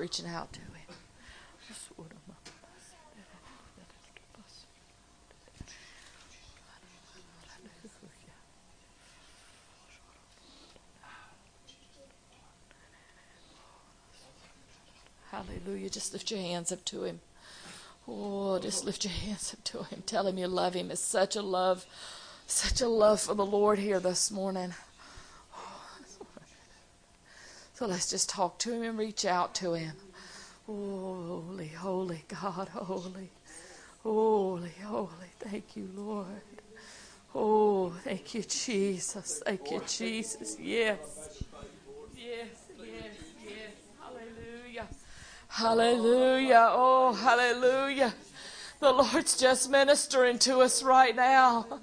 reaching out to him. Hallelujah. Just lift your hands up to him. Oh, just lift your hands up to him. Tell him you love him. It's such a love, such a love for the Lord here this morning. So let's just talk to him and reach out to him. Holy, holy God, holy, holy, holy. Thank you, Lord. Oh, thank you, Jesus. Thank you, Jesus. Yes. Yes, yes, yes. Hallelujah. Hallelujah. Oh, hallelujah. The Lord's just ministering to us right now.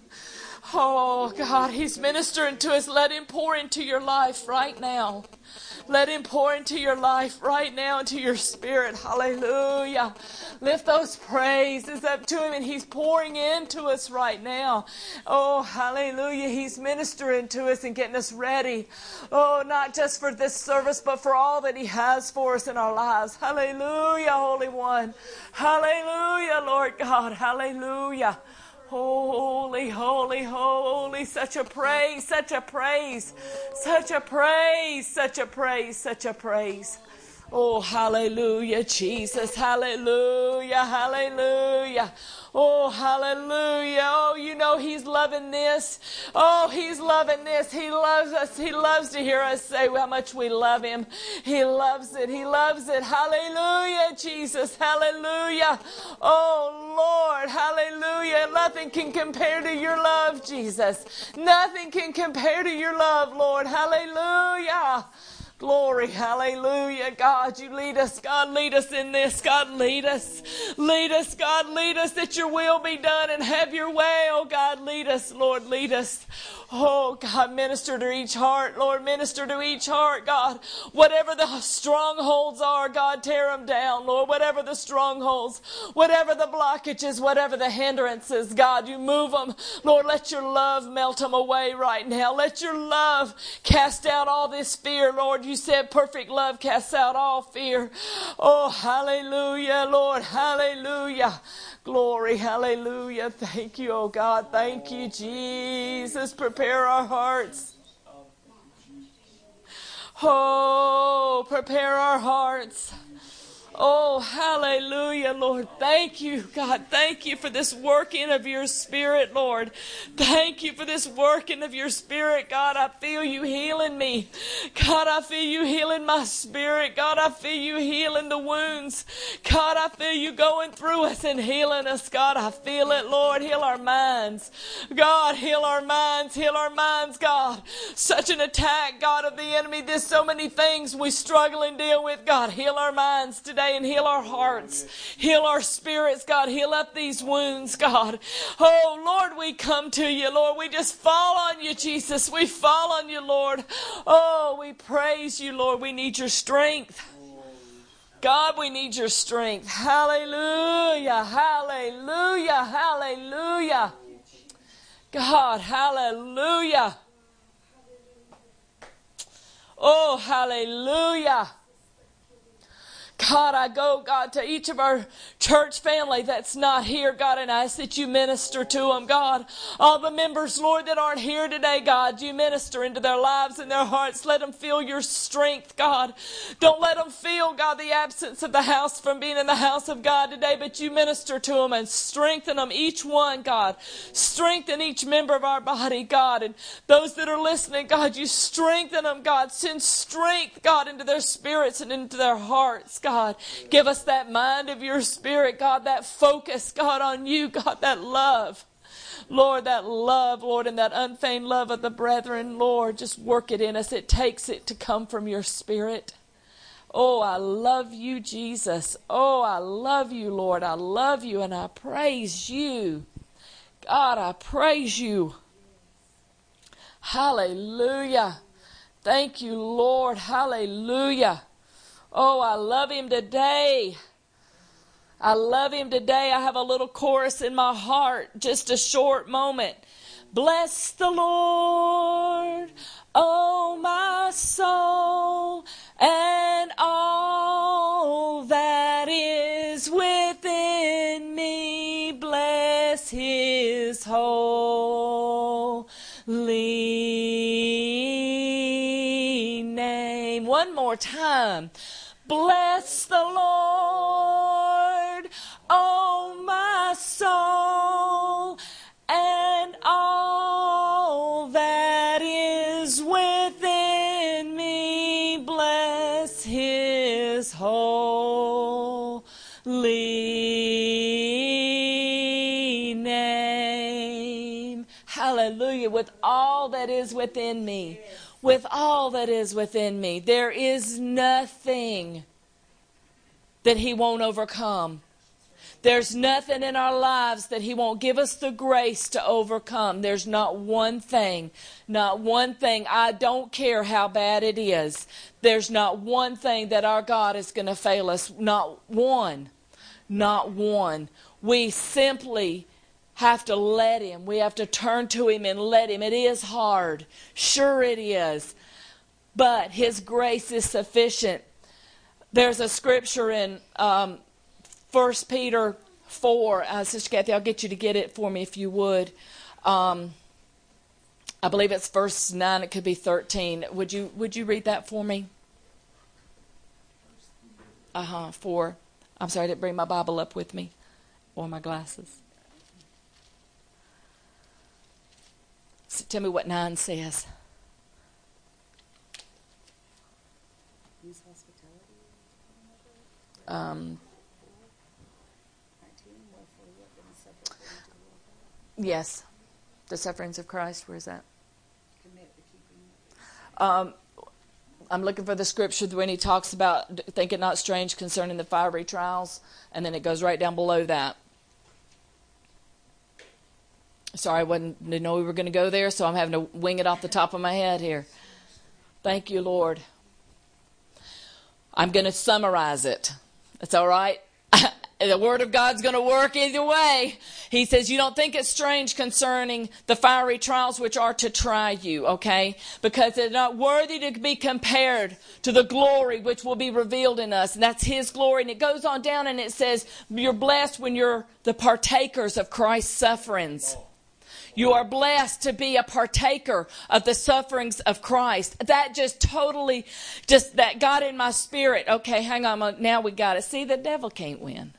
Oh, God, He's ministering to us. Let Him pour into your life right now. Let Him pour into your life right now, into your spirit. Hallelujah. Lift those praises up to Him, and He's pouring into us right now. Oh, hallelujah. He's ministering to us and getting us ready. Oh, not just for this service, but for all that He has for us in our lives. Hallelujah, Holy One. Hallelujah, Lord God. Hallelujah. Holy, holy, holy, such a praise, such a praise, such a praise, such a praise, such a praise. Oh, hallelujah, Jesus, hallelujah, hallelujah. Oh, hallelujah. Oh, you know He's loving this. Oh, He's loving this. He loves us. He loves to hear us say how much we love Him. He loves it. He loves it. Hallelujah, Jesus. Hallelujah. Oh, Lord. Hallelujah. Nothing can compare to your love, Jesus. Nothing can compare to your love, Lord. Hallelujah. Glory, hallelujah. God, you lead us. God, lead us in this. God, lead us. Lead us, God, lead us that your will be done and have your way. Oh, God, lead us, Lord, lead us. Oh, God, minister to each heart. Lord, minister to each heart, God. Whatever the strongholds are, God, tear them down, Lord. Whatever the strongholds, whatever the blockages, whatever the hindrances, God, you move them. Lord, let your love melt them away right now. Let your love cast out all this fear, Lord you said perfect love casts out all fear. Oh, hallelujah, Lord, hallelujah. Glory, hallelujah. Thank you, oh God. Thank you, Jesus. Prepare our hearts. Oh, prepare our hearts. Oh, hallelujah, Lord. Thank you, God. Thank you for this working of your spirit, Lord. Thank you for this working of your spirit, God. I feel you healing me. God, I feel you healing my spirit. God, I feel you healing the wounds. God, I feel you going through us and healing us. God, I feel it, Lord. Heal our minds. God, heal our minds. Heal our minds, God. Such an attack, God, of the enemy. There's so many things we struggle and deal with. God, heal our minds today and heal our hearts, heal our spirits, God. Heal up these wounds, God. Oh, Lord, we come to you, Lord. We just fall on you, Jesus. We fall on you, Lord. Oh, we praise you, Lord. We need your strength. God, we need your strength. Hallelujah, hallelujah, hallelujah. God, hallelujah. Oh, hallelujah. God, I go, God, to each of our church family that's not here, God, and I ask that you minister to them, God. All the members, Lord, that aren't here today, God, you minister into their lives and their hearts. Let them feel your strength, God. Don't let them feel, God, the absence of the house from being in the house of God today, but you minister to them and strengthen them, each one, God. Strengthen each member of our body, God. And those that are listening, God, you strengthen them, God. Send strength, God, into their spirits and into their hearts, God. God. Give us that mind of your spirit, God, that focus, God, on you, God, that love. Lord, that love, Lord, and that unfeigned love of the brethren, Lord, just work it in us. It takes it to come from your spirit. Oh, I love you, Jesus. Oh, I love you, Lord. I love you and I praise you. God, I praise you. Hallelujah. Thank you, Lord. Hallelujah. Oh, I love him today. I love him today. I have a little chorus in my heart, just a short moment. Bless the Lord, oh my soul, and all that is within me. Bless his holy name. One more time. Bless the Lord, oh my soul, and all that is within me. Bless his holy name. Hallelujah. With all that is within me. With all that is within me. There is nothing that he won't overcome. There's nothing in our lives that He won't give us the grace to overcome. There's not one thing, not one thing. I don't care how bad it is. There's not one thing that our God is going to fail us. Not one. Not one. We simply have to let Him. We have to turn to Him and let Him. It is hard. Sure, it is. But His grace is sufficient. There's a scripture in um, 1 Peter 4. Uh, Sister Kathy, I'll get you to get it for me if you would. Um, I believe it's verse 9. It could be 13. Would you, would you read that for me? Uh huh. 4. I'm sorry, I didn't bring my Bible up with me or my glasses. So tell me what 9 says. Um, Yes. The sufferings of Christ. Where is that? Um, I'm looking for the scripture when he talks about think it not strange concerning the fiery trials, and then it goes right down below that. Sorry, I wasn't didn't know we were going to go there, so I'm having to wing it off the top of my head here. Thank you, Lord. I'm going to summarize it. That's all right. the word of God's going to work either way. He says, You don't think it's strange concerning the fiery trials which are to try you, okay? Because they're not worthy to be compared to the glory which will be revealed in us. And that's His glory. And it goes on down and it says, You're blessed when you're the partakers of Christ's sufferings. You are blessed to be a partaker of the sufferings of Christ. That just totally, just that got in my spirit. Okay, hang on. Now we got it. See, the devil can't win.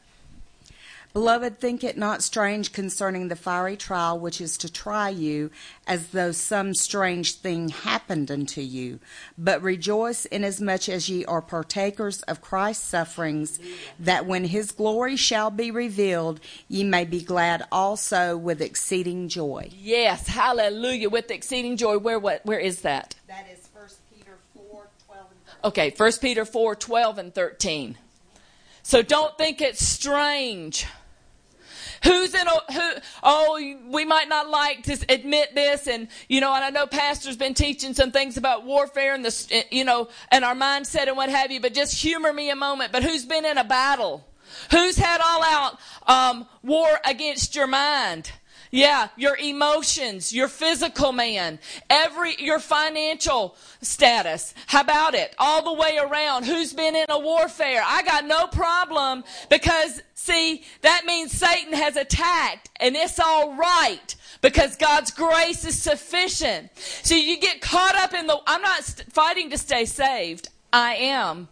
Beloved, think it not strange concerning the fiery trial which is to try you, as though some strange thing happened unto you. But rejoice inasmuch as ye are partakers of Christ's sufferings, that when his glory shall be revealed, ye may be glad also with exceeding joy. Yes, hallelujah, with exceeding joy. Where what where is that? That is 1 Peter 4, 12 and 13. Okay, 1 Peter 4, 12 and 13. So don't think it's strange. Who's in a, who, oh, we might not like to admit this and, you know, and I know pastor's been teaching some things about warfare and the, you know, and our mindset and what have you, but just humor me a moment. But who's been in a battle? Who's had all out, um, war against your mind? Yeah, your emotions, your physical man, every, your financial status. How about it? All the way around. Who's been in a warfare? I got no problem because see, that means Satan has attacked and it's all right because God's grace is sufficient. So you get caught up in the, I'm not fighting to stay saved. I am.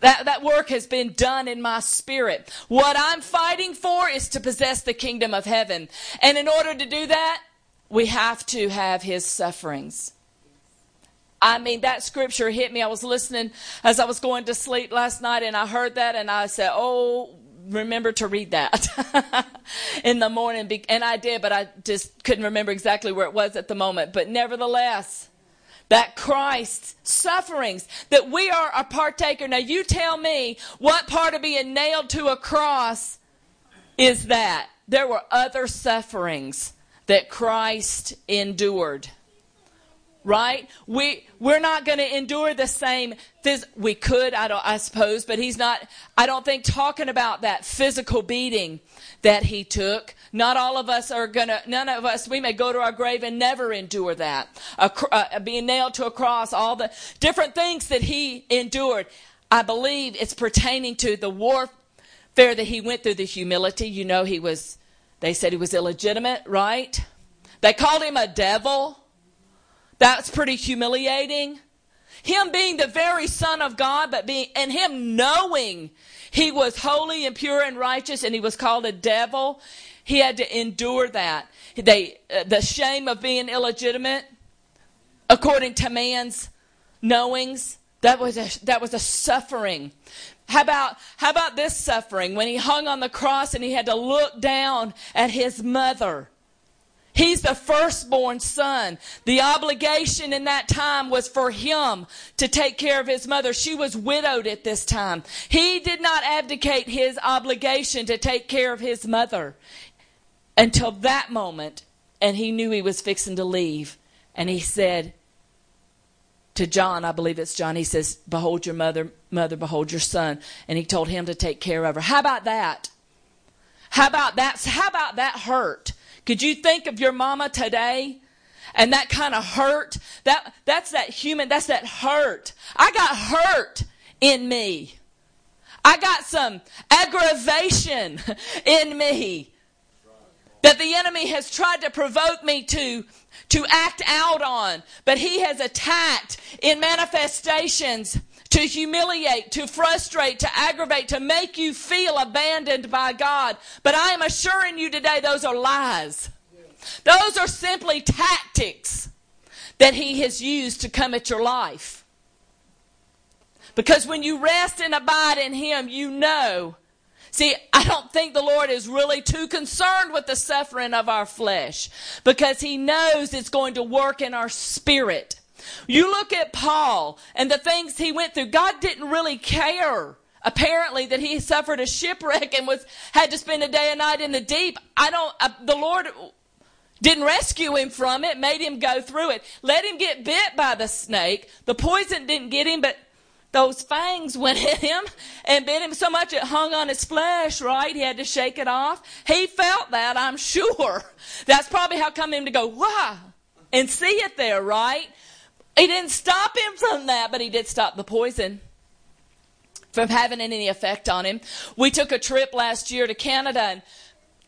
That, that work has been done in my spirit. What I'm fighting for is to possess the kingdom of heaven. And in order to do that, we have to have his sufferings. I mean, that scripture hit me. I was listening as I was going to sleep last night and I heard that and I said, Oh, remember to read that in the morning. And I did, but I just couldn't remember exactly where it was at the moment. But nevertheless, that Christ's sufferings, that we are a partaker. Now you tell me what part of being nailed to a cross is that? There were other sufferings that Christ endured. Right? We we're not going to endure the same phys- we could I don't I suppose, but he's not I don't think talking about that physical beating that he took. Not all of us are going to, none of us, we may go to our grave and never endure that. A, uh, being nailed to a cross, all the different things that he endured. I believe it's pertaining to the warfare that he went through, the humility. You know, he was They said he was illegitimate, right? They called him a devil. That's pretty humiliating. Him being the very son of God, but being, and him knowing he was holy and pure and righteous and he was called a devil. He had to endure that. They, uh, the shame of being illegitimate, according to man's knowings, that was a, that was a suffering. How about, how about this suffering when he hung on the cross and he had to look down at his mother? He's the firstborn son. The obligation in that time was for him to take care of his mother. She was widowed at this time. He did not abdicate his obligation to take care of his mother until that moment, and he knew he was fixing to leave. And he said to John, I believe it's John, he says, Behold your mother, mother, behold your son. And he told him to take care of her. How about that? How about that? How about that hurt? Could you think of your mama today? And that kind of hurt, that, that's that human, that's that hurt. I got hurt in me. I got some aggravation in me that the enemy has tried to provoke me to to act out on but he has attacked in manifestations to humiliate, to frustrate, to aggravate, to make you feel abandoned by God. But I am assuring you today, those are lies. Those are simply tactics that He has used to come at your life. Because when you rest and abide in Him, you know. See, I don't think the Lord is really too concerned with the suffering of our flesh because He knows it's going to work in our spirit. You look at Paul and the things he went through. God didn't really care. Apparently, that he suffered a shipwreck and was had to spend a day and night in the deep. I don't. Uh, the Lord didn't rescue him from it. Made him go through it. Let him get bit by the snake. The poison didn't get him, but those fangs went in him and bit him so much it hung on his flesh, right? He had to shake it off. He felt that, I'm sure. That's probably how come him to go, wow, and see it there, right? He didn't stop him from that, but he did stop the poison from having any effect on him. We took a trip last year to Canada and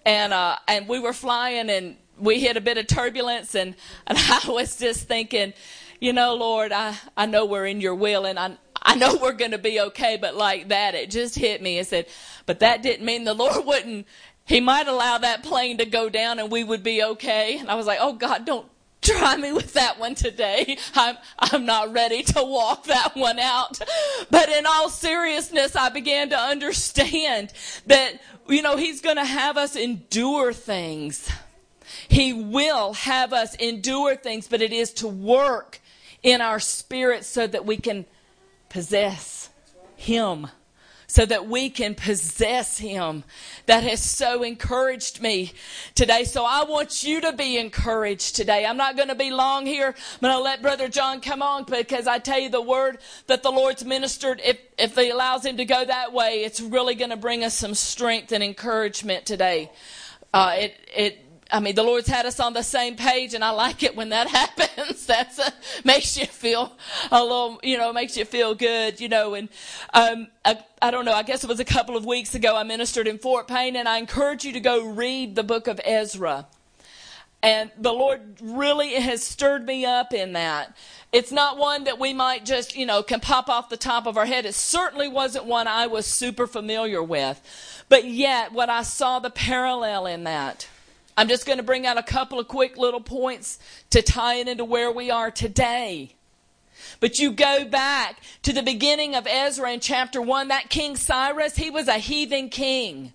and uh, and we were flying and we hit a bit of turbulence and, and I was just thinking, you know, Lord, I, I know we're in your will and I I know we're gonna be okay, but like that it just hit me and said, but that didn't mean the Lord wouldn't he might allow that plane to go down and we would be okay. And I was like, oh God, don't try me with that one today. I'm, I'm not ready to walk that one out. But in all seriousness, I began to understand that, you know, he's going to have us endure things. He will have us endure things, but it is to work in our spirit so that we can possess him so that we can possess him. That has so encouraged me today. So I want you to be encouraged today. I'm not going to be long here. I'm going to let Brother John come on because I tell you the word that the Lord's ministered, if, if he allows him to go that way, it's really going to bring us some strength and encouragement today. Uh, it, it, I mean, the Lord's had us on the same page, and I like it when that happens. That's a, makes you feel a little, you know, makes you feel good, you know. And um, I, I don't know. I guess it was a couple of weeks ago. I ministered in Fort Payne, and I encourage you to go read the book of Ezra. And the Lord really has stirred me up in that. It's not one that we might just, you know, can pop off the top of our head. It certainly wasn't one I was super familiar with. But yet, what I saw the parallel in that I'm just going to bring out a couple of quick little points to tie it into where we are today. But you go back to the beginning of Ezra in chapter 1, that King Cyrus, he was a heathen king.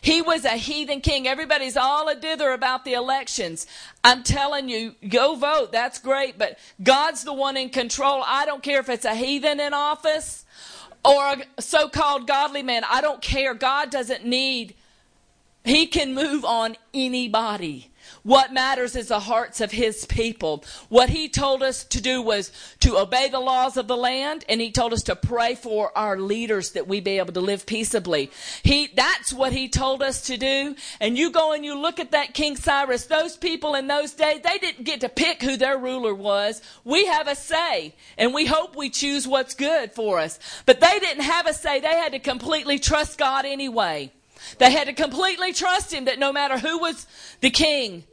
He was a heathen king. Everybody's all a dither about the elections. I'm telling you, go vote. That's great. But God's the one in control. I don't care if it's a heathen in office or a so called godly man. I don't care. God doesn't need he can move on anybody. What matters is the hearts of his people. What he told us to do was to obey the laws of the land, and he told us to pray for our leaders that we be able to live peaceably. He, that's what he told us to do. And you go and you look at that King Cyrus, those people in those days, they didn't get to pick who their ruler was. We have a say, and we hope we choose what's good for us. But they didn't have a say. They had to completely trust God anyway. They had to completely trust him that no matter who was the king,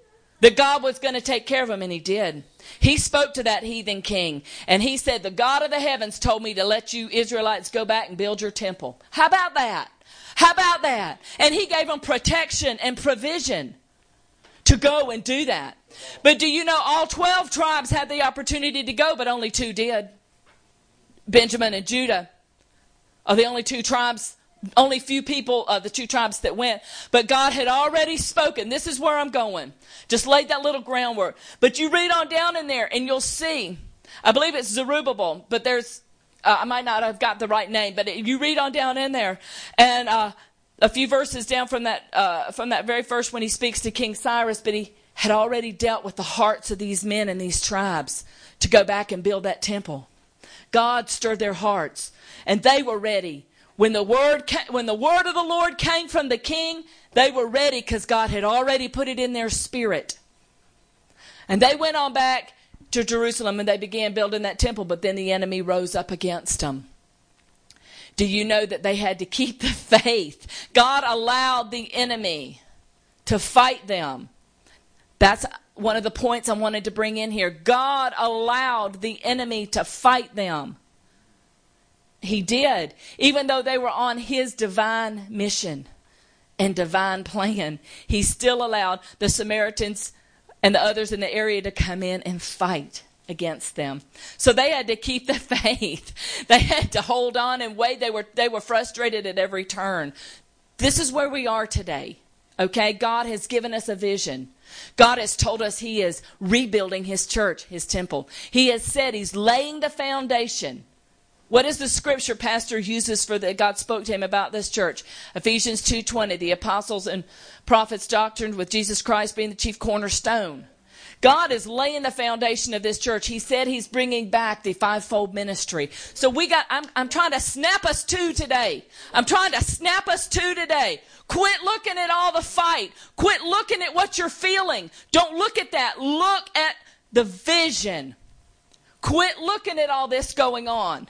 that God was going to take care of him, and he did. He spoke to that heathen king, and he said, The God of the heavens told me to let you Israelites go back and build your temple. How about that? How about that? And he gave them protection and provision to go and do that. But do you know all 12 tribes had the opportunity to go, but only two did? Benjamin and Judah are the only two tribes only few people, uh, the two tribes that went, but God had already spoken. This is where I'm going. Just laid that little groundwork. But you read on down in there and you'll see, I believe it's Zerubbabel, but there's, uh, I might not have got the right name, but it, you read on down in there and, uh, a few verses down from that, uh, from that very first when he speaks to King Cyrus, but he had already dealt with the hearts of these men and these tribes to go back and build that temple. God stirred their hearts and they were ready when the word when the word of the Lord came from the king, they were ready because God had already put it in their spirit. And they went on back to Jerusalem and they began building that temple, but then the enemy rose up against them. Do you know that they had to keep the faith? God allowed the enemy to fight them. That's one of the points I wanted to bring in here. God allowed the enemy to fight them. He did, even though they were on his divine mission and divine plan. He still allowed the Samaritans and the others in the area to come in and fight against them. So they had to keep the faith. They had to hold on and wait. They were they were frustrated at every turn. This is where we are today. Okay? God has given us a vision. God has told us he is rebuilding his church, his temple. He has said he's laying the foundation what is the scripture pastor uses for that God spoke to him about this church? Ephesians 2:20, the apostles and prophets doctrine with Jesus Christ being the chief cornerstone. God is laying the foundation of this church. He said he's bringing back the fivefold ministry. So we got, I'm, I'm trying to snap us to today. I'm trying to snap us to today. Quit looking at all the fight. Quit looking at what you're feeling. Don't look at that. Look at the vision. Quit looking at all this going on.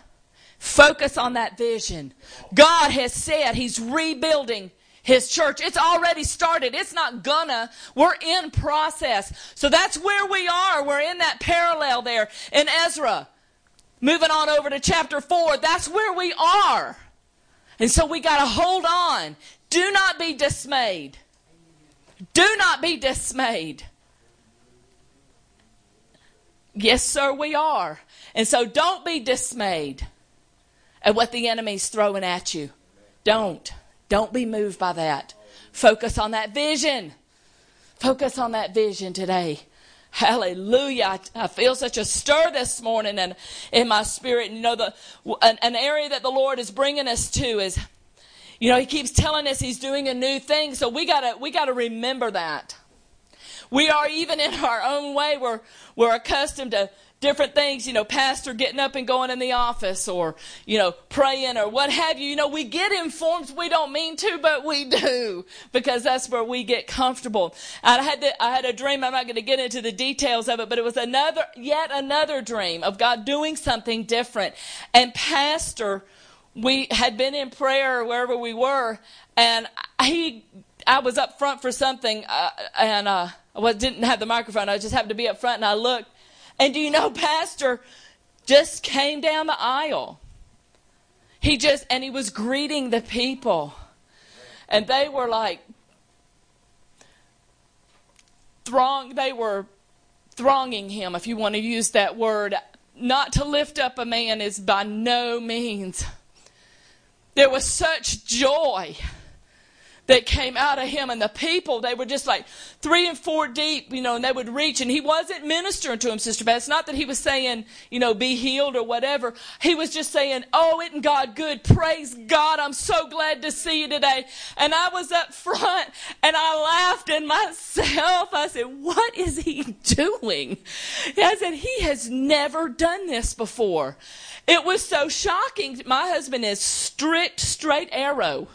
Focus on that vision. God has said He's rebuilding His church. It's already started. It's not gonna. We're in process. So that's where we are. We're in that parallel there in Ezra. Moving on over to chapter 4, that's where we are. And so we got to hold on. Do not be dismayed. Do not be dismayed. Yes, sir, we are. And so don't be dismayed at what the enemy's throwing at you. Don't. Don't be moved by that. Focus on that vision. Focus on that vision today. Hallelujah. I, I, feel such a stir this morning and in my spirit. You know, the, an, an area that the Lord is bringing us to is, you know, He keeps telling us He's doing a new thing. So we gotta, we gotta remember that. We are even in our own way, we're, we're accustomed to different things, you know, pastor getting up and going in the office or, you know, praying or what have you. You know, we get in forms we don't mean to, but we do because that's where we get comfortable. I had to, I had a dream. I'm not going to get into the details of it, but it was another, yet another dream of God doing something different. And pastor, we had been in prayer wherever we were and he, I was up front for something, uh, and, uh, I didn't have the microphone. I just happened to be up front and I looked and do you know, Pastor just came down the aisle. He just, and he was greeting the people. And they were like, throng, they were thronging him, if you want to use that word. Not to lift up a man is by no means. There was such joy that came out of him and the people they were just like three and four deep you know and they would reach. And he wasn't ministering to him sister Beth. it's not that he was saying you know be healed or whatever. He was just saying oh isn't god good? Praise god. I'm so glad to see you today. And i was up front and i laughed in myself. I said what is he doing? I said he has never done this before. It was so shocking. My husband is strict straight arrow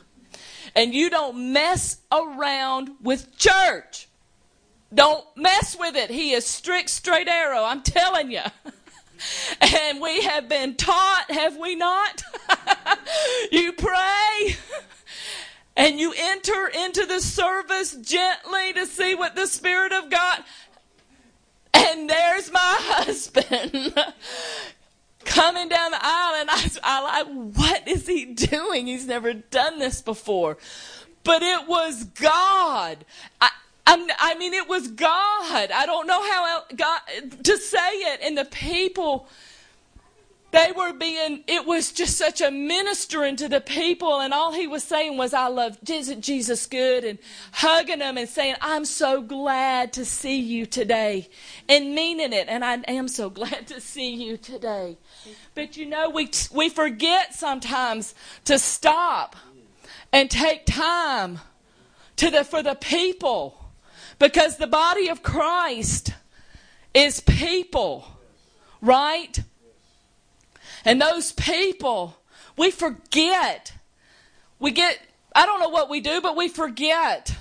and you don't mess around with church. Don't mess with it. He is strict, straight arrow. I'm telling you. and we have been taught, have we not? you pray and you enter into the service gently to see what the Spirit of God. And there's my husband coming down the aisle, and I, I like, what is he doing? He's never done this before. But it was God. I, i mean, it was God. I don't know how God to say it. And the people they were being, it was just such a ministering to the people, and all he was saying was, I love, isn't Jesus good? And hugging them and saying, I'm so glad to see you today, and meaning it, and I am so glad to see you today. But you know, we, we forget sometimes to stop and take time to the, for the people, because the body of Christ is people, right? And those people, we forget. We get, I don't know what we do, but we forget.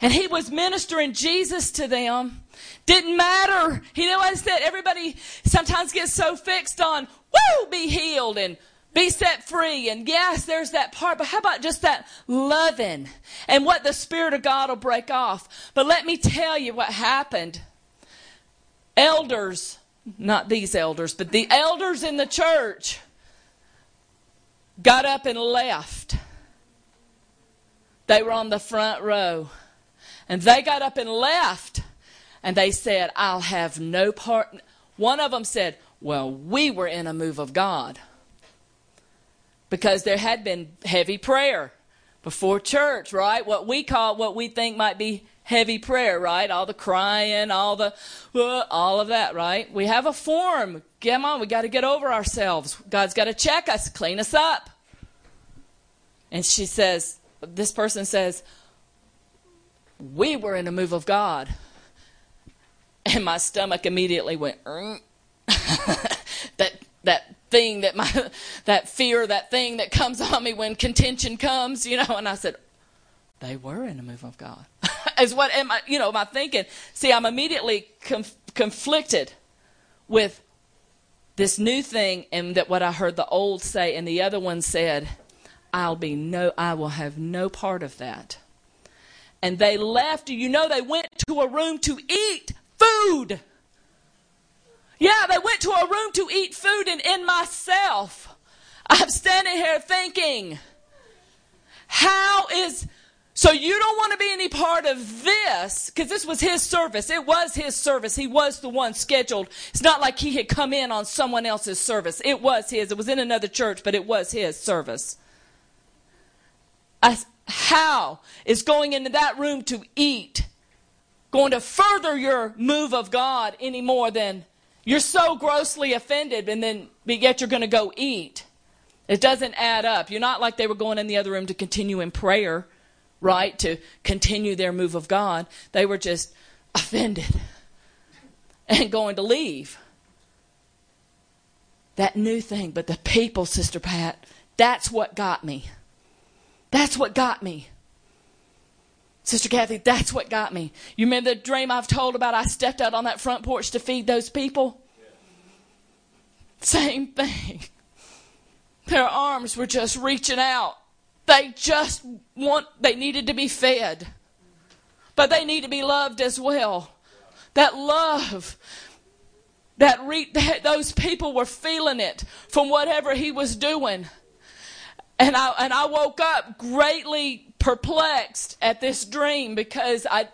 And he was ministering Jesus to them. Didn't matter. What I said? Everybody sometimes gets so fixed on, woo, be healed and be set free. And yes, there's that part, but how about just that loving and what the Spirit of God will break off? But let me tell you what happened. Elders not these elders, but the elders in the church got up and left. They were on the front row. And they got up and left. And they said, I'll have no part. One of them said, Well, we were in a move of God. Because there had been heavy prayer before church, right? What we call, what we think might be heavy prayer, right? All the crying, all the, uh, all of that, right? We have a form. Come on, we got to get over ourselves. God's got to check us, clean us up. And she says, this person says, we were in a move of God. And my stomach immediately went, that, that thing that my, that fear, that thing that comes on me when contention comes, you know, and I said, they were in a move of God. is what am I, you know, am I thinking? See, I'm immediately conf- conflicted with this new thing and that what I heard the old say, and the other one said, I'll be no, I will have no part of that. And they left, you know, they went to a room to eat food. Yeah, they went to a room to eat food, and in myself, I'm standing here thinking, how is so you don't want to be any part of this because this was his service. It was his service. He was the one scheduled. It's not like he had come in on someone else's service. It was his. It was in another church, but it was his service. how is going into that room to eat going to further your move of God any more than you're so grossly offended and then yet you're going to go eat? It doesn't add up. You're not like they were going in the other room to continue in prayer right, to continue their move of God. They were just offended and going to leave. That new thing, but the people, Sister Pat, that's what got me. That's what got me. Sister Kathy, that's what got me. You remember the dream I've told about I stepped out on that front porch to feed those people? Same thing. Their arms were just reaching out they just want, they needed to be fed. But they need to be loved as well. That love, that, re, that those people were feeling it from whatever he was doing. And I, and I woke up greatly perplexed at this dream because I,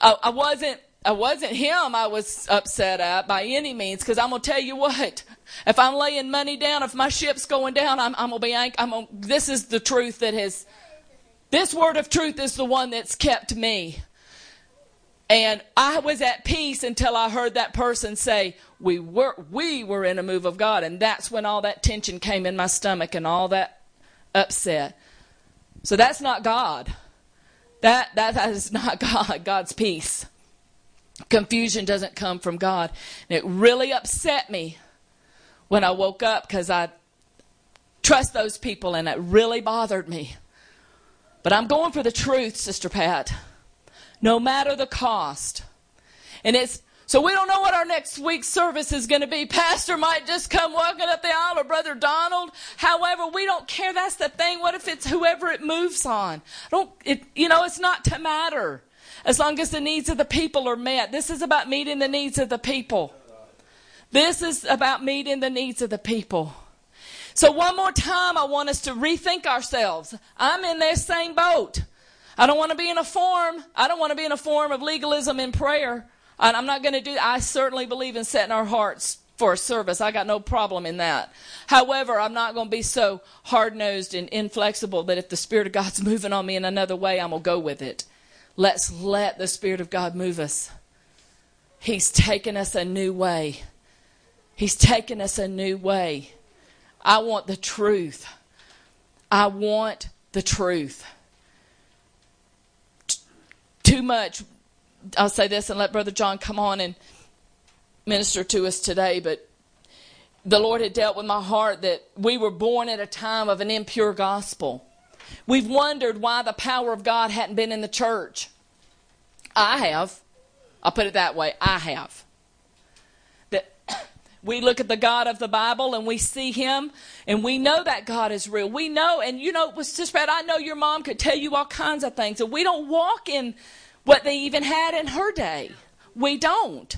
I, I wasn't I wasn't him I was upset at by any means because I'm going to tell you what if I'm laying money down, if my ship's going down, I'm, I'm gonna be. I'm gonna, this is the truth that has. This word of truth is the one that's kept me. And I was at peace until I heard that person say, "We were we were in a move of God," and that's when all that tension came in my stomach and all that upset. So that's not God. That that, that is not God. God's peace. Confusion doesn't come from God. And it really upset me when I woke up because I trust those people and it really bothered me. But I'm going for the truth, Sister Pat, no matter the cost. And it's So we don't know what our next week's service is going to be. Pastor might just come walking up the aisle or Brother Donald. However, we don't care. That's the thing. What if it's whoever it moves on? Don't it, you know, it's not to matter. As long as the needs of the people are met. This is about meeting the needs of the people. This is about meeting the needs of the people. So one more time, I want us to rethink ourselves. I'm in this same boat. I don't want to be in a form. I don't want to be in a form of legalism in prayer. I'm not going to do I certainly believe in setting our hearts for a service. I got no problem in that. However, I'm not going to be so hard nosed and inflexible that if the Spirit of God's moving on me in another way, I'm going to go with it. Let's let the Spirit of God move us. He's taken us a new way. He's taken us a new way. I want the truth. I want the truth. T- too much I'll say this and let Brother John come on and minister to us today, but the Lord had dealt with my heart that we were born at a time of an impure gospel. We've wondered why the power of God hadn't been in the church. I have. I'll put it that way. I have. That we look at the God of the Bible and we see Him and we know that God is real. We know, and you know, Sister Pat, I know your mom could tell you all kinds of things, and we don't walk in what they even had in her day. We don't.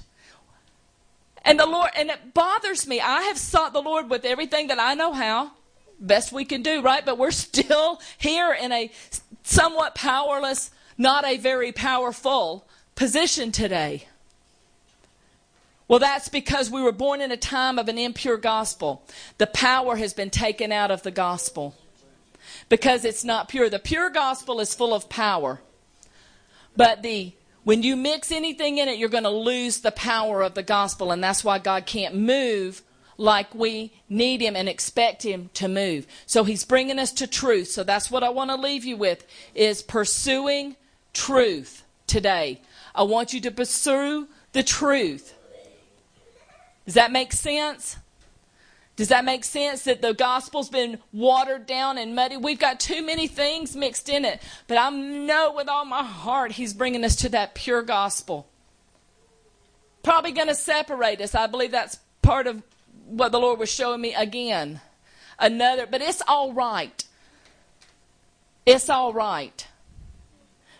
And the Lord, and it bothers me. I have sought the Lord with everything that I know how, best we can do, right? But we're still here in a somewhat powerless, not a very powerful position today. Well, that's because we were born in a time of an impure gospel. The power has been taken out of the gospel because it's not pure. The pure gospel is full of power. But the when you mix anything in it, you're going to lose the power of the gospel, and that's why God can't move like we need him and expect him to move. So he's bringing us to truth. So that's what I want to leave you with is pursuing truth today. I want you to pursue the truth. Does that make sense? Does that make sense that the gospel's been watered down and muddy? We've got too many things mixed in it. But I know with all my heart he's bringing us to that pure gospel. Probably going to separate us. I believe that's part of what the Lord was showing me again. Another, but it's all right. It's all right.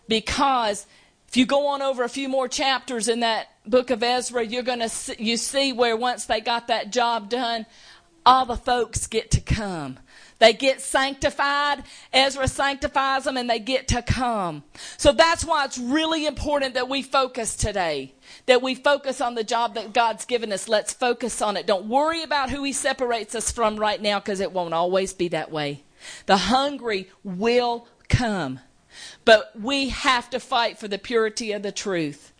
Because if you go on over a few more chapters in that book of Ezra, you're going to see, you see where once they got that job done, all the folks get to come. They get sanctified. Ezra sanctifies them and they get to come. So that's why it's really important that we focus today. That we focus on the job that God's given us. Let's focus on it. Don't worry about who He separates us from right now because it won't always be that way. The hungry will come. But we have to fight for the purity of the truth.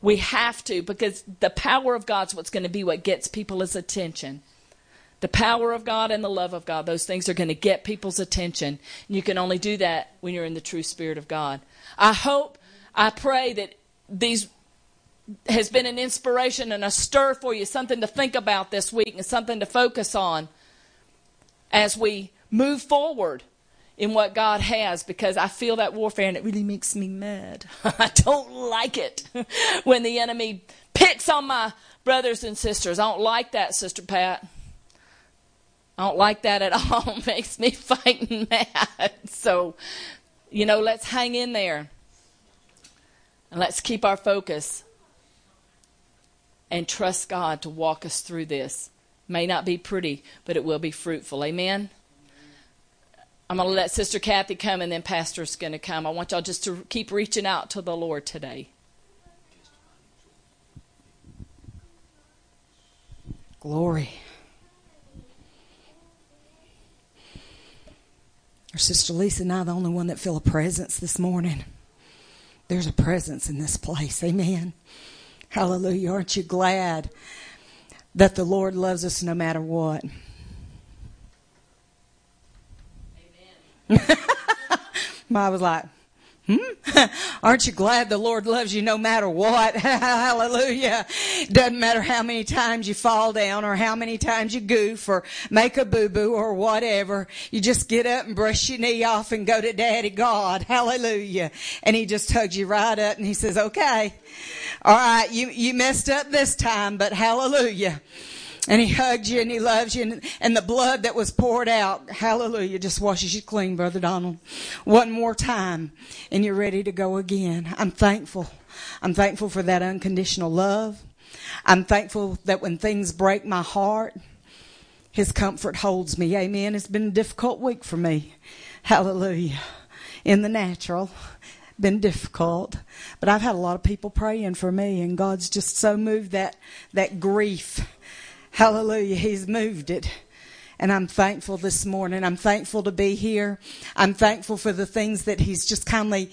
We have to because the power of God's what's going to be what gets people's attention. The power of God and the love of God, those things are going to get people's attention. And you can only do that when you're in the true Spirit of God. I hope, I pray that these has been an inspiration and a stir for you, something to think about this week and something to focus on as we move forward in what God has because I feel that warfare and it really makes me mad. I don't like it when the enemy picks on my brothers and sisters. I don't like that, Sister Pat. I don't like that at all. It makes me fighting mad. So, you know, let's hang in there. And let's keep our focus and trust God to walk us through this. May not be pretty, but it will be fruitful. Amen. I'm going to let Sister Kathy come and then Pastor's going to come. I want y'all just to keep reaching out to the Lord today. Glory. Are Sister Lisa and I the only one that feel a presence this morning? There's a presence in this place. Amen. Hallelujah. Aren't you glad that the Lord loves us no matter what? Amen. I was like, Hmm? Aren't you glad the Lord loves you no matter what? Hallelujah. Doesn't matter how many times you fall down or how many times you goof or make a boo boo or whatever. You just get up and brush your knee off and go to Daddy God. Hallelujah. And He just hugs you right up and He says, okay. All right. You, you messed up this time, but hallelujah and he hugs you and he loves you and, and, the blood that was poured out. Hallelujah. Just washes you clean brother donald. One more time and you're ready to go again. I'm thankful. I'm thankful for that unconditional love. I'm thankful that when things break my heart his comfort holds me. Amen. It's been a difficult week for me. Hallelujah. In the natural been difficult but i've had a lot of people praying for me and god's just so moved that that grief Hallelujah. He's moved it. And I'm thankful this morning. I'm thankful to be here. I'm thankful for the things that He's just kindly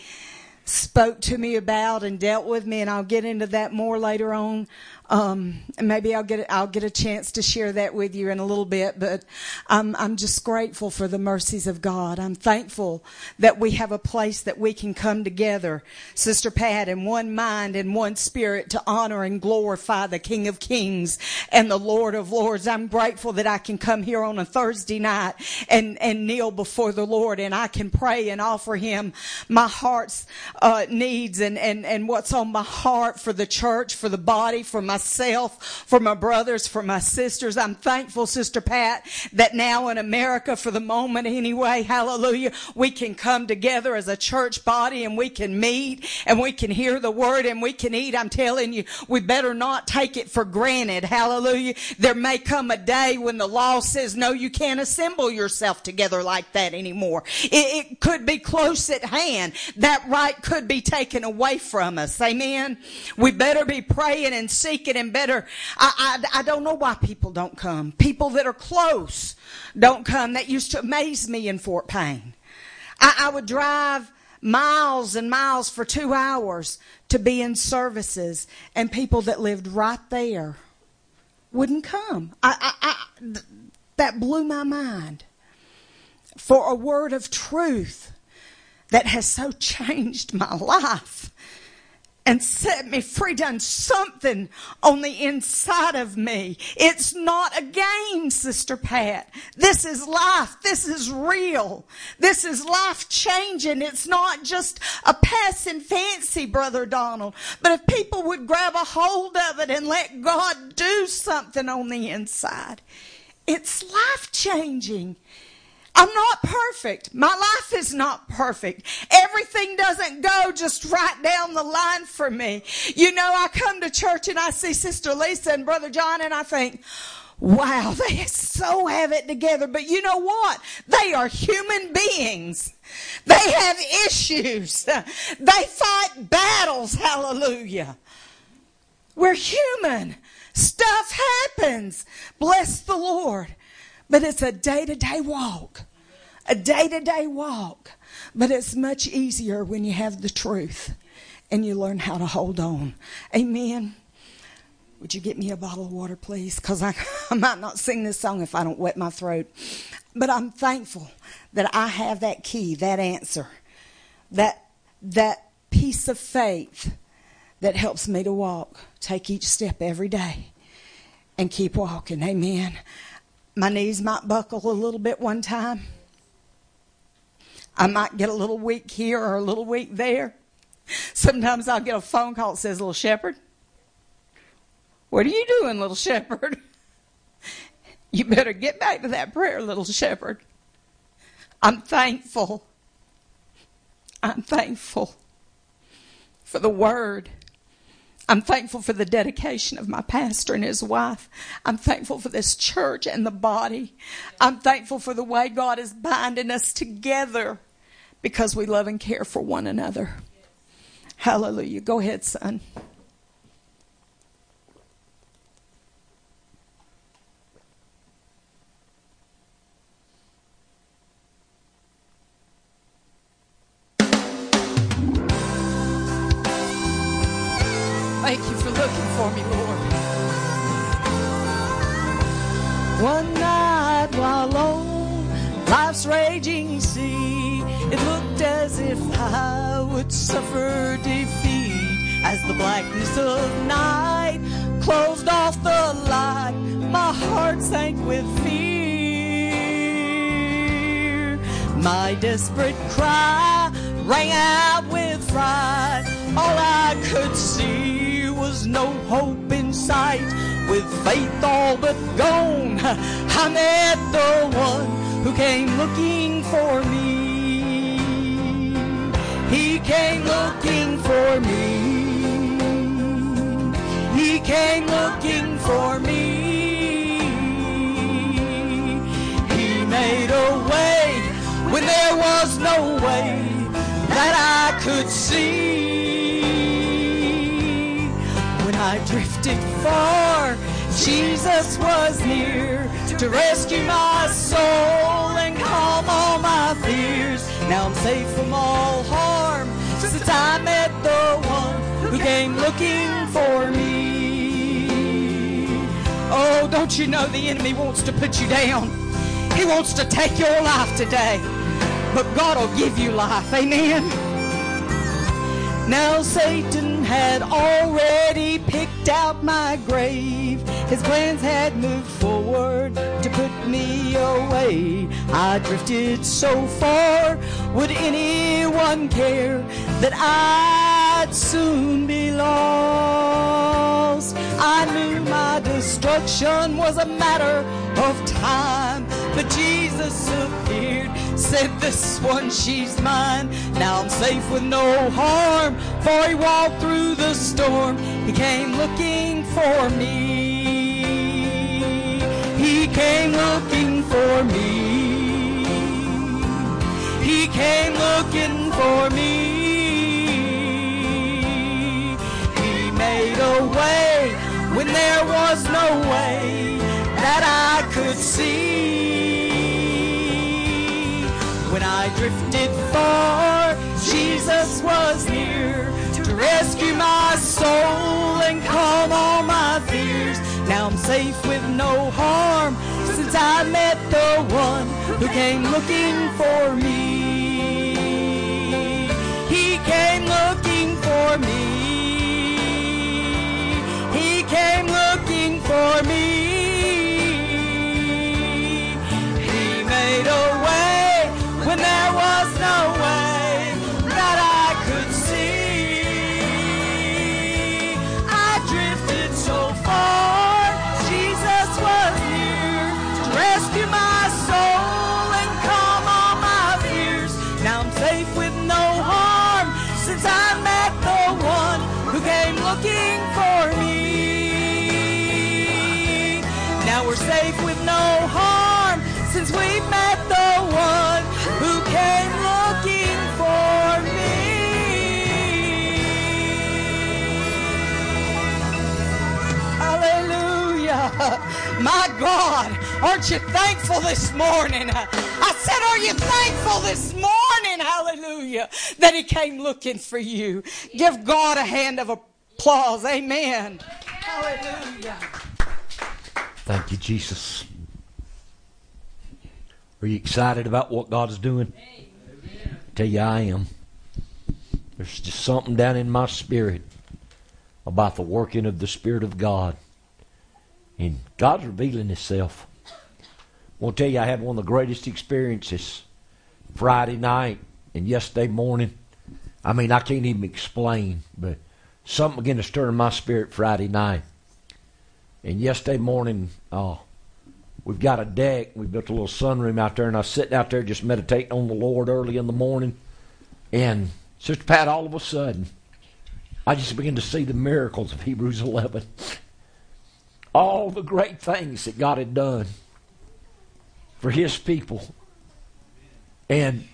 spoke to me about and dealt with me. And I'll get into that more later on. Um, maybe I'll get I'll get a chance to share that with you in a little bit, but I'm I'm just grateful for the mercies of God. I'm thankful that we have a place that we can come together, Sister Pat, in one mind and one spirit to honor and glorify the King of Kings and the Lord of Lords. I'm grateful that I can come here on a Thursday night and and kneel before the Lord and I can pray and offer Him my heart's uh, needs and and and what's on my heart for the church, for the body, for my myself, for my brothers, for my sisters. I'm thankful, Sister Pat, that now in America, for the moment anyway, hallelujah, we can come together as a church body and we can meet and we can hear the word and we can eat. I'm telling you, we better not take it for granted. Hallelujah. There may come a day when the law says, no, you can't assemble yourself together like that anymore. It, it could be close at hand. That right could be taken away from us. Amen. We better be praying and seeking it and better. I, I, I don't know why people don't come. People that are close don't come. That used to amaze me in Fort Payne. I, I would drive miles and miles for two hours to be in services, and people that lived right there wouldn't come. I, I, I, that blew my mind. For a word of truth that has so changed my life and set me free, done something on the inside of me. It's not a game, Sister Pat. This is life. This is real. This is life changing. It's not just a passing fancy, Brother Donald. But if people would grab a hold of it and let God do something on the inside, it's life changing. I'm not perfect. My life is not perfect. Everything doesn't go just right down the line for me. You know, I come to church and I see Sister Lisa and Brother John and I think, wow, they so have it together. But you know what? They are human beings. They have issues. They fight battles. Hallelujah. We're human. Stuff happens. Bless the Lord. But it's a day to day walk. A day to day walk. But it's much easier when you have the truth and you learn how to hold on. Amen. Would you get me a bottle of water, please? Because I, I might not sing this song if I don't wet my throat. But I'm thankful that I have that key, that answer, that, that piece of faith that helps me to walk, take each step every day, and keep walking. Amen my knees might buckle a little bit one time. I might get a little weak here or a little weak there. Sometimes I'll get a phone call that says, Little Shepherd, what are you doing, little shepherd? You better get back to that prayer, little shepherd. I'm thankful. I'm thankful for the word I'm thankful for the dedication of my pastor and his wife. I'm thankful for this church and the body. I'm thankful for the way God is binding us together because we love and care for one another. Hallelujah. Go ahead, son. One night life's raging sea, It looked as if I would suffer defeat as the blackness of night closed off the light. My heart sank with fear. My desperate cry rang out with fright. All I could see was no hope in sight. With faith all but gone, I met the one who came looking for me. He came looking for me. He came looking for me. He made a way when there was no way that I could see. When I drifted far, Jesus was near to rescue my soul and calm all my fears. Now I'm safe from all harm since I met the one who came looking for me. Oh, don't you know the enemy wants to put you down? He wants to take your life today. But God will give you life. Amen. Now Satan had already picked out my grave. His plans had moved forward to put me away. I drifted so far, would anyone care that I'd soon be lost? I knew my destruction was a matter of time, but Jesus appeared, said, This one, she's mine. Now I'm safe with no harm, for he walked through the storm. He came looking for me. He came looking for me. He came looking for me. Made way when there was no way that I could see. When I drifted far, Jesus was near to rescue my soul and calm all my fears. Now I'm safe with no harm since I met the one who came looking for me. He came looking for me. For me. Now we're safe with no harm since we met the one who came looking for me. Hallelujah. My God, aren't you thankful this morning? I said, Are you thankful this morning? Hallelujah. That He came looking for you. Give God a hand of applause. Amen. Hallelujah. Thank you, Jesus. Are you excited about what God is doing? tell you, I am. There's just something down in my spirit about the working of the Spirit of God. And God's revealing Himself. I want to tell you, I had one of the greatest experiences Friday night and yesterday morning. I mean, I can't even explain, but something began to stir in my spirit Friday night. And yesterday morning, uh, we've got a deck. We built a little sunroom out there, and I was sitting out there just meditating on the Lord early in the morning. And Sister Pat, all of a sudden, I just began to see the miracles of Hebrews 11. All the great things that God had done for His people. And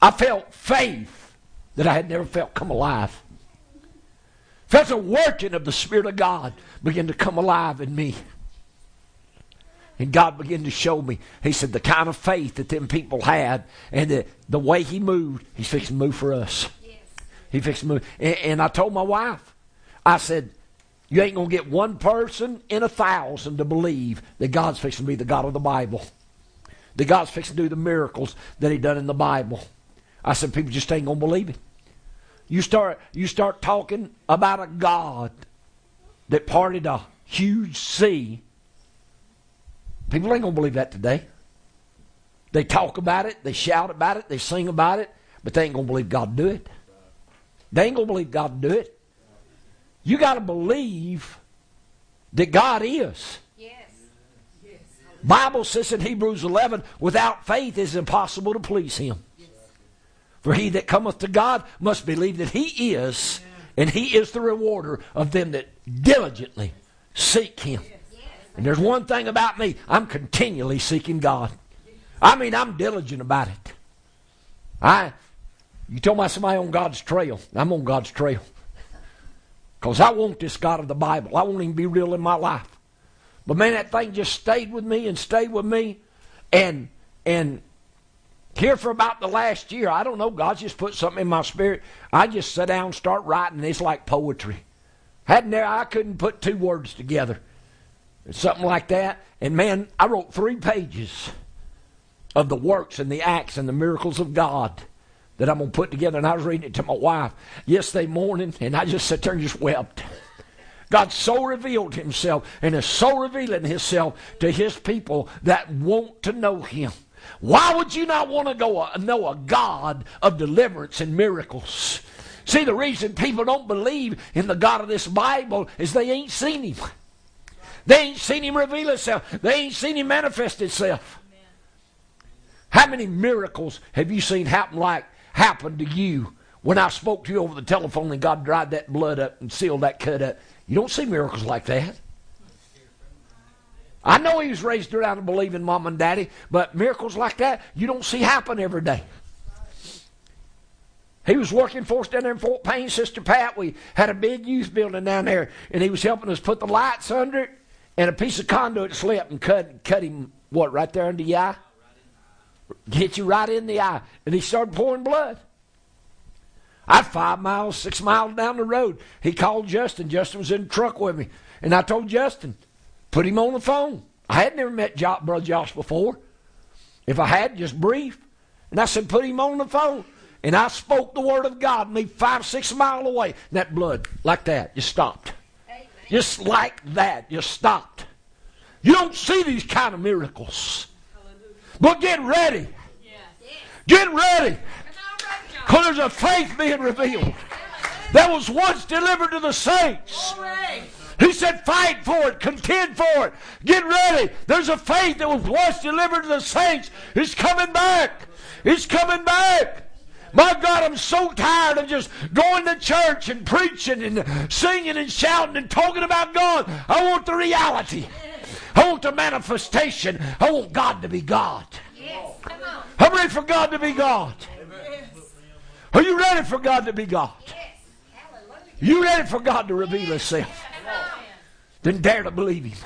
I felt faith that I had never felt come alive. Felt the working of the Spirit of God begin to come alive in me. And God began to show me. He said the kind of faith that them people had and the, the way He moved, He's fixing to move for us. He fixed to move. And, and I told my wife, I said, you ain't going to get one person in a thousand to believe that God's fixing to be the God of the Bible. That God's fixing to do the miracles that He done in the Bible. I said, people just ain't gonna believe it. You start you start talking about a God that parted a huge sea. People ain't gonna believe that today. They talk about it, they shout about it, they sing about it, but they ain't gonna believe God do it. They ain't gonna believe God do it. You got to believe that God is. Yes. Bible says in Hebrews 11, without faith it is impossible to please Him. For he that cometh to God must believe that He is, and He is the rewarder of them that diligently seek Him. And there's one thing about me, I'm continually seeking God. I mean, I'm diligent about it. I, you told me somebody on God's trail. I'm on God's trail. Because I want this God of the Bible. I want Him to be real in my life. But man, that thing just stayed with me and stayed with me. And and here for about the last year, I don't know, God just put something in my spirit. I just sat down and start writing. And it's like poetry. Hadn't there I couldn't put two words together. Something like that. And man, I wrote three pages of the works and the acts and the miracles of God that I'm going to put together. And I was reading it to my wife yesterday morning, and I just sat there and just wept. God so revealed himself and is so revealing himself to his people that want to know him. Why would you not want to go uh, know a God of deliverance and miracles? See, the reason people don't believe in the God of this Bible is they ain't seen him. They ain't seen him reveal himself. They ain't seen him manifest himself. How many miracles have you seen happen like happen to you when I spoke to you over the telephone and God dried that blood up and sealed that cut up? You don't see miracles like that. I know he was raised around in mom and daddy, but miracles like that you don't see happen every day. He was working for us down there in Fort Payne, Sister Pat. We had a big youth building down there, and he was helping us put the lights under it, and a piece of conduit slipped and cut cut him what right there under the eye, hit you right in the eye, and he started pouring blood. I five miles, six miles down the road. He called Justin. Justin was in the truck with me. And I told Justin, put him on the phone. I had never met jo- Brother Josh before. If I had, just brief. And I said, put him on the phone. And I spoke the word of God, me five, six miles away. And that blood, like that, just stopped. Amen. Just like that, just stopped. You don't see these kind of miracles. Hallelujah. But get ready. Yes. Get ready. Because there's a faith being revealed that was once delivered to the saints. He said, fight for it, contend for it, get ready. There's a faith that was once delivered to the saints. It's coming back. It's coming back. My God, I'm so tired of just going to church and preaching and singing and shouting and talking about God. I want the reality. I want the manifestation. I want God to be God. I'm ready for God to be God. Are you ready for God to be God? You ready for God to reveal Himself? Then dare to believe Him.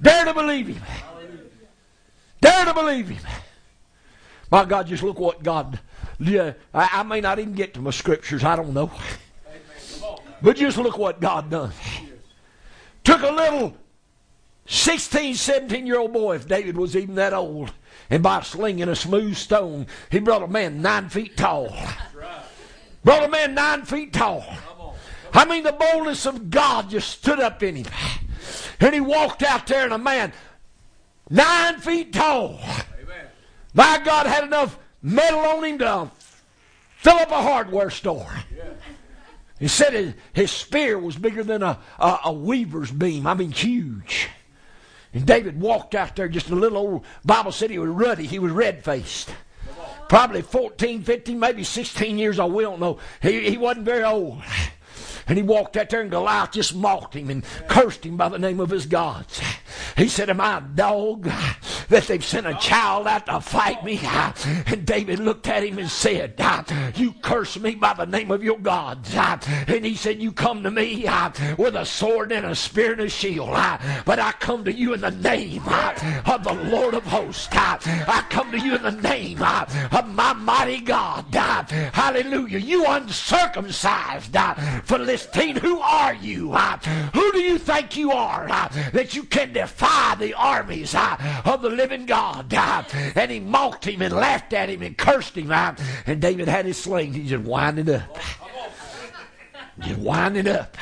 Dare to believe Him. Dare to believe Him. My God, just look what God. Yeah, I, I may not even get to my scriptures. I don't know. But just look what God done. Took a little 16, 17 year old boy, if David was even that old, and by slinging a smooth stone, he brought a man nine feet tall. Brought a man nine feet tall. I mean, the boldness of God just stood up in him. And he walked out there, and a man nine feet tall. Amen. My God had enough metal on him to fill up a hardware store. Yeah. He said his, spear was bigger than a, a, a weaver's beam. I mean, huge. And David walked out there, just a little old Bible said he was ruddy. He was red faced. Probably 14, 15, maybe 16 years old. We don't know. He, he wasn't very old. And he walked out there, and Goliath just mocked him and cursed him by the name of his gods. He said, Am I a dog that they've sent a child out to fight me? And David looked at him and said, You curse me by the name of your gods. And he said, You come to me with a sword and a spear and a shield. But I come to you in the name of the Lord of hosts. I come to you in the name of my mighty God. Hallelujah. You uncircumcised Philistine, who are you? Who do you think you are that you can defy the armies of the living God? And he mocked him and laughed at him and cursed him. And David had his sling. He just winded up. Just winding up.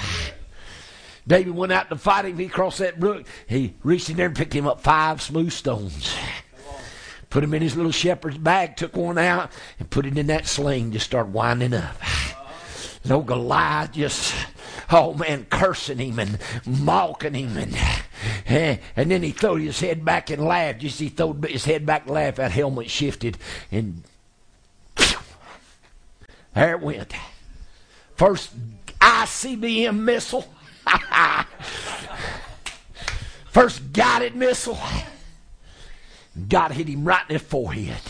David went out to fight him. He crossed that brook. He reached in there and picked him up five smooth stones. Put him in his little shepherd's bag, took one out, and put it in that sling. Just start winding up. No Goliath just, oh man, cursing him and mocking him. And, eh, and then he threw his head back and laughed. Just he threw his head back and laughed. That helmet shifted. And there it went. First ICBM missile. First guided missile. God hit him right in the forehead.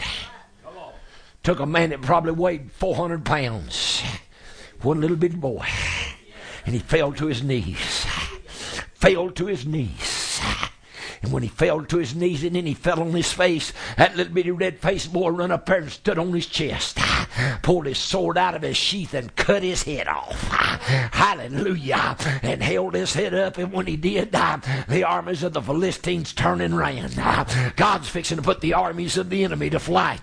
Took a man that probably weighed 400 pounds. One little bitty boy. And he fell to his knees. Fell to his knees. And when he fell to his knees and then he fell on his face, that little bitty red faced boy run up there and stood on his chest, pulled his sword out of his sheath and cut his head off. Hallelujah. And held his head up. And when he did, the armies of the Philistines turned and ran. God's fixing to put the armies of the enemy to flight.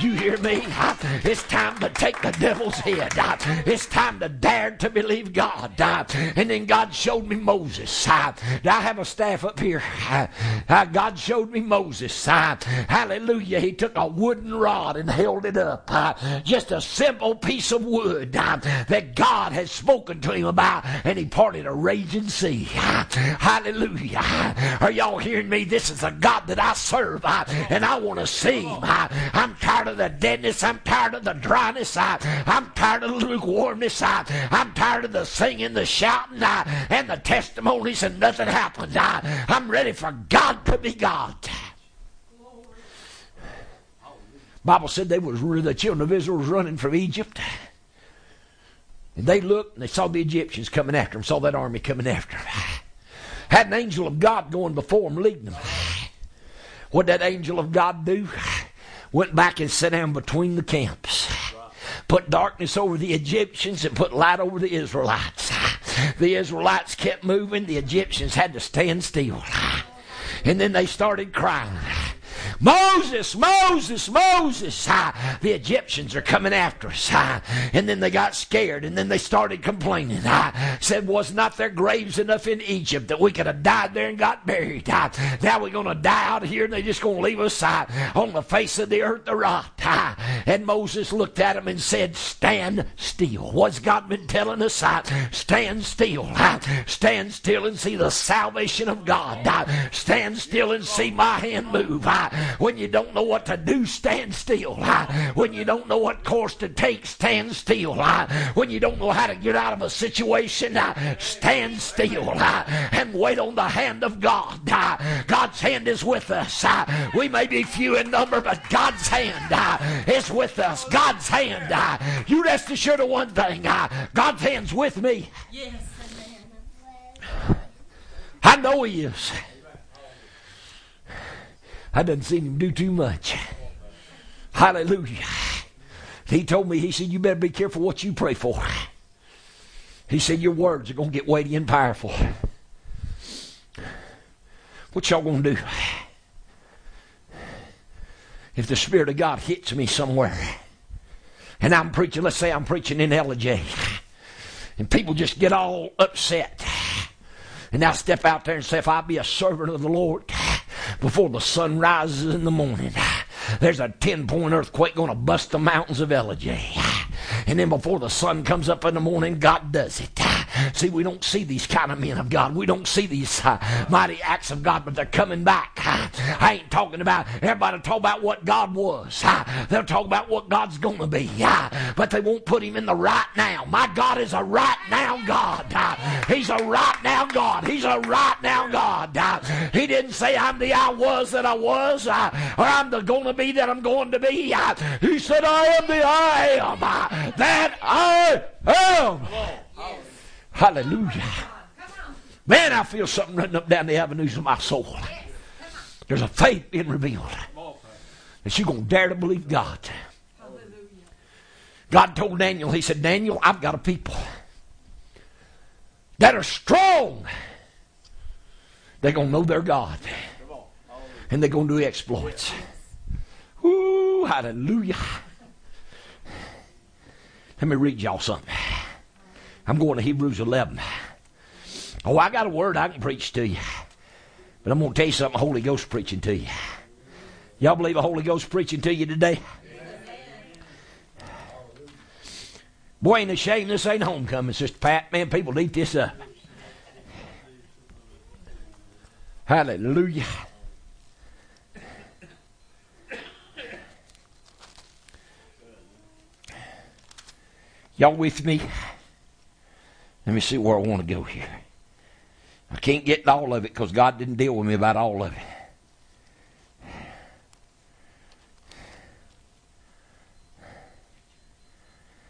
You hear me? It's time to take the devil's head. It's time to dare to believe God. And then God showed me Moses. I have a staff up here. Uh, God showed me Moses. Hallelujah. He took a wooden rod and held it up. Uh, just a simple piece of wood uh, that God has spoken to him about, and he parted a raging sea. hallelujah. Are y'all hearing me? This is a God that I serve, uh, and I want to see him. Uh, I'm tired of the deadness. I'm tired of the dryness. I'm tired of the lukewarmness. I'm tired of the singing, the shouting, and the testimonies, and nothing happens. I'm ready for God to be God. Bible said they was the children of Israel was running from Egypt. And they looked and they saw the Egyptians coming after them, saw that army coming after them. Had an angel of God going before them, leading them. What that angel of God do? Went back and sat down between the camps. Put darkness over the Egyptians and put light over the Israelites. The Israelites kept moving, the Egyptians had to stand still. And then they started crying. Moses, Moses, Moses. Ah, the Egyptians are coming after us. Ah, and then they got scared and then they started complaining. Ah, said, Was not there graves enough in Egypt that we could have died there and got buried? Ah, now we're going to die out here and they're just going to leave us ah, on the face of the earth to rot. Ah, and Moses looked at him and said, Stand still. What's God been telling us? Ah, stand still. Ah, stand still and see the salvation of God. Ah, stand still and see my hand move. Ah, when you don't know what to do, stand still. When you don't know what course to take, stand still. When you don't know how to get out of a situation, stand still and wait on the hand of God. God's hand is with us. We may be few in number, but God's hand is with us. God's hand. You rest assured of one thing God's hand's with me. Yes, I know He is. I done seen him do too much. Hallelujah. He told me, he said, you better be careful what you pray for. He said, your words are going to get weighty and powerful. What y'all going to do? If the Spirit of God hits me somewhere, and I'm preaching, let's say I'm preaching in LJ, and people just get all upset, and I step out there and say, if I be a servant of the Lord, before the sun rises in the morning. There's a 10 point earthquake going to bust the mountains of LJ. And then before the sun comes up in the morning, God does it. See, we don't see these kind of men of God. We don't see these uh, mighty acts of God, but they're coming back. I ain't talking about everybody talk about what God was. They'll talk about what God's going to be. But they won't put him in the right now. My God is a right now God. He's a right now God. He's a right now God. He didn't say I'm the I was that I was, or I'm the going to be that I'm going to be. He said I am the I am that I am. Hallelujah. Man, I feel something running up down the avenues of my soul. There's a faith being revealed. That you're going to dare to believe God. God told Daniel, He said, Daniel, I've got a people that are strong They're going to know their God. And they're going to do exploits. Woo, hallelujah. Let me read y'all something. I'm going to Hebrews 11. Oh, I got a word I can preach to you. But I'm going to tell you something Holy Ghost preaching to you. Y'all believe a Holy Ghost preaching to you today? Boy, ain't a shame this ain't homecoming, Sister Pat. Man, people eat this up. Hallelujah. Y'all with me? Let me see where I want to go here. I can't get all of it because God didn't deal with me about all of it.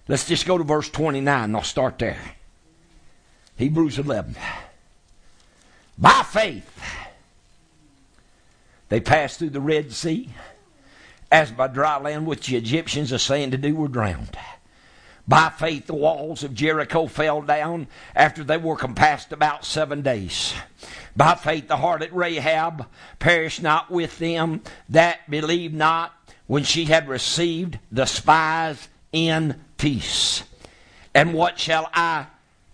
Let's just go to verse 29 and I'll start there. Hebrews 11. By faith, they passed through the Red Sea, as by dry land which the Egyptians are saying to do were drowned. By faith, the walls of Jericho fell down after they were compassed about seven days. By faith, the heart harlot Rahab perished not with them that believed not when she had received the spies in peace. And what shall I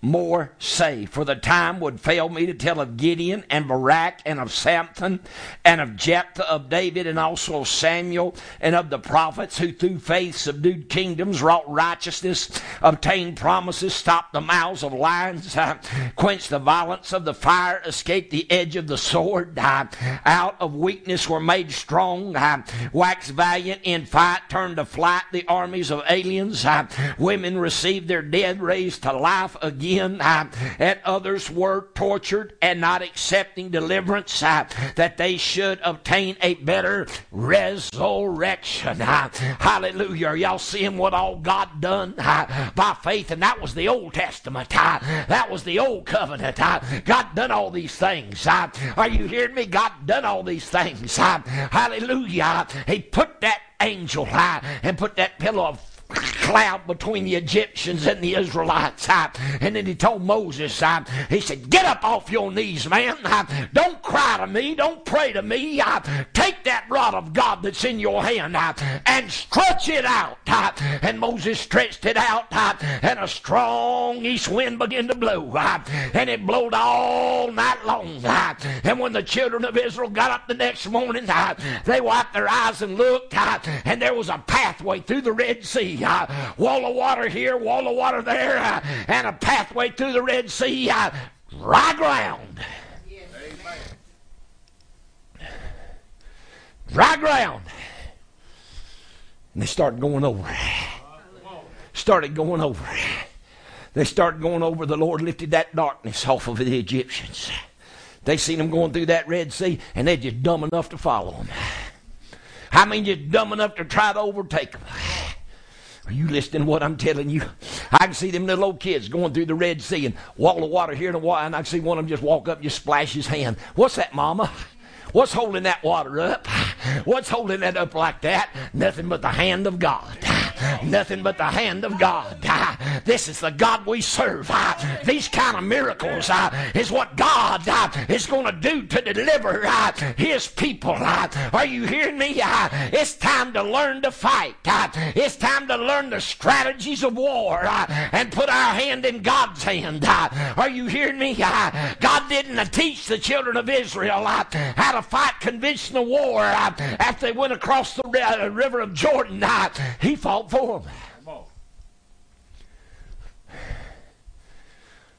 more say, for the time would fail me to tell of Gideon and Barak and of Samson and of Jephthah, of David and also of Samuel and of the prophets who through faith subdued kingdoms, wrought righteousness, obtained promises, stopped the mouths of lions, uh, quenched the violence of the fire, escaped the edge of the sword, uh, out of weakness were made strong, uh, waxed valiant in fight, turned to flight the armies of aliens, uh, women received their dead raised to life again uh, and others were tortured and not accepting deliverance, uh, that they should obtain a better resurrection. Uh, hallelujah. Are y'all seeing what all God done uh, by faith? And that was the Old Testament. Uh, that was the Old Covenant. Uh, God done all these things. are you hearing me? God done all these things. hallelujah. He put that angel and put that pillow of cloud between the Egyptians and the Israelites. Uh, and then he told Moses, uh, he said, Get up off your knees, man. Uh, don't cry to me. Don't pray to me. Take that rod of God that's in your hand and stretch it out. And Moses stretched it out, and a strong east wind began to blow. And it blowed all night long. And when the children of Israel got up the next morning, they wiped their eyes and looked, and there was a pathway through the Red Sea uh, wall of water here, wall of water there, uh, and a pathway through the Red Sea, uh, dry ground. Dry ground. And they started going over. Started going over. They started going over. The Lord lifted that darkness off of the Egyptians. They seen them going through that Red Sea, and they're just dumb enough to follow them. I mean, just dumb enough to try to overtake them. Are you listening to what I'm telling you? I can see them little old kids going through the Red Sea and wall of water here and a and I can see one of them just walk up and just splash his hand. What's that, Mama? What's holding that water up? What's holding that up like that? Nothing but the hand of God. Nothing but the hand of God. This is the God we serve. These kind of miracles uh, is what God uh, is going to do to deliver uh, His people. Are you hearing me? It's time to learn to fight. It's time to learn the strategies of war and put our hand in God's hand. Are you hearing me? God didn't teach the children of Israel how to fight conventional war after they went across the river of Jordan. He fought them.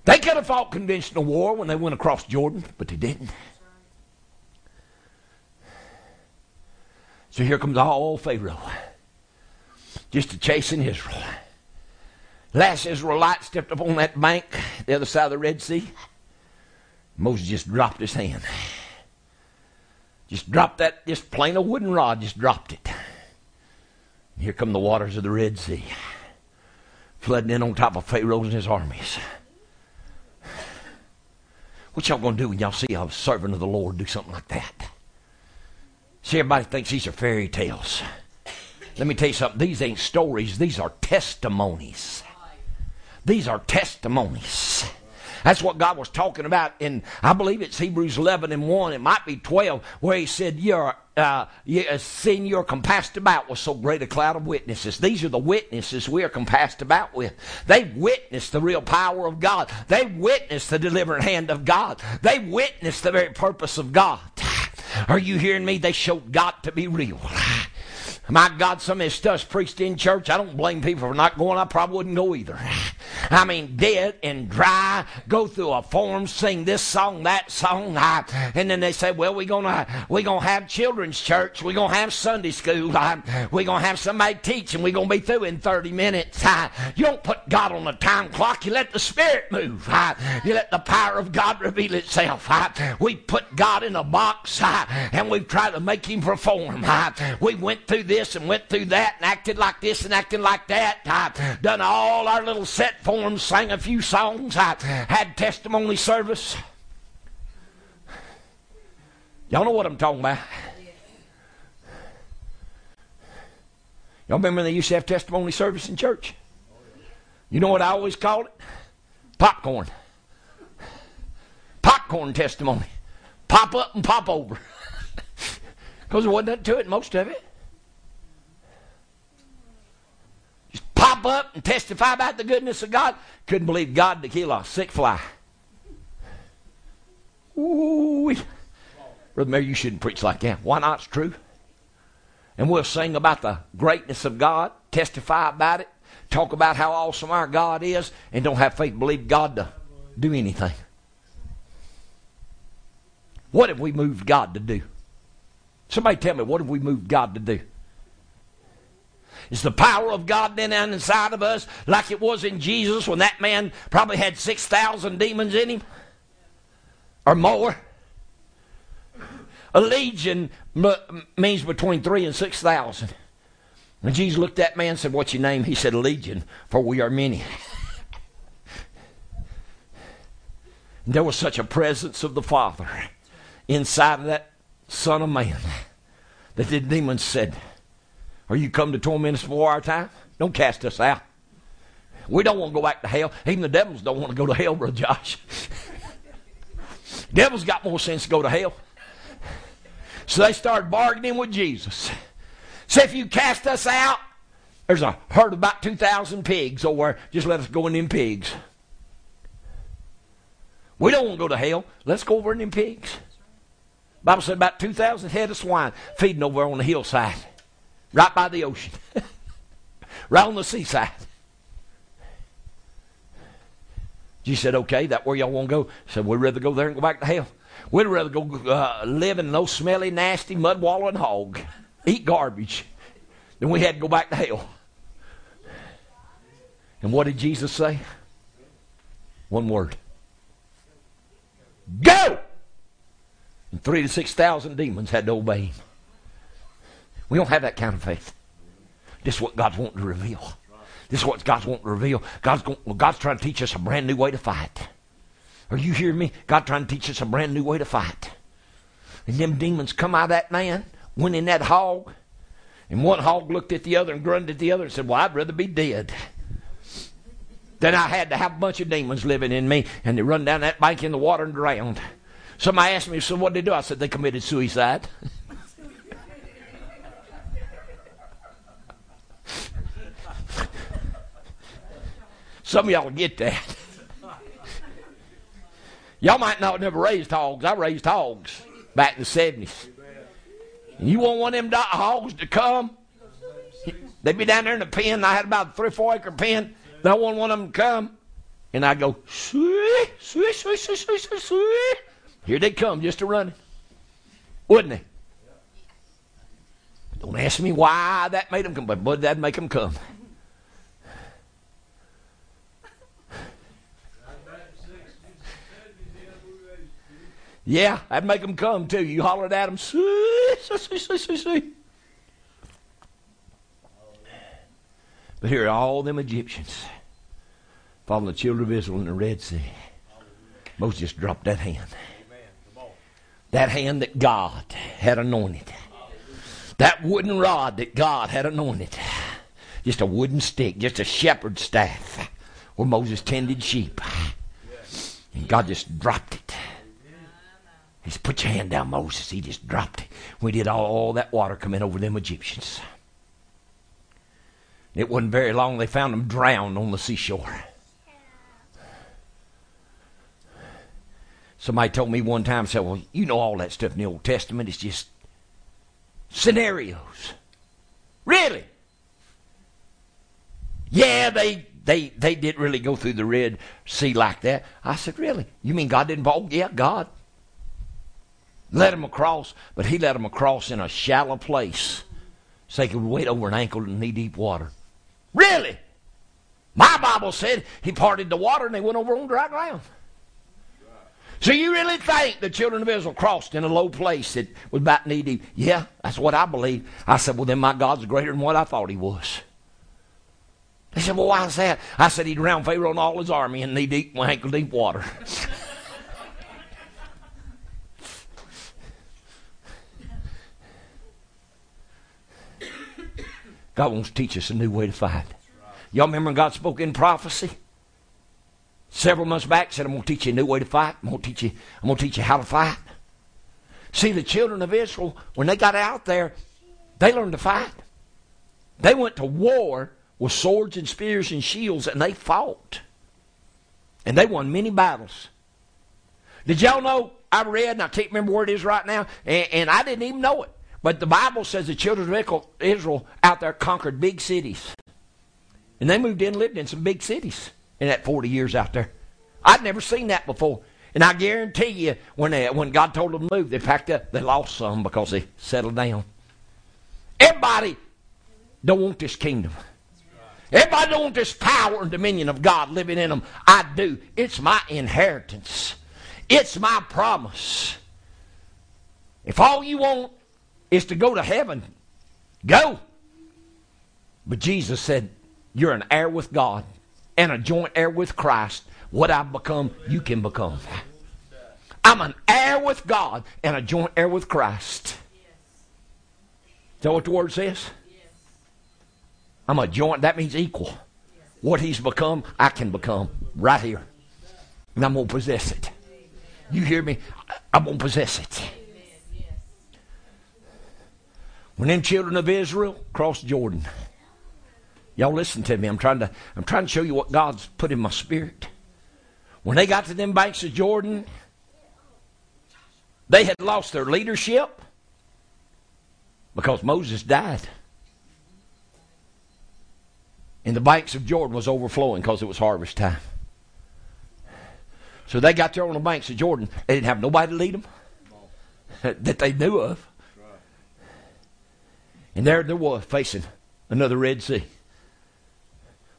They could have fought conventional war when they went across Jordan, but they didn't. So here comes all Pharaoh, just to chasing Israel. Last Israelite stepped up on that bank, the other side of the Red Sea. Moses just dropped his hand. Just dropped that, just plain old wooden rod, just dropped it. Here come the waters of the Red Sea, flooding in on top of Pharaoh and his armies. What y'all gonna do when y'all see a servant of the Lord do something like that? See, everybody thinks these are fairy tales. Let me tell you something. These ain't stories. These are testimonies. These are testimonies. That's what God was talking about in, I believe it's Hebrews 11 and 1. It might be 12, where He said, You're, uh, you, uh, seeing you're compassed about with so great a cloud of witnesses. These are the witnesses we are compassed about with. They witnessed the real power of God. They witnessed the delivering hand of God. They witnessed the very purpose of God. Are you hearing me? They showed God to be real. My God, some of this stuff's preached in church. I don't blame people for not going. I probably wouldn't go either. I mean, dead and dry, go through a form, sing this song, that song, and then they say, "Well, we're gonna we're gonna have children's church. We're gonna have Sunday school. We're gonna have somebody teaching. We're gonna be through in 30 minutes." You don't put God on a time clock. You let the Spirit move. You let the power of God reveal itself. We put God in a box, and we try to make Him perform. We went through this and went through that and acted like this and acted like that. I've done all our little set forms, sang a few songs. I had testimony service. Y'all know what I'm talking about. Y'all remember they used to have testimony service in church? You know what I always called it? Popcorn. Popcorn testimony. Pop up and pop over. Because there wasn't nothing to it, most of it. Up and testify about the goodness of God. Couldn't believe God to kill a sick fly. Ooh. Brother Mary, you shouldn't preach like that. Why not? It's true. And we'll sing about the greatness of God, testify about it, talk about how awesome our God is, and don't have faith believe God to do anything. What have we moved God to do? Somebody tell me, what have we moved God to do? Is the power of God then inside of us like it was in Jesus when that man probably had 6,000 demons in him? Or more? A legion means between three and 6,000. When Jesus looked at that man and said, What's your name? He said, Legion, for we are many. And there was such a presence of the Father inside of that Son of Man that the demons said, are you come to torment us before our time? Don't cast us out. We don't want to go back to hell. Even the devils don't want to go to hell, Brother Josh. devils got more sense to go to hell. So they started bargaining with Jesus. Say, if you cast us out, there's a herd of about 2,000 pigs over Just let us go in them pigs. We don't want to go to hell. Let's go over in them pigs. Bible said about 2,000 head of swine feeding over on the hillside right by the ocean, right on the seaside. Jesus said, okay, that where y'all want to go? Said, we'd rather go there and go back to hell. We'd rather go uh, live in no smelly, nasty, mud wallowing hog, eat garbage, than we had to go back to hell. And what did Jesus say? One word. Go! And three to six thousand demons had to obey him. We don't have that kind of faith. This is what God's wanting to reveal. This is what God's wanting to reveal. God's, going, well, God's trying to teach us a brand new way to fight. Are you hearing me? God trying to teach us a brand new way to fight. And them demons come out of that man, went in that hog, and one hog looked at the other and grunted at the other and said, Well, I'd rather be dead. Then I had to have a bunch of demons living in me, and they run down that bank in the water and drowned. Somebody asked me, So what did they do? I said, They committed suicide. Some of y'all get that. y'all might not never raised hogs. I raised hogs back in the 70s. You want one of them hogs to come? They'd be down there in the pen. I had about three or four acre pen. I want one of them to come. And I go, sweet, sweet, sweet, sweet, sweet, sweet, sweet. Here they come, just a running. Wouldn't they? Don't ask me why that made them come, but that'd make them come. Yeah, that'd make them come too. You hollered at them, see, see, see, see, see. But here are all them Egyptians following the children of Israel in the Red Sea. Moses just dropped that hand. That hand that God had anointed. That wooden rod that God had anointed. Just a wooden stick, just a shepherd's staff where Moses tended sheep. And God just dropped it. He said, Put your hand down, Moses. He just dropped it. We did all, that water come in over them Egyptians. It wasn't very long, they found them drowned on the seashore. Somebody told me one time, said, Well, you know all that stuff in the Old Testament. It's just scenarios. Really? Yeah, they they they didn't really go through the Red Sea like that. I said, Really? You mean God didn't involve? Yeah, God. Let him across, but he let him across in a shallow place so they could wade over an ankle in knee deep water. Really? My Bible said he parted the water and they went over on dry ground. So you really think the children of Israel crossed in a low place that was about knee deep? Yeah, that's what I believe. I said, well, then my God's greater than what I thought he was. They said, well, why is that? I said, he drowned Pharaoh and all his army in knee deep, ankle deep water. God wants to teach us a new way to fight. Y'all remember when God spoke in prophecy? Several months back said, I'm going to teach you a new way to fight. I'm going to teach you, I'm to teach you how to fight. See, the children of Israel, when they got out there, they learned to fight. They went to war with swords and spears and shields, and they fought. And they won many battles. Did y'all know? I read, and I can't remember where it is right now, and, and I didn't even know it. But the Bible says the children of Israel out there conquered big cities. And they moved in and lived in some big cities in that 40 years out there. I'd never seen that before. And I guarantee you, when, they, when God told them to move, they packed up. They lost some because they settled down. Everybody don't want this kingdom. Everybody don't want this power and dominion of God living in them. I do. It's my inheritance. It's my promise. If all you want is to go to heaven. Go. But Jesus said, You're an heir with God and a joint heir with Christ. What I've become, you can become. I'm an heir with God and a joint heir with Christ. Is that what the word says? I'm a joint, that means equal. What he's become, I can become right here. And I'm going to possess it. You hear me? I'm going to possess it. When them children of Israel crossed Jordan, y'all listen to me. I'm trying to I'm trying to show you what God's put in my spirit. When they got to them banks of Jordan, they had lost their leadership because Moses died. And the banks of Jordan was overflowing because it was harvest time. So they got there on the banks of Jordan. They didn't have nobody to lead them that they knew of. And there there was, facing another Red Sea.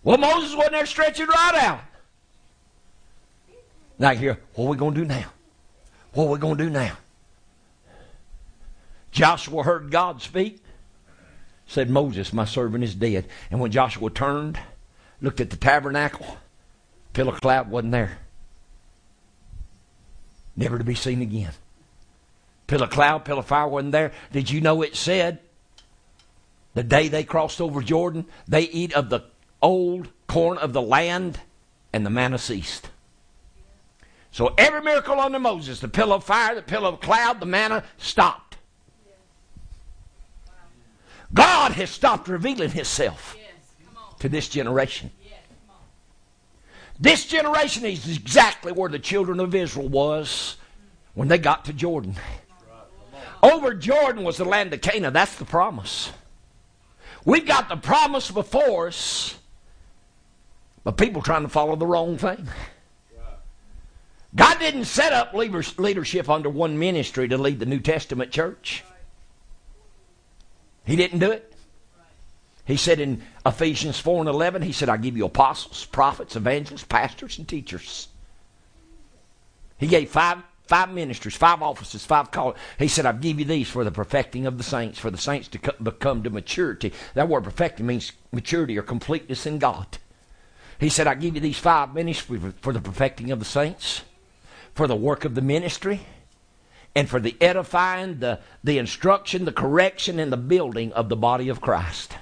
Well, Moses wasn't there stretching right out. Now here, what are we going to do now? What are we going to do now? Joshua heard God speak. Said, Moses, my servant, is dead. And when Joshua turned, looked at the tabernacle, pillar cloud wasn't there. Never to be seen again. Pillar cloud, pillar fire wasn't there. Did you know it said the day they crossed over Jordan, they eat of the old corn of the land, and the manna ceased. So every miracle under Moses, the pillar of fire, the pillar of cloud, the manna stopped. God has stopped revealing Himself to this generation. This generation is exactly where the children of Israel was when they got to Jordan. Over Jordan was the land of Canaan. That's the promise. We've got the promise before us, but people trying to follow the wrong thing. God didn't set up leadership under one ministry to lead the New Testament church. He didn't do it. He said in Ephesians 4 and 11, He said, I give you apostles, prophets, evangelists, pastors, and teachers. He gave five Five ministers, five offices, five callings. He said, I've give you these for the perfecting of the saints, for the saints to become to maturity. That word perfecting means maturity or completeness in God. He said, I give you these five ministries for the perfecting of the saints, for the work of the ministry, and for the edifying, the, the instruction, the correction, and the building of the body of Christ.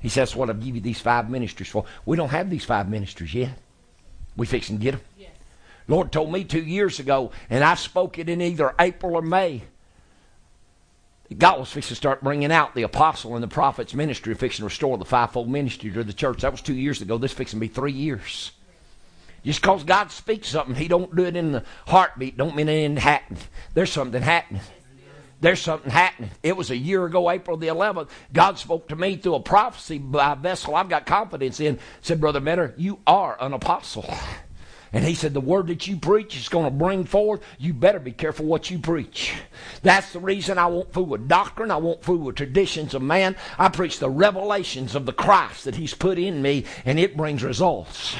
He says, what I give you these five ministries for. We don't have these five ministries yet. We fix and get them. Lord told me two years ago, and I spoke it in either April or May. God was fixing to start bringing out the apostle and the prophet's ministry, fixing to restore the fivefold ministry to the church. That was two years ago. This fixing to be three years. Just because God speaks something, He don't do it in the heartbeat. Don't mean it ain't happening. There's something happening. There's something happening. It was a year ago, April the 11th. God spoke to me through a prophecy by a vessel I've got confidence in. Said, Brother Mentor, you are an apostle. And he said, The word that you preach is going to bring forth. You better be careful what you preach. That's the reason I won't fool with doctrine. I won't fool with traditions of man. I preach the revelations of the Christ that he's put in me, and it brings results.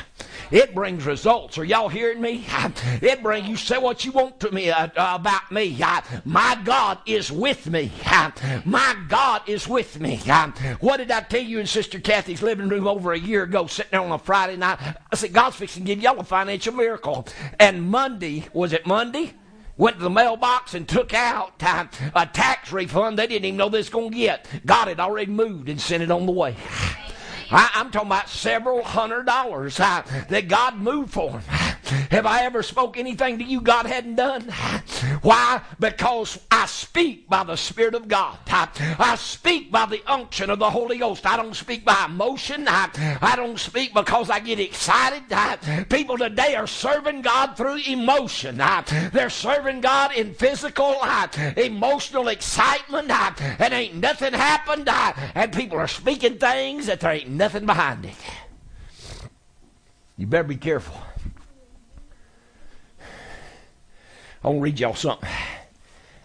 It brings results. Are y'all hearing me? It brings, you say what you want to me uh, about me. Uh, my God is with me. Uh, my God is with me. Uh, what did I tell you in Sister Kathy's living room over a year ago, sitting there on a Friday night? I said, God's fixing to give y'all a financial miracle. And Monday, was it Monday? went to the mailbox and took out a tax refund they didn't even know they was going to get. God had already moved and sent it on the way. I, am talking about several hundred dollars that God moved for him. Have I ever spoke anything to you God hadn't done? Why? Because I speak by the Spirit of God. I, I speak by the unction of the Holy Ghost. I don't speak by emotion. I, I don't speak because I get excited. I, people today are serving God through emotion. they're serving God in physical, emotional excitement, and ain't nothing happened. and people are speaking things that there ain't nothing behind it. You better be careful. I want to read y'all something.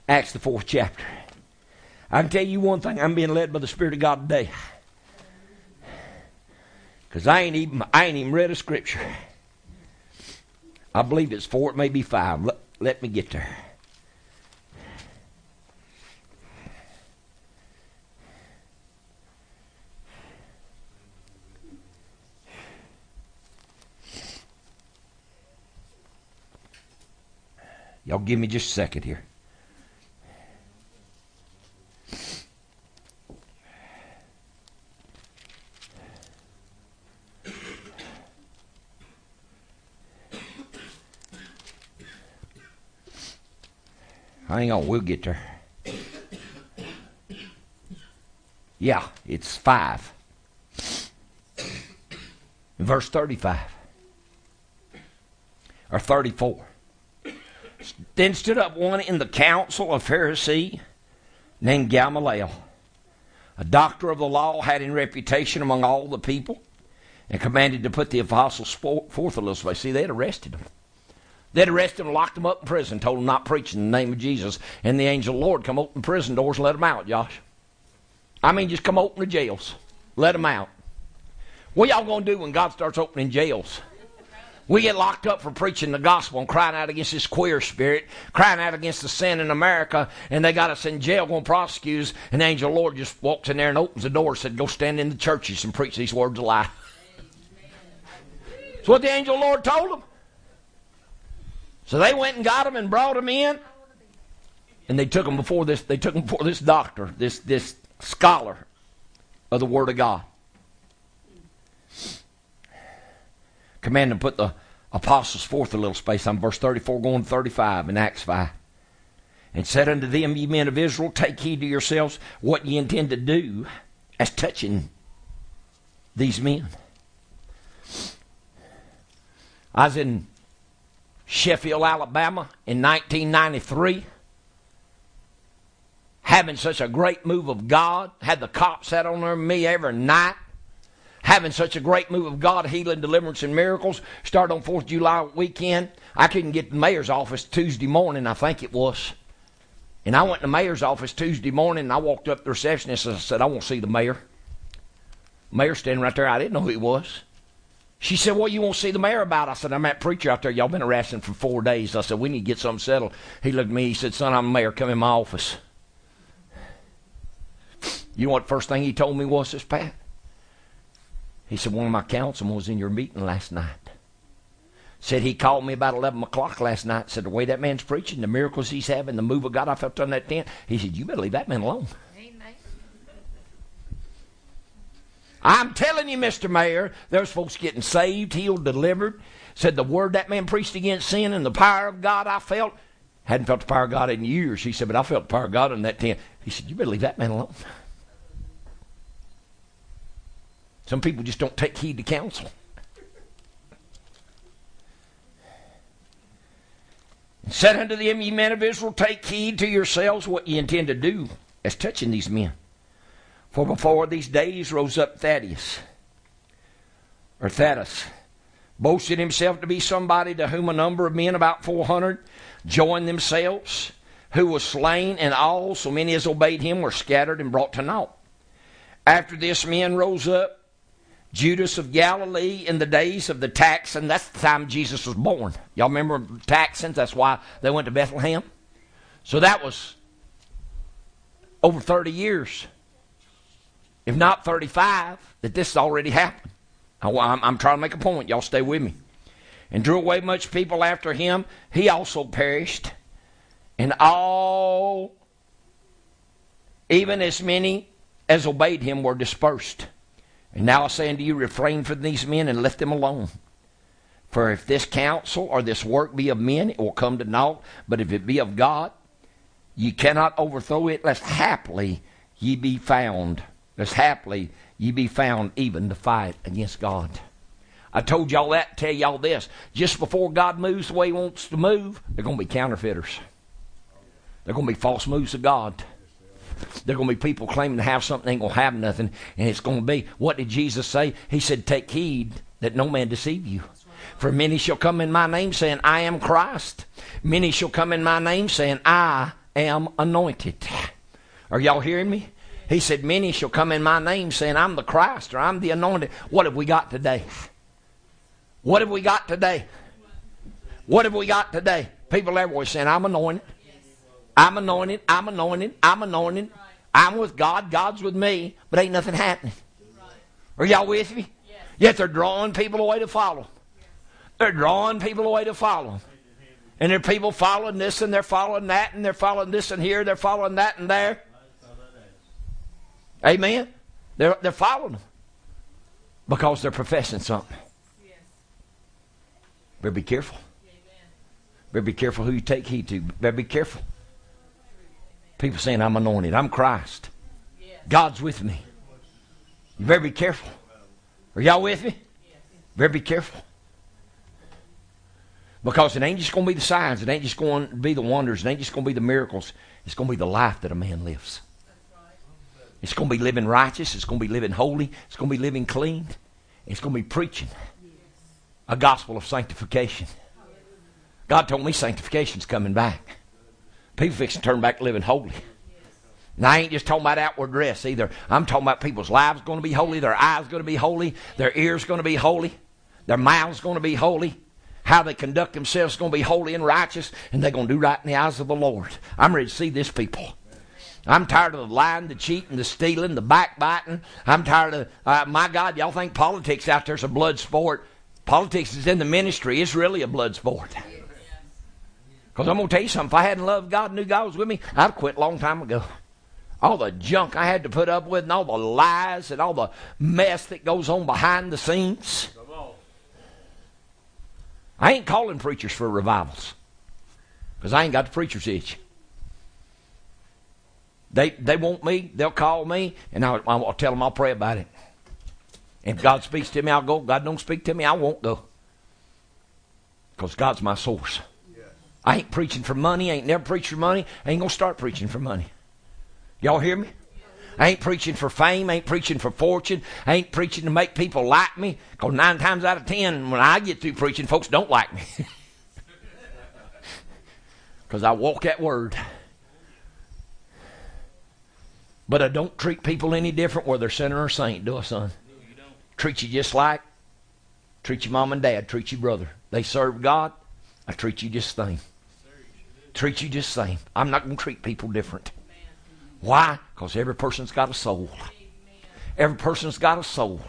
Acts the fourth chapter. I can tell you one thing. I'm being led by the Spirit of God today. Because I ain't even I ain't even read a scripture. I believe it's four, it may be five. Let, let me get there. Y'all give me just a second here. Hang on, we'll get there. Yeah, it's 5. Verse 35. Or 34. Then stood up one in the council, a Pharisee named Gamaliel, a doctor of the law, had in reputation among all the people, and commanded to put the apostles forth a little space. See, they had arrested them. They'd arrested them, locked them up in prison, told them not preach in the name of Jesus. And the angel of the Lord come open prison doors and let them out, Josh. I mean, just come open the jails. Let them out. What y'all going to do when God starts opening jails? We get locked up for preaching the gospel and crying out against this queer spirit, crying out against the sin in America, and they got us in jail going to prosecute us. And the angel of the Lord just walks in there and opens the door and said, Go stand in the churches and preach these words of life. That's what the angel of the Lord told them. So they went and got them and brought them in. And they took them before this, they took them before this doctor, this, this scholar of the Word of God. Command to put the apostles forth a little space. I'm verse 34 going to 35 in Acts 5. And said unto them, Ye men of Israel, take heed to yourselves what ye intend to do as touching these men. I was in Sheffield, Alabama in 1993 having such a great move of God. Had the cops set on me every night having such a great move of God, healing, deliverance, and miracles. Started on 4th of July weekend. I couldn't get the mayor's office Tuesday morning, I think it was. And I went to the mayor's office Tuesday morning and I walked up to the receptionist and I said, I want to see the mayor. Mayor standing right there. I didn't know who he was. She said, What you want to see the mayor about? I said, I'm that preacher out there. Y'all been harassing for four days. I said, We need to get something settled. He looked at me. He said, Son, I'm the mayor. Come in my office. You know what the first thing he told me was this, Pat? He said, One of my councilmen was in your meeting last night. Said he called me about 11 o'clock last night. Said, The way that man's preaching, the miracles he's having, the move of God I felt on that tent. He said, You better leave that man alone. Amen. I'm telling you, Mr. Mayor, there's folks getting saved, healed, delivered. Said the word that man preached against sin and the power of God I felt. Hadn't felt the power of God in years. He said, but I felt the power of God in that tent. He said, you better leave that man alone. Some people just don't take heed to counsel. Said unto them, Ye men of Israel, take heed to yourselves what ye intend to do as touching these men. For before these days rose up Thaddeus, or Thaddeus, boasted himself to be somebody to whom a number of men, about 400, joined themselves, who was slain, and all, so many as obeyed him, were scattered and brought to naught. After this, men rose up Judas of Galilee in the days of the taxing. That's the time Jesus was born. Y'all remember taxings? That's why they went to Bethlehem. So that was over 30 years, if not 35, that this already happened. I'm, I'm trying to make a point. Y'all stay with me. And drew away much people after him. He also perished. And all, even as many as obeyed him, were dispersed. And now I say unto you, refrain from these men and let them alone. For if this counsel or this work be of men, it will come to naught. But if it be of God, ye cannot overthrow it, lest haply ye be found, lest haply ye be found even to fight against God. I told y'all that, tell y'all this. Just before God moves the way he wants to move, they're going to be counterfeiters. They're going to be false moves of God. There are going to be people claiming to have something, ain't going to have nothing, and it's going to be. What did Jesus say? He said, Take heed that no man deceive you. For many shall come in my name saying, I am Christ. Many shall come in my name saying, I am anointed. Are y'all hearing me? He said, Many shall come in my name saying, I'm the Christ or I'm the anointed. What have we got today? What have we got today? What have we got today? People everywhere saying, I'm anointed. I'm anointed. I'm anointed. I'm anointed. I'm with God. God's with me. But ain't nothing happening. Are y'all with me? Yet they're drawing people away to follow. They're drawing people away to follow. And there are people following this and they're following that and they're following this and here, they're following that and there. Amen? They're, they're following them because they're professing something. Better be careful. Better be careful who you take heed to. Better be careful. People saying, I'm anointed. I'm Christ. God's with me. You better be careful. Are y'all with me? Better be careful. Because it ain't just going to be the signs. It ain't just going to be the wonders. It ain't just going to be the miracles. It's going to be the life that a man lives. It's going to be living righteous. It's going to be living holy. It's going to be living clean. It's going to be preaching a gospel of sanctification. God told me sanctification's coming back. People fix to turn back to living holy. And I ain't just talking about outward dress either. I'm talking about people's lives going to be holy, their eyes going to be holy, their ears going to be holy, their mouths going to be holy, how they conduct themselves is going to be holy and righteous, and they're going to do right in the eyes of the Lord. I'm ready to see this people. I'm tired of the lying, the cheating, the stealing, the backbiting. I'm tired of, uh, my God, y'all think politics out there's a blood sport. Politics is in the ministry. It's really a blood sport. Because I'm going to tell you something. If I hadn't loved God and knew God was with me, I'd quit a long time ago. All the junk I had to put up with and all the lies and all the mess that goes on behind the scenes. I ain't calling preachers for revivals because I ain't got the preacher's itch. They, they want me, they'll call me, and I'll, I'll tell them I'll pray about it. If God speaks to me, I'll go. God don't speak to me, I won't go. Because God's my source. I ain't preaching for money. I ain't never preached for money. I ain't going to start preaching for money. Y'all hear me? I ain't preaching for fame. I ain't preaching for fortune. I ain't preaching to make people like me. Because nine times out of ten, when I get through preaching, folks don't like me. Because I walk that word. But I don't treat people any different whether they're sinner or saint, do I, son? Treat you just like treat your mom and dad, treat your brother. They serve God. I treat you just the same treat you just the same. I'm not going to treat people different. Why? Because every person's got a soul. Every person's got a soul.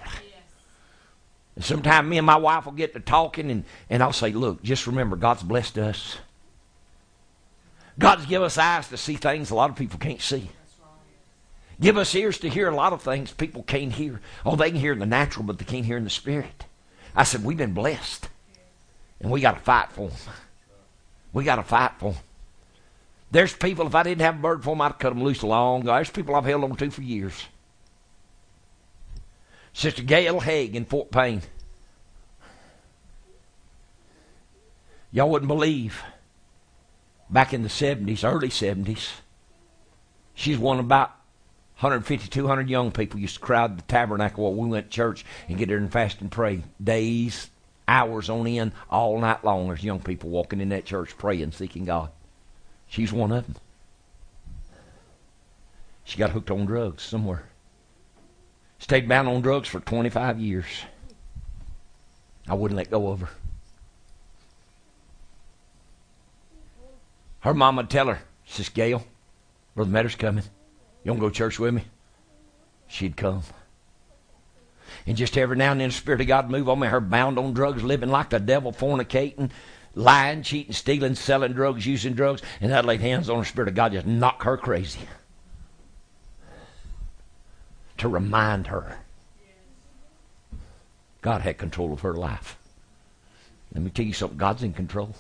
And sometimes me and my wife will get to talking, and, and I'll say, Look, just remember, God's blessed us. God's given us eyes to see things a lot of people can't see. Give us ears to hear a lot of things people can't hear. Oh, they can hear in the natural, but they can't hear in the spirit. I said, We've been blessed. And we got to fight for them. We got to fight for them. There's people, if I didn't have a bird for them, I'd cut them loose long. There's people I've held on to for years. Sister Gail Haig in Fort Payne. Y'all wouldn't believe. Back in the 70s, early 70s, she's one of about 150, 200 young people used to crowd the tabernacle while we went to church and get there and fast and pray. Days, hours on end, all night long. There's young people walking in that church praying, seeking God. She's one of them. She got hooked on drugs somewhere. Stayed bound on drugs for 25 years. I wouldn't let go of her. Her mama would tell her, Sis Gail, Brother Matter's coming. You want to go to church with me? She'd come. And just every now and then the Spirit of God move on me. Her bound on drugs, living like the devil, fornicating, lying, cheating, stealing, selling drugs, using drugs. And I'd lay hands on the Spirit of God, just knock her crazy. To remind her God had control of her life. Let me tell you something God's in control.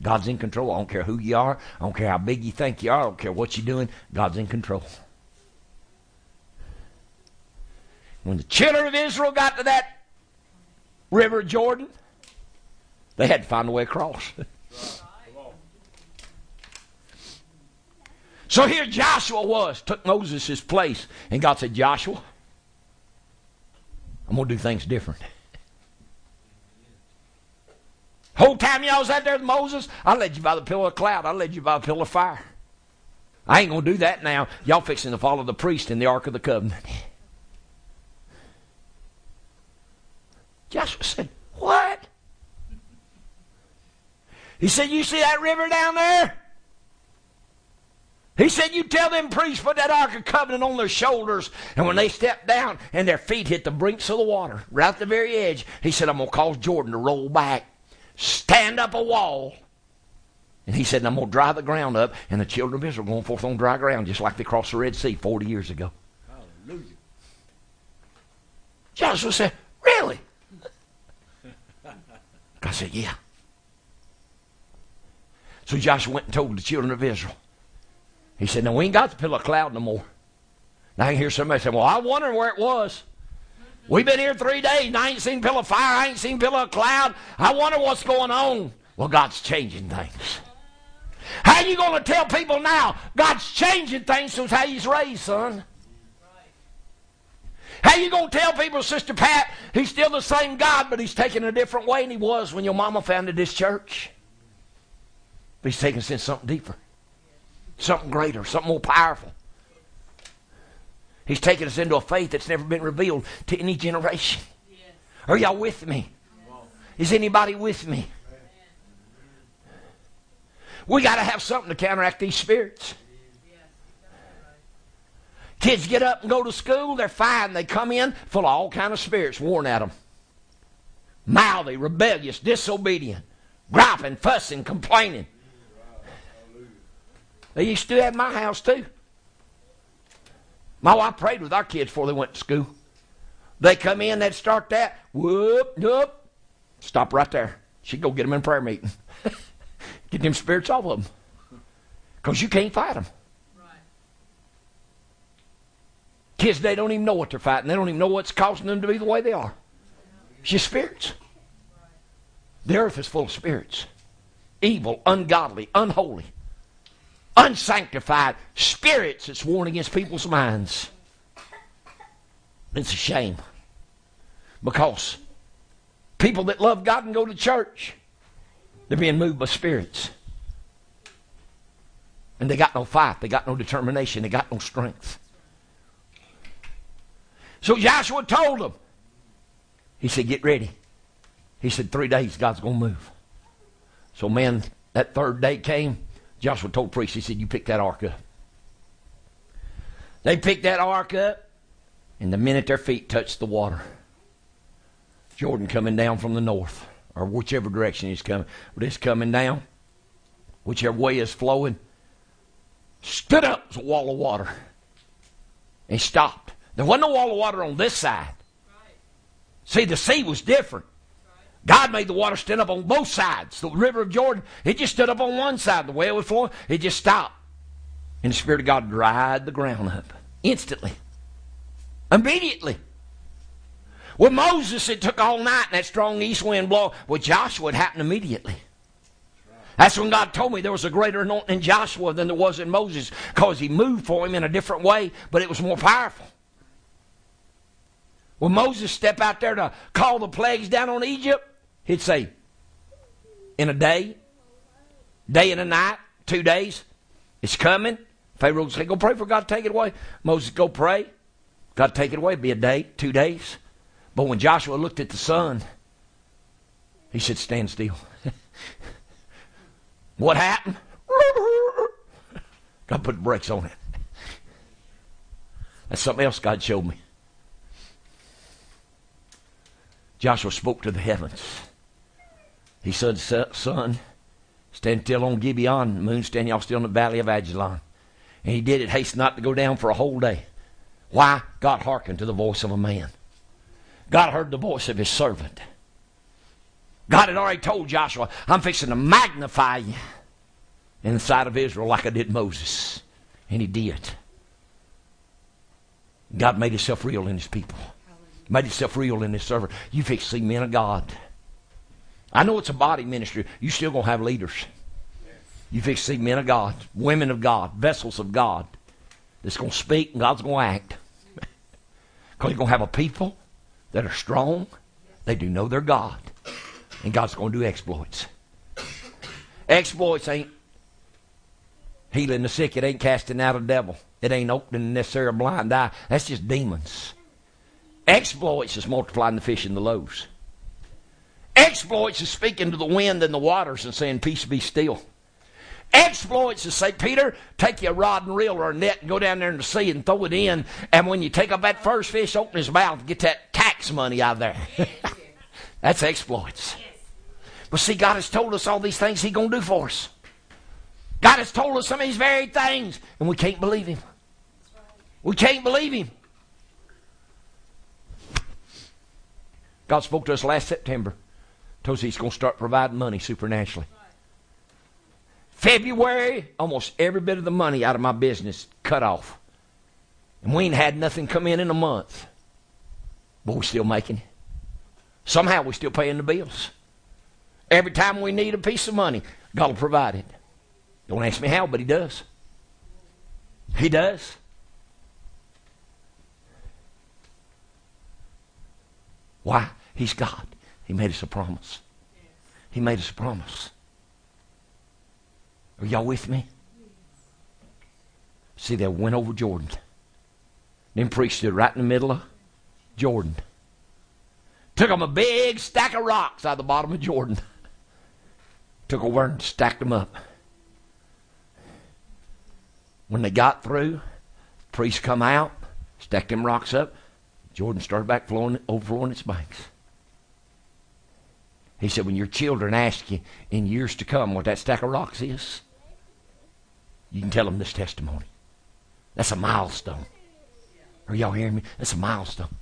God's in control. I don't care who you are. I don't care how big you think you are. I don't care what you're doing. God's in control. When the children of Israel got to that river Jordan, they had to find a way across. so here Joshua was, took Moses' place, and God said, Joshua, I'm going to do things different. Whole time y'all was out there with Moses, I led you by the pillar of cloud. I led you by the pillar of fire. I ain't gonna do that now. Y'all fixing to follow the priest in the Ark of the Covenant. Joshua said, What? He said, You see that river down there? He said, You tell them priests put that Ark of Covenant on their shoulders, and when they step down and their feet hit the brinks of the water, right at the very edge, he said, I'm going to cause Jordan to roll back stand up a wall. And he said, I'm going to dry the ground up. And the children of Israel going forth on dry ground, just like they crossed the Red Sea 40 years ago. Hallelujah. Joshua said, Really? I said, Yeah. So Joshua went and told the children of Israel. He said, Now we ain't got the pillar of cloud no more. Now I can hear somebody say, Well, I wonder where it was. We've been here three days and I ain't seen pillar of fire. I ain't seen pillar of cloud. I wonder what's going on. Well, God's changing things. How you going to tell people now God's changing things since how he's raised, son? How you going to tell people, Sister Pat, he's still the same God, but he's taking a different way than he was when your mama founded this church? But he's taking us in something deeper, something greater, something more powerful. He's taken us into a faith that's never been revealed to any generation. Are y'all with me? Is anybody with me? We got to have something to counteract these spirits. Kids get up and go to school, they're fine. They come in full of all kind of spirits worn at them. Mouthy, rebellious, disobedient, griping, fussing, complaining. They used to do that in my house too. My wife prayed with our kids before they went to school. They come in, they'd start that. Whoop, whoop. Stop right there. She'd go get them in prayer meeting. get them spirits off of them. Because you can't fight them. Right. Kids, they don't even know what they're fighting. They don't even know what's causing them to be the way they are. It's just spirits. The earth is full of spirits. Evil, ungodly, unholy unsanctified spirits that's worn against people's minds. It's a shame. Because people that love God and go to church, they're being moved by spirits. And they got no fight, they got no determination, they got no strength. So Joshua told them, he said, Get ready. He said, Three days, God's going to move. So, man, that third day came. Joshua told the priest, he said, You pick that ark up. They picked that ark up, and the minute their feet touched the water, Jordan coming down from the north, or whichever direction he's coming, but it's coming down, whichever way is flowing, stood up as a wall of water. And stopped. There wasn't a wall of water on this side. See, the sea was different. God made the water stand up on both sides. The river of Jordan, it just stood up on one side. The way it was flowing, it just stopped. And the Spirit of God dried the ground up instantly. Immediately. With Moses, it took all night and that strong east wind blow. With Joshua, it happened immediately. That's when God told me there was a greater anointing in Joshua than there was in Moses because he moved for him in a different way, but it was more powerful. When Moses stepped out there to call the plagues down on Egypt, he'd say, in a day, day and a night, two days, it's coming. Pharaoh would say, go pray for God to take it away. Moses, go pray. God take it away. It'd be a day, two days. But when Joshua looked at the sun, he said, stand still. what happened? God put brakes on it. That's something else God showed me. Joshua spoke to the heavens. He said, Sun, stand still on Gibeon. Moon, stand y'all still in the valley of Ajalon. And he did it, hasten not to go down for a whole day. Why? God hearkened to the voice of a man. God heard the voice of his servant. God had already told Joshua, I'm fixing to magnify you in the sight of Israel like I did Moses. And he did. God made himself real in his people. Made himself real in his servant. You fix to see men of God. I know it's a body ministry. You still gonna have leaders. You fix see men of God, women of God, vessels of God that's gonna speak and God's gonna act. Because you're gonna have a people that are strong. They do know their God. And God's to do exploits. Exploits ain't healing the sick. It ain't casting out a devil. It ain't opening necessarily a blind eye. That's just demons. Exploits is multiplying the fish and the loaves. Exploits is speaking to the wind and the waters and saying, Peace be still. Exploits is say, Peter, take your rod and reel or a net and go down there in the sea and throw it in. And when you take up that first fish, open his mouth and get that tax money out of there. That's exploits. But see, God has told us all these things He's going to do for us. God has told us some of these very things, and we can't believe Him. We can't believe Him. God spoke to us last September. Us He's going to start providing money supernaturally. February, almost every bit of the money out of my business cut off. And we ain't had nothing come in in a month. But we're still making it. Somehow we're still paying the bills. Every time we need a piece of money, God will provide it. Don't ask me how, but He does. He does. Why? He's God. He made us a promise. He made us a promise. Are y'all with me? See, they went over Jordan. Then priests stood right in the middle of Jordan. Took them a big stack of rocks out of the bottom of Jordan. Took over and stacked them up. When they got through, priests come out, stacked them rocks up. Jordan started back flowing, overflowing its banks. He said, when your children ask you in years to come what that stack of rocks is, you can tell them this testimony. That's a milestone. Are y'all hearing me? That's a milestone.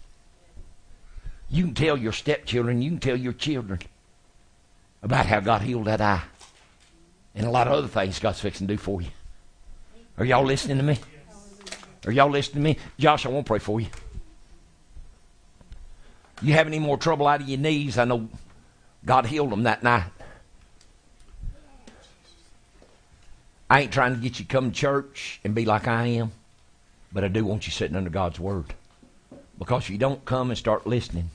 You can tell your stepchildren, you can tell your children about how God healed that eye. And a lot of other things God's fixing to do for you. Are y'all listening to me? Are y'all listening to me? Josh, I want to pray for you. You have any more trouble out of your knees? I know God healed them that night. I ain't trying to get you to come to church and be like I am, but I do want you sitting under God's Word. Because if you don't come and start listening,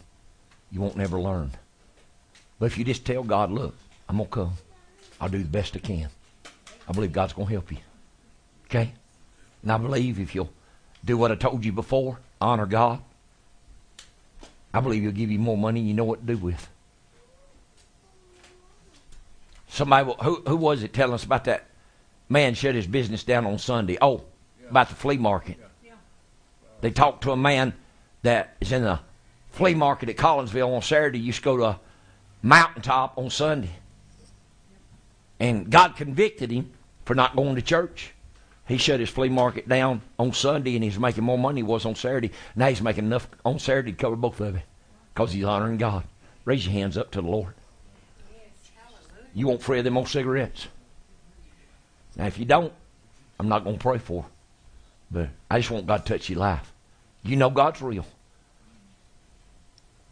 you won't never learn. But if you just tell God, look, I'm going to come. I'll do the best I can. I believe God's going to help you. Okay? And I believe if you'll do what I told you before, honor God, I believe He'll give you more money you know what to do with. Somebody, who, who was it telling us about that man shut his business down on Sunday? Oh, about the flea market. They talked to a man that is in the flea market at Collinsville on Saturday. You used to go to a mountaintop on Sunday. And God convicted him for not going to church. He shut his flea market down on Sunday and he's making more money than he was on Saturday. Now he's making enough on Saturday to cover both of it because he's honoring God. Raise your hands up to the Lord. You want free of them old cigarettes. Now, if you don't, I'm not going to pray for. But I just want God to touch your life. You know God's real.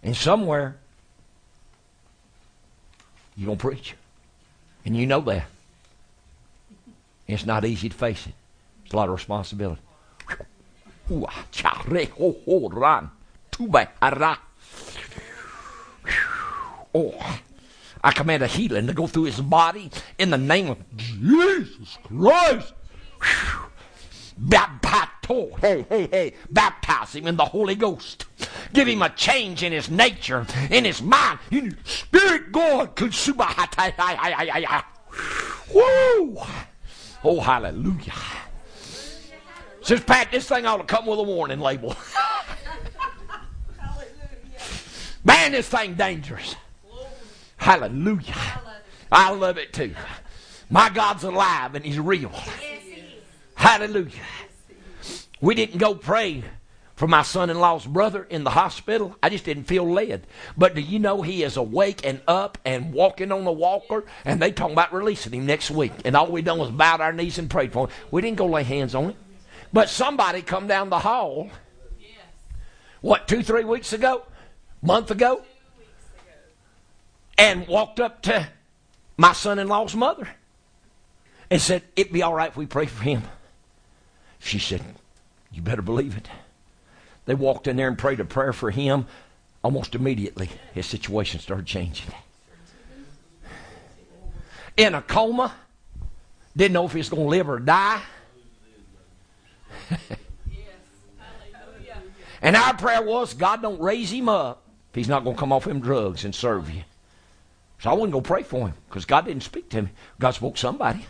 And somewhere, you're going to preach. And you know that. It's not easy to face it. It's a lot of responsibility. Ah, ah, oh, I command a healing to go through his body in the name of Jesus Christ. Baptize, oh, hey, hey, hey, baptize him in the Holy Ghost. Give him a change in his nature, in his mind, in his spirit, God. Consume. Woo! Oh, hallelujah. Says Pat, this thing ought to come with a warning label. Man, this thing dangerous. Hallelujah. I love it too. My God's alive and He's real. Hallelujah. We didn't go pray for my son in law's brother in the hospital. I just didn't feel led. But do you know he is awake and up and walking on the walker? And they talking about releasing him next week. And all we done was bowed our knees and prayed for him. We didn't go lay hands on him. But somebody come down the hall, what, two, three weeks ago? Month ago? And walked up to my son in law's mother and said, It'd be all right if we pray for him. She said, You better believe it. They walked in there and prayed a prayer for him. Almost immediately, his situation started changing. In a coma, didn't know if he was going to live or die. and our prayer was, God don't raise him up if he's not going to come off them drugs and serve you. So I wasn't going to pray for him because God didn't speak to me. God spoke to somebody.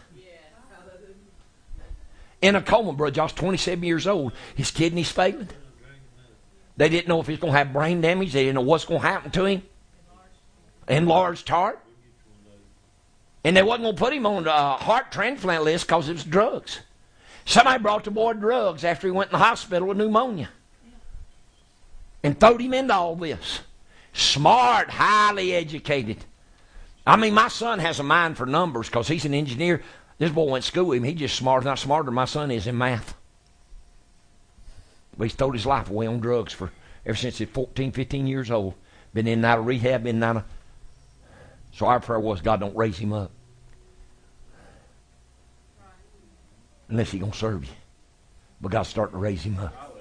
In a coma, brother Josh, 27 years old. His kidneys failing. They didn't know if he was going to have brain damage. They didn't know what's going to happen to him. Enlarged heart. And they wasn't going to put him on the uh, heart transplant list because it was drugs. Somebody brought the boy drugs after he went in the hospital with pneumonia. And throwed him into all this. Smart, highly educated. I mean, my son has a mind for numbers because he's an engineer. This boy went to school with him. He's just smart, not smarter than my son is in math. But he's thrown his life away on drugs for ever since he's 14, 15 years old. Been in and out of rehab, been in and out of. So our prayer was, God, don't raise him up. Unless he's going to serve you. But God's starting to raise him up.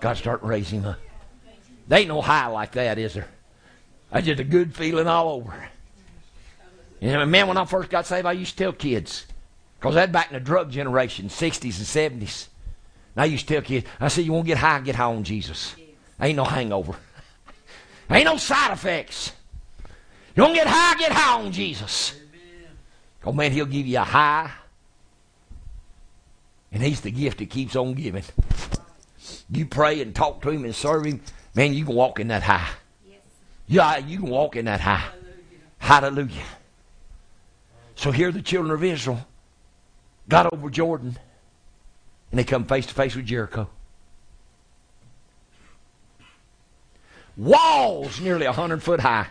God's starting to raise him up. There ain't no high like that, is there? That's just a good feeling all over. Know, man, when I first got saved, I used to tell kids, because that back in the drug generation, 60s and 70s. And I used to tell kids, I said, you want to get high, get high on Jesus. Ain't no hangover. Ain't no side effects. You want to get high, get high on Jesus. Oh man, he'll give you a high. And he's the gift that keeps on giving. You pray and talk to him and serve him, man, you can walk in that high. Yeah, you can walk in that high. Hallelujah. So here the children of Israel got over Jordan and they come face to face with Jericho. Walls nearly 100 foot high.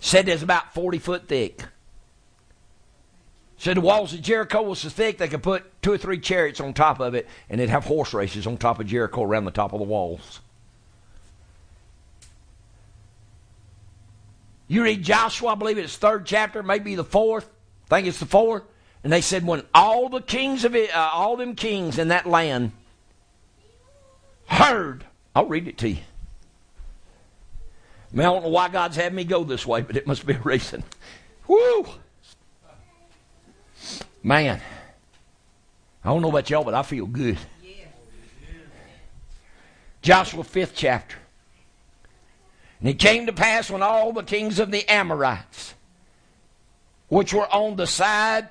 Said it's about 40 foot thick. Said the walls of Jericho was so thick they could put two or three chariots on top of it and they'd have horse races on top of Jericho around the top of the walls. You read Joshua, I believe it's third chapter, maybe the fourth. I think it's the fourth. And they said when all the kings of it, uh, all them kings in that land heard, I'll read it to you. I, mean, I don't know why God's had me go this way, but it must be a reason. Woo! Man, I don't know about y'all, but I feel good. Joshua, fifth chapter. And it came to pass when all the kings of the Amorites, which were on the side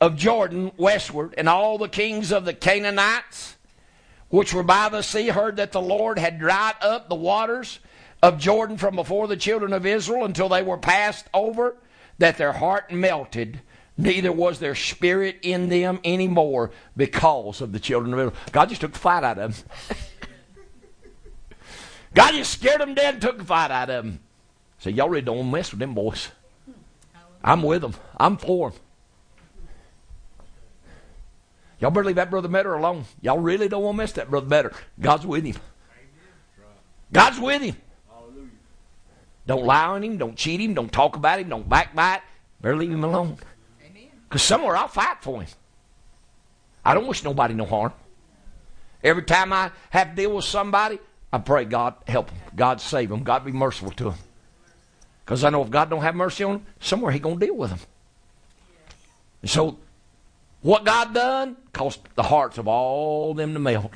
of Jordan westward, and all the kings of the Canaanites, which were by the sea, heard that the Lord had dried up the waters of Jordan from before the children of Israel until they were passed over, that their heart melted, neither was their spirit in them any more because of the children of Israel. God just took the fight out of them. God just scared them dead and took the fight out of them. So y'all really don't mess with them boys. I'm with them. I'm for them. Y'all better leave that brother Better alone. Y'all really don't want to mess that brother Better. God's with him. God's with him. Don't lie on him. Don't cheat him. Don't talk about him. Don't backbite. Better leave him alone. Because somewhere I'll fight for him. I don't wish nobody no harm. Every time I have to deal with somebody, I pray God help them. God save them. God be merciful to them. Because I know if God don't have mercy on them, somewhere He gonna deal with them. And so, what God done caused the hearts of all them to melt.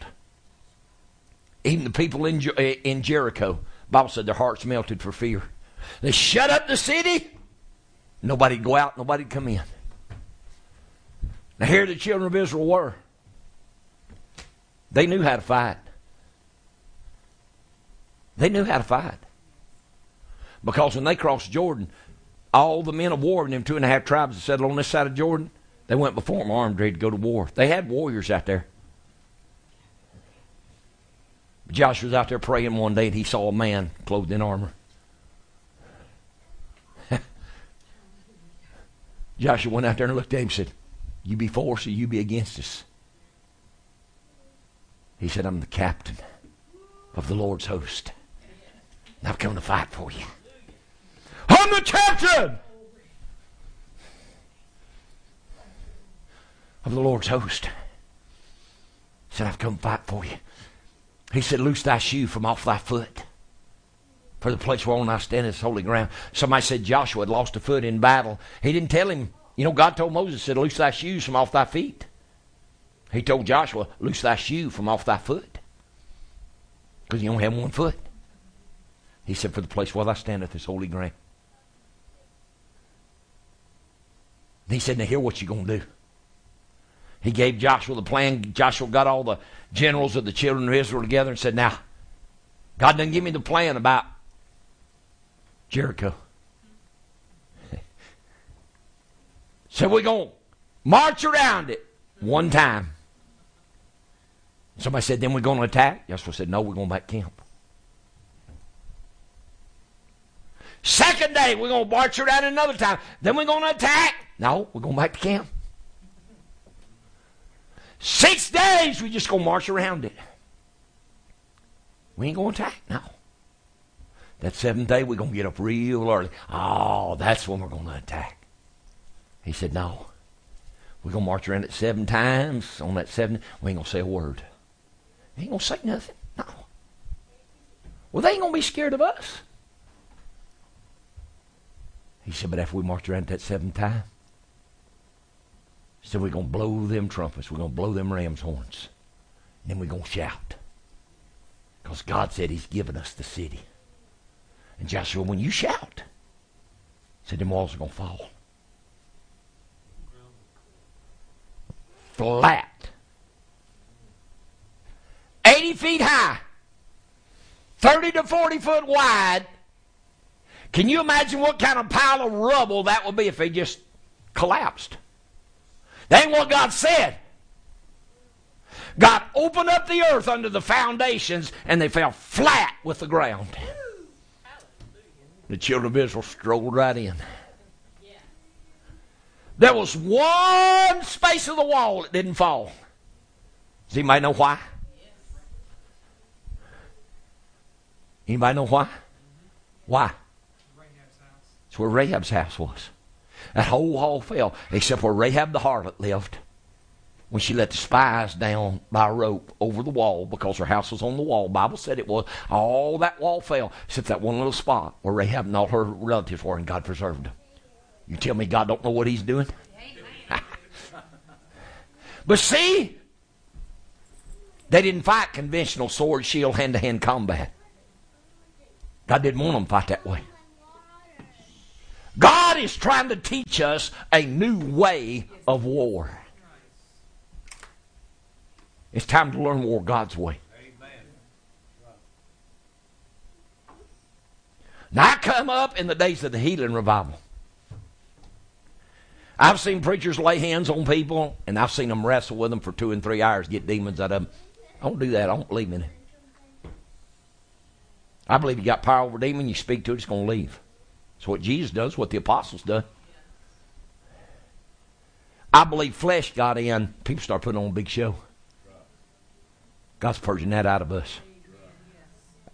Even the people in eh, in Jericho, Bible said their hearts melted for fear. They shut up the city. Nobody'd go out. Nobody'd come in. Now here the children of Israel were. They knew how to fight. They knew how to fight. Because when they crossed Jordan, all the men of war in them two and a half tribes that settled on this side of Jordan, they went before them armed, ready to go to war. They had warriors out there. Joshua was out there praying one day and he saw a man clothed in armor. Joshua went out there and looked at him and said, You be for us or you be against us? He said, I'm the captain of the Lord's host. I've come to fight for you. I'm the captain of the Lord's host. Said, I've come to fight for you. He said, Loose thy shoe from off thy foot. For the place whereon I stand is holy ground. Somebody said Joshua had lost a foot in battle. He didn't tell him. You know, God told Moses, said, Loose thy shoes from off thy feet. He told Joshua, Loose thy shoe from off thy foot. Because you only have one foot. He said, For the place where I standeth is holy ground. He said, Now hear what you're going to do. He gave Joshua the plan. Joshua got all the generals of the children of Israel together and said, Now, God didn't give me the plan about Jericho. so we're going to march around it one time. Somebody said, then we're going to attack. Joshua said, no, we're going back camp. Second day, we're going to march around another time. Then we're going to attack. No, we're going back to camp. Six days, we just going to march around it. We ain't going to attack. No. That seventh day, we're going to get up real early. Oh, that's when we're going to attack. He said, no. We're going to march around it seven times. On that seven, we ain't going to say a word. They ain't going to say nothing. No. Well, they ain't going to be scared of us. He said, but after we march around that seventh time, he said, we're going to blow them trumpets. We're going to blow them ram's horns. And then we're going to shout. Because God said he's given us the city. And Joshua, when you shout, said them walls are going to fall. Flat. 80 feet high, 30 to 40 foot wide. Can you imagine what kind of pile of rubble that would be if they just collapsed? That ain't what God said. God opened up the earth under the foundations and they fell flat with the ground. The children of Israel strolled right in. There was one space of the wall that didn't fall. Does anybody know why? Anybody know why? Why? Where Rahab's house was. That whole wall fell, except where Rahab the harlot lived. When she let the spies down by a rope over the wall because her house was on the wall. Bible said it was. All that wall fell, except that one little spot where Rahab and all her relatives were, and God preserved them. You tell me God don't know what He's doing? but see, they didn't fight conventional sword, shield, hand to hand combat. God didn't want them to fight that way. God is trying to teach us a new way of war. It's time to learn war God's way. Now, I come up in the days of the healing revival. I've seen preachers lay hands on people, and I've seen them wrestle with them for two and three hours, get demons out of them. I don't do that. I don't believe in it. I believe you got power over demon, you speak to it, it's going to leave. It's what Jesus does, what the apostles done. I believe flesh got in. People start putting on a big show. God's purging that out of us.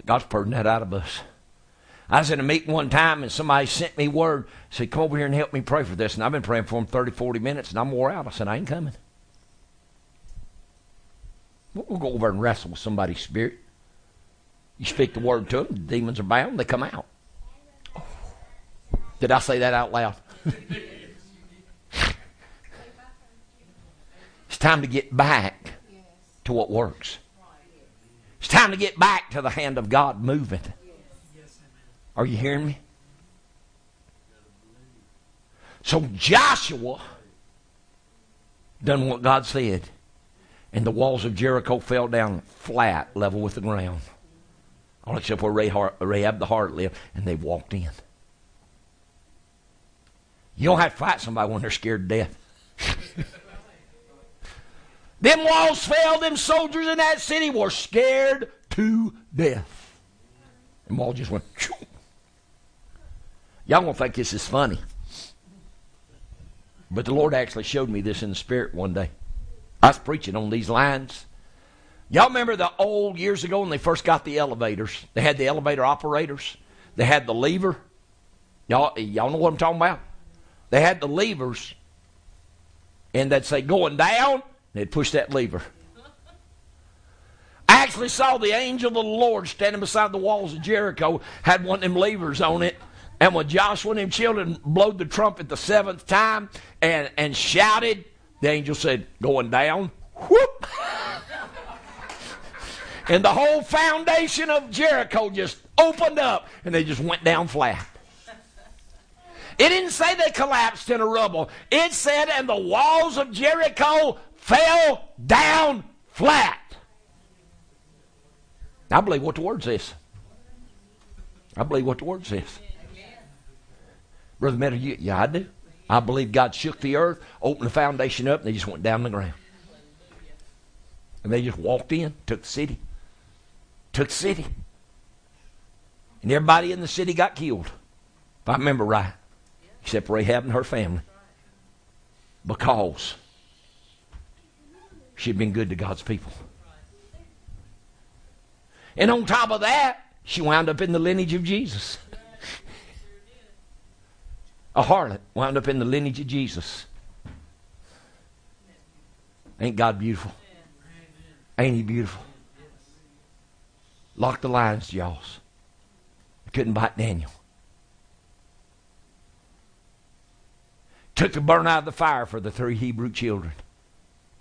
God's purging that out of us. I was in a meeting one time and somebody sent me word, said, Come over here and help me pray for this. And I've been praying for them 30, 40 minutes and I'm wore out. I said, I ain't coming. We'll go over and wrestle with somebody's spirit. You speak the word to them, the demons are bound, they come out. Did I say that out loud? it's time to get back to what works. It's time to get back to the hand of God moving. Are you hearing me? So Joshua done what God said, and the walls of Jericho fell down flat, level with the ground. All except where Rahab the harlot lived, and they walked in. You don't have to fight somebody when they're scared to death. them walls fell, them soldiers in that city were scared to death. And wall just went, Choo. Y'all won't think this is funny. But the Lord actually showed me this in the spirit one day. I was preaching on these lines. Y'all remember the old years ago when they first got the elevators? They had the elevator operators. They had the lever. Y'all, y'all know what I'm talking about? They had the levers, and they'd say going down, they'd push that lever. I actually saw the angel of the Lord standing beside the walls of Jericho, had one of them levers on it. And when Joshua and them children blowed the trumpet the seventh time and, and shouted, the angel said, Going down. Whoop! and the whole foundation of Jericho just opened up and they just went down flat. It didn't say they collapsed in a rubble. It said, and the walls of Jericho fell down flat. I believe what the word says. I believe what the word says. Brother Meadow, you, yeah, I do. I believe God shook the earth, opened the foundation up, and they just went down the ground. And they just walked in, took the city. Took the city. And everybody in the city got killed, if I remember right, except Rahab and her family. Because she'd been good to God's people. And on top of that, she wound up in the lineage of Jesus. A harlot wound up in the lineage of Jesus. Ain't God beautiful? Ain't He beautiful? Locked the lion's jaws. couldn't bite Daniel. Took the burn out of the fire for the three Hebrew children.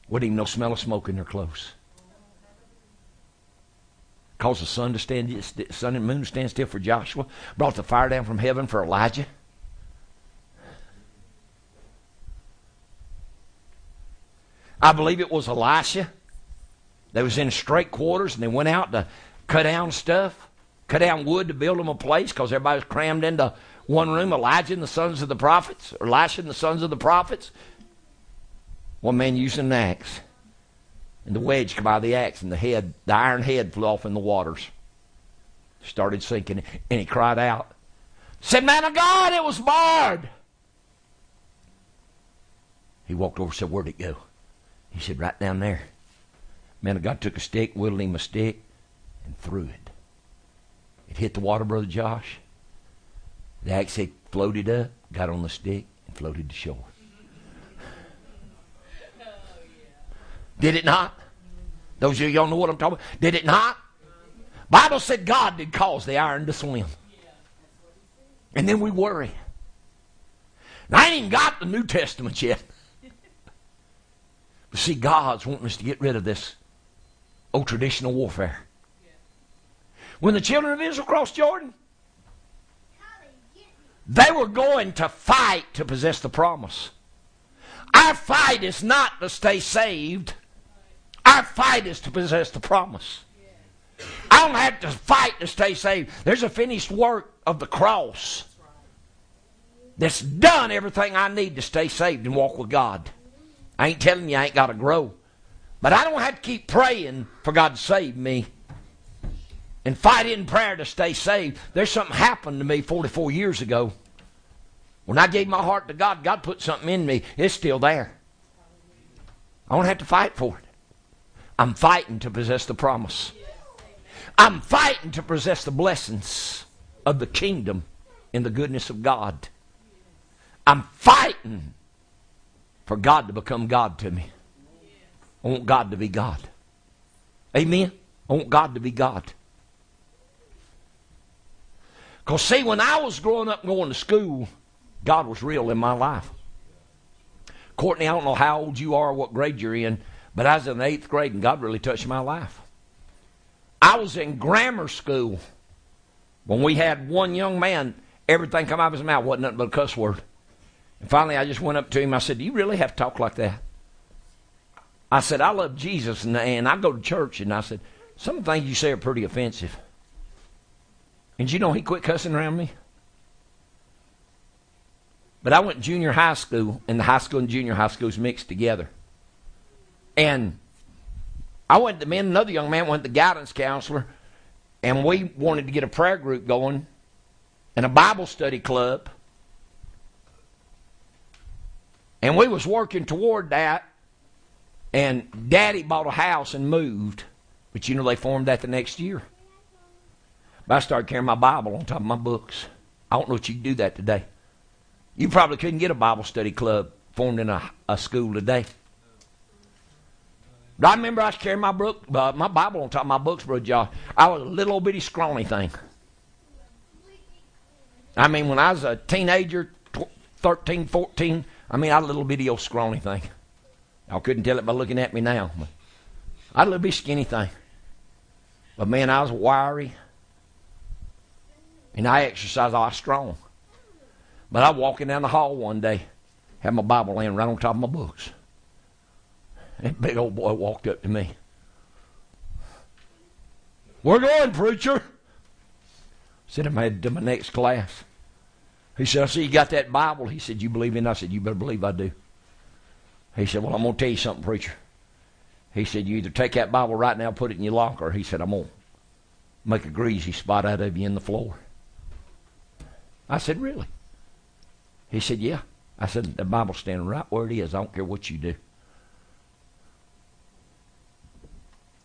Wouldn't even no smell of smoke in their clothes. Caused the sun to stand, sun and moon to stand still for Joshua. Brought the fire down from heaven for Elijah. I believe it was Elisha. They was in strait quarters and they went out to cut down stuff, cut down wood to build them a place because everybody was crammed into one room. Elijah and the sons of the prophets, or Elisha and the sons of the prophets. One man using an axe. And the wedge came out of the axe and the head, the iron head flew off in the waters. Started sinking and he cried out. Said, Man of God, it was barred. He walked over and said, Where'd it go? He said, Right down there. Man of God took a stick, whittled him a stick, and threw it. It hit the water, Brother Josh. The axe head floated up, got on the stick, and floated to shore. Did it not? Those of you y'all know what I'm talking about. Did it not? Bible said God did cause the iron to swim. And then we worry. I ain't even got the New Testament yet. But see, God's wanting us to get rid of this old traditional warfare. When the children of Israel crossed Jordan, they were going to fight to possess the promise. Our fight is not to stay saved. Our fight is to possess the promise. I don't have to fight to stay saved. There's a finished work of the cross that's done everything I need to stay saved and walk with God. I ain't telling you I ain't got to grow. But I don't have to keep praying for God to save me and fight in prayer to stay saved. There's something happened to me 44 years ago. When I gave my heart to God, God put something in me. It's still there. I don't have to fight for it. I'm fighting to possess the promise. I'm fighting to possess the blessings of the kingdom in the goodness of God. I'm fighting for God to become God to me. I want God to be God. Amen? I want God to be God. Because, see, when I was growing up going to school, God was real in my life. Courtney, I don't know how old you are, what grade you're in, but I was in the eighth grade and God really touched my life. I was in grammar school when we had one young man, everything come out of his mouth wasn't nothing but a cuss word. And finally, I just went up to him. I said, Do you really have to talk like that? I said, I love Jesus and, and I go to church. And I said, Some things you say are pretty offensive. And you know, he quit cussing around me. But I went junior high school, and the high school and junior high schools mixed together. And I went to me another young man went to guidance counselor, and we wanted to get a prayer group going and a Bible study club. And we was working toward that, and Daddy bought a house and moved. But you know they formed that the next year. But I started carrying my Bible on top of my books. I don't know if you can do that today. You probably couldn't get a Bible study club formed in a, a school today. But I remember I was carrying my book, uh, my Bible on top of my books, Brother Josh. I was a little bitty scrawny thing. I mean, when I was a teenager, 13, 14, I mean, I was a little bitty old scrawny thing. Y'all couldn't tell it by looking at me now. I was a little bitty skinny thing. But man, I was wiry. And I exercise, I was strong. But I was walking down the hall one day, had my Bible laying right on top of my books. That big old boy walked up to me. We're going, preacher. Said I'm headed to my next class. He said, I see you got that Bible. He said, You believe in? I said, You better believe I do. He said, Well, I'm to tell you something, preacher. He said, You either take that Bible right now, put it in your locker. He said, I'm to make a greasy spot out of you in the floor. I said, Really? He said, Yeah. I said, The Bible's standing right where it is. I don't care what you do.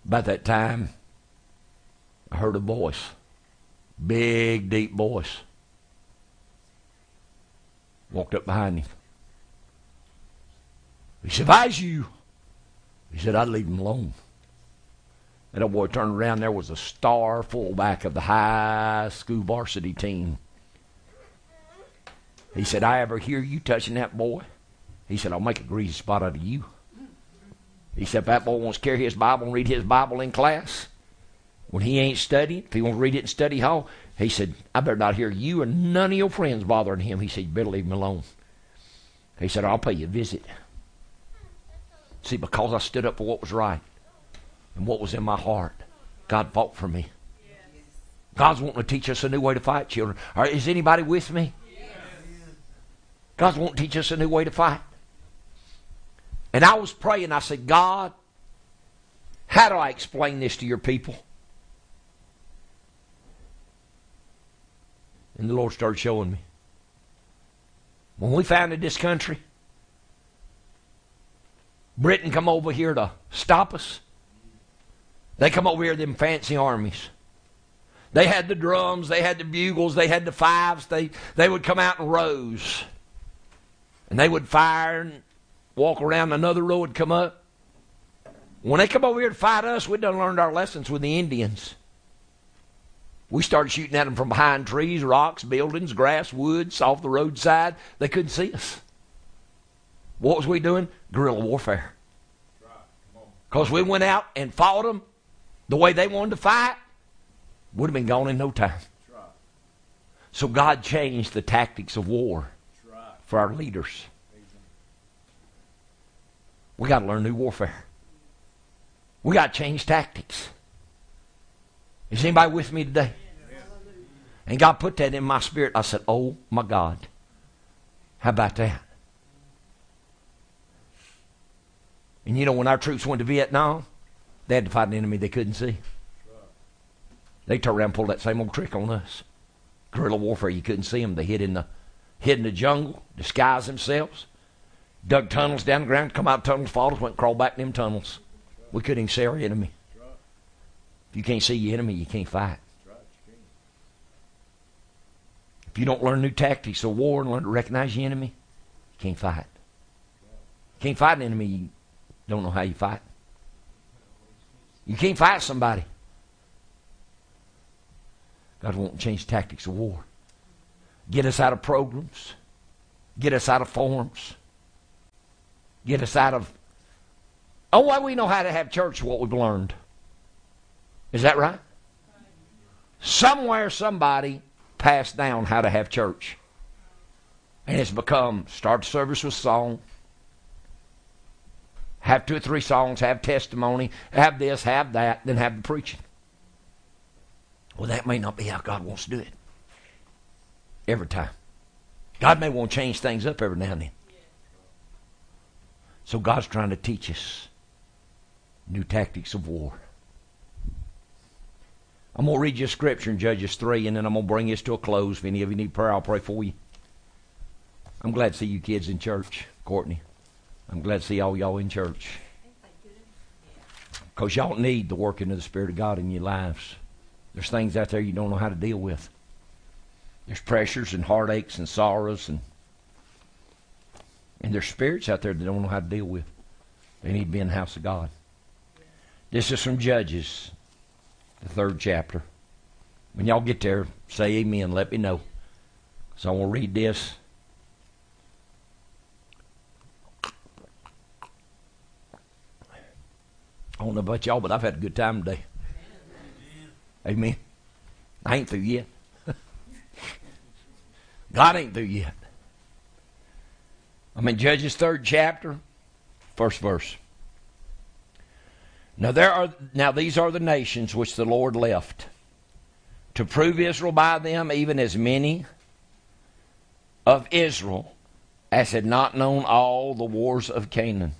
About that time, I heard a voice. Big, deep voice. Walked up behind him. He said, If I was you, he said, I'd leave him alone. That old boy turned around. There was a star fullback of the high school varsity team. He said, I ever hear you touching that boy? He said, I'll make a greasy spot out of you. He said, if that boy wants to carry his Bible and read his Bible in class, when he ain't studying, if he wants to read it in study hall, he said, I better not hear you and none of your friends bothering him. He said, you better leave him alone. He said, I'll pay you a visit. See, because I stood up for what was right and what was in my heart, God fought for me. God's wanting to teach us a new way to fight, children. is anybody with me? God's to teach us a new way to fight. And I was praying, I said, God, how do I explain this to your people? And the Lord started showing me. When we founded this country, Britain come over here to stop us. They come over here them fancy armies. They had the drums, they had the bugles, they had the fifes. They they would come out in rows. And they would fire and walk around, another row would come up. When they come over here to fight us, we done learned our lessons with the Indians. We started shooting at them from behind trees, rocks, buildings, grass, woods, off the roadside. They couldn't see us. What was we doing? Guerrilla warfare. Because we went out and fought them the way they wanted to fight, would have been gone in no time. So God changed the tactics of war for our leaders. We got to learn new warfare. We got to change tactics. Is anybody with me today? And God put that in my spirit. I said, Oh my God. How about that? And you know, when our troops went to Vietnam, they had to fight an enemy they couldn't see. They turned around and pulled that same old trick on us. Guerrilla warfare, you couldn't see them. They hid in the hid in the jungle, disguised themselves, dug tunnels down the ground, come out tunnels, followed us, went and crawled back in them tunnels. We couldn't even see our enemy. If you can't see your enemy, you can't fight. If you don't learn new tactics of war and learn to recognize your enemy, you can't fight. You can't fight an enemy you don't know how you fight. You can't fight somebody. God won't change tactics of war. Get us out of programs. Get us out of forms. Get us out of. Oh, why we know how to have church, what we've learned. Is that right? Somewhere, somebody passed down how to have church. And it's become start service with song, have two or three songs, have testimony, have this, have that, then have the preaching. Well, that may not be how God wants to do it. Every time. God may want to change things up every now and then. So God's trying to teach us new tactics of war. I'm going to read you a scripture in Judges 3, and then I'm going to bring this to a close. If any of you need prayer, I'll pray for you. I'm glad to see you kids in church, Courtney. I'm glad to see all y'all in church. Because y'all need the working of the Spirit of God in your lives. There's things out there you don't know how to deal with. There's pressures and heartaches and sorrows and and there's spirits out there that don't know how to deal with. They need to be in the house of God. This is from Judges, the third chapter. When y'all get there, say amen. Let me know. So I'm gonna read this. I don't know about y'all, but I've had a good time today. Amen. I ain't through yet. God ain't through yet. I'm in Judges third chapter, first verse. Now there are now these are the nations which the Lord left to prove Israel by them, even as many of Israel as had not known all the wars of Canaan.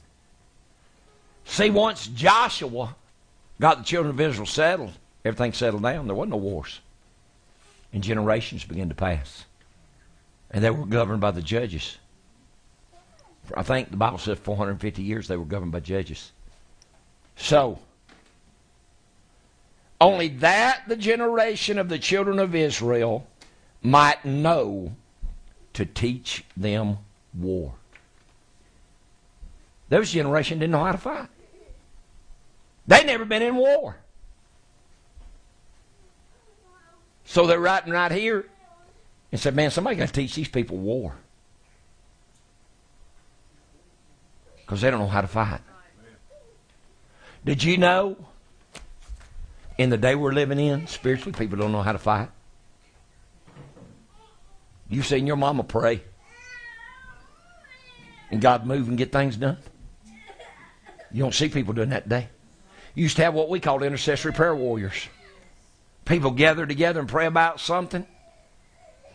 See, once Joshua got the children of Israel settled, everything settled down. There wasn't no wars. And generations began to pass. And they were governed by the judges. I think the Bible says 450 years they were governed by judges. So, only that the generation of the children of Israel might know to teach them war. Those generation didn't know how to fight. They never been in war. So they're writing right here and said, Man, somebody got to teach these people war. Because they don't know how to fight. Did you know in the day we're living in, spiritually, people don't know how to fight? You've seen your mama pray and God move and get things done. You don't see people doing that today. You used to have what we called intercessory prayer warriors. People gather together and pray about something.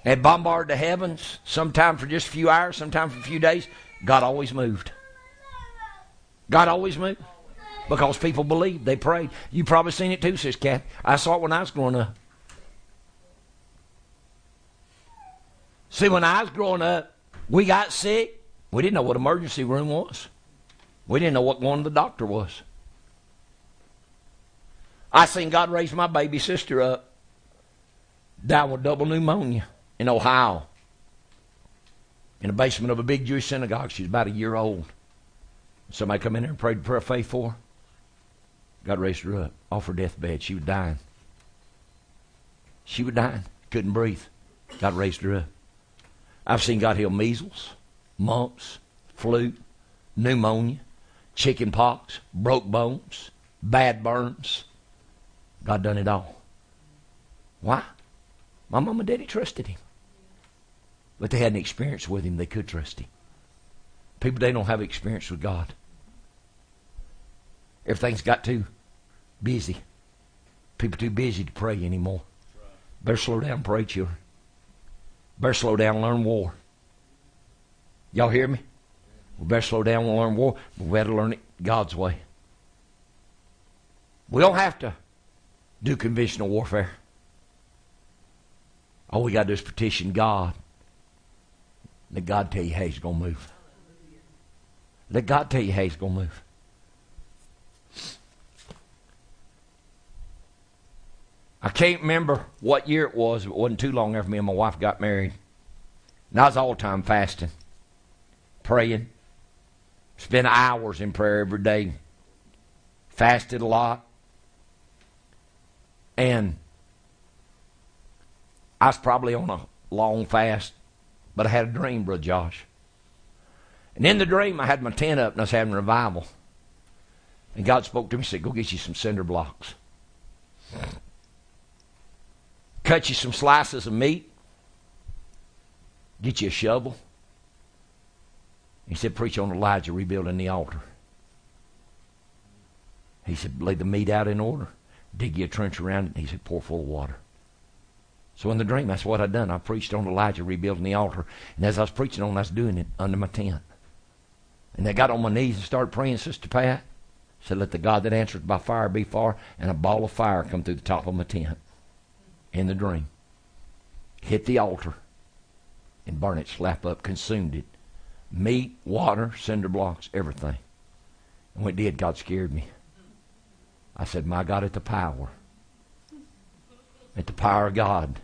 They bombard the heavens, sometime for just a few hours, sometime for a few days. God always moved. God always moved. Because people believed. They prayed. You probably seen it too, says Cat. I saw it when I was growing up. See, when I was growing up, we got sick. We didn't know what emergency room was. We didn't know what going to the doctor was. I seen God raise my baby sister up, died with double pneumonia in Ohio, in the basement of a big Jewish synagogue. She's about a year old. Somebody come in there and prayed a prayer of faith for her. God raised her up off her deathbed. She was dying. She was dying. Couldn't breathe. God raised her up. I've seen God heal measles, mumps, flu, pneumonia, chicken pox, broke bones, bad burns. God done it all. Why? My mom and daddy trusted him. But they had an experience with him. They could trust him. People, they don't have experience with God. Everything's got too busy. People too busy to pray anymore. Better slow down and pray, children. Better slow down and learn war. Y'all hear me? We better slow down and learn war, but we better learn it God's way. We don't have to do conventional warfare. All we got to do is petition God Let God tell you how He's going to move. Let God tell you how He's going to move. I can't remember what year it was. It wasn't too long after me and my wife got married. And I was all time fasting, praying. Spent hours in prayer every day. Fasted a lot. And I was probably on a long fast, but I had a dream, Brother Josh. And in the dream, I had my tent up and I was having a revival. And God spoke to me and said, Go get you some cinder blocks cut you some slices of meat, get you a shovel. He said, Preach on Elijah rebuilding the altar. He said, Lay the meat out in order, dig you a trench around it. He said, Pour full of water. So in the dream, that's what I done. I preached on Elijah rebuilding the altar. And as I was preaching on, I was doing it under my tent. And I got on my knees and started praying, Sister Pat. Said, Let the God that answers by fire be far, and a ball of fire come through the top of my tent in the dream. Hit the altar and burn it slap up, consumed it. Meat, water, cinder blocks, everything. And when it did, God scared me. I said, My God, at the power, at the power of God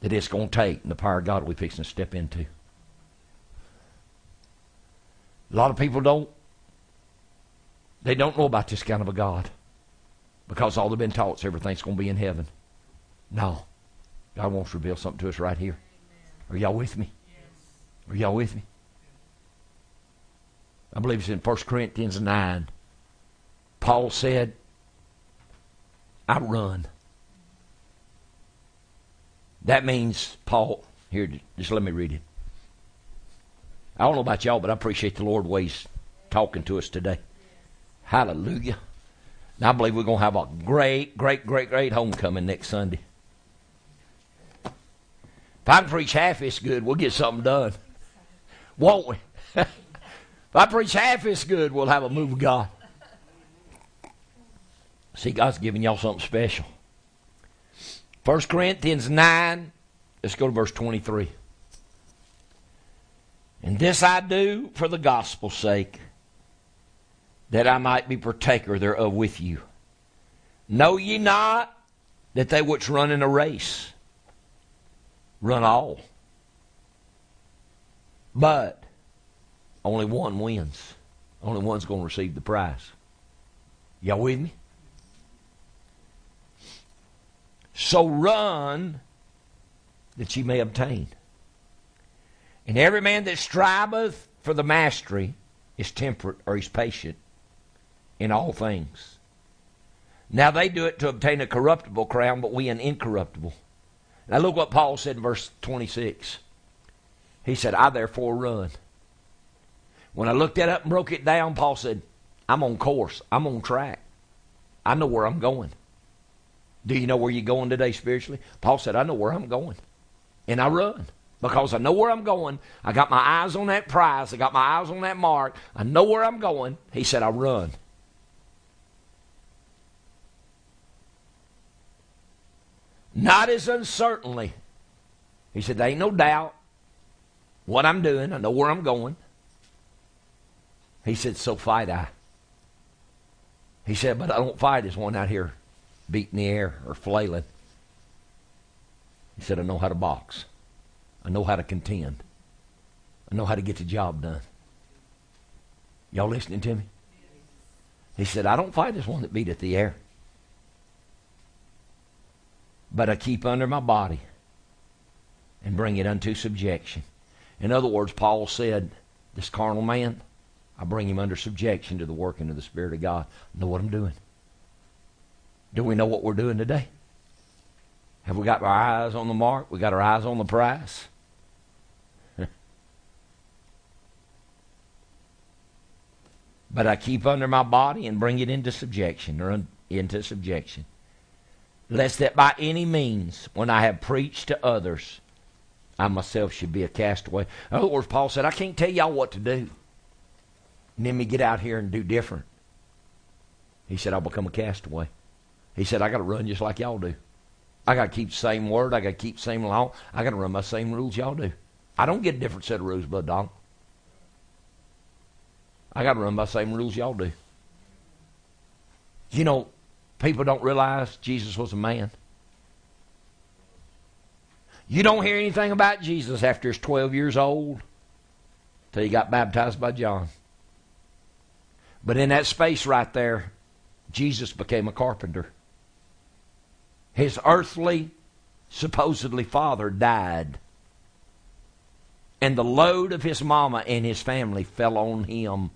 that it's going to take, and the power of God we're fixing to step into. A lot of people don't. They don't know about this kind of a God because all they've been taught is everything's going to be in heaven. No. God wants to reveal something to us right here. Are y'all with me? Are y'all with me? I believe it's in 1 Corinthians 9. Paul said, I run. That means, Paul, here, just let me read it. I don't know about y'all, but I appreciate the Lord ways talking to us today. Hallelujah. Now I believe we're going to have a great, great, great, great homecoming next Sunday. If I can preach half as good, we'll get something done. Won't we? if I preach half as good, we'll have a move of God. See, God's giving y'all something special. 1 Corinthians 9, let's go to verse 23. And this I do for the gospel's sake, that I might be partaker thereof with you. Know ye not that they which run in a race run all. But only one wins. Only one's going to receive the prize. Y'all with me? So run that ye may obtain. And every man that striveth for the mastery is temperate or is patient in all things. Now they do it to obtain a corruptible crown, but we an incorruptible. Now look what Paul said in verse 26. He said, I therefore run. When I looked that up and broke it down, Paul said, I'm on course. I'm on track. I know where I'm going. Do you know where you're going today spiritually? Paul said, I know where I'm going. And I run because I know where I'm going. I got my eyes on that prize. I got my eyes on that mark. I know where I'm going. He said, I run. Not as uncertainly. He said, There ain't no doubt what I'm doing. I know where I'm going. He said, So fight I. He said, But I don't fight as one out here beating the air or flailing. He said, I know how to box. I know how to contend. I know how to get the job done. Y'all listening to me? He said, I don't fight as one that beateth the air but I keep under my body and bring it unto subjection. In other words, Paul said, This carnal man, I bring him under subjection to the working of the Spirit of God. I know what I'm doing. Do we know what we're doing today? Have we got our eyes on the mark? We got our eyes on the prize? but I keep under my body and bring it into subjection or un- into subjection lest that by any means, when I have preached to others, I myself should be a castaway. In other words, Paul said, I can't tell y'all what to do. And then me get out here and do different. He said, I'll become a castaway. He said, I got to run just like y'all do. I got to keep the same word. I got to keep the same law. I got to run my same rules y'all do. I don't get a different set of rules, Bud Donald. I got to run by the same rules y'all do. You know, people don't realize Jesus was a man. You don't hear anything about Jesus after he's 12 years old till he got baptized by John. But in that space right there, Jesus became a carpenter. His earthly, supposedly father died. And the load of his mama and his family fell on him.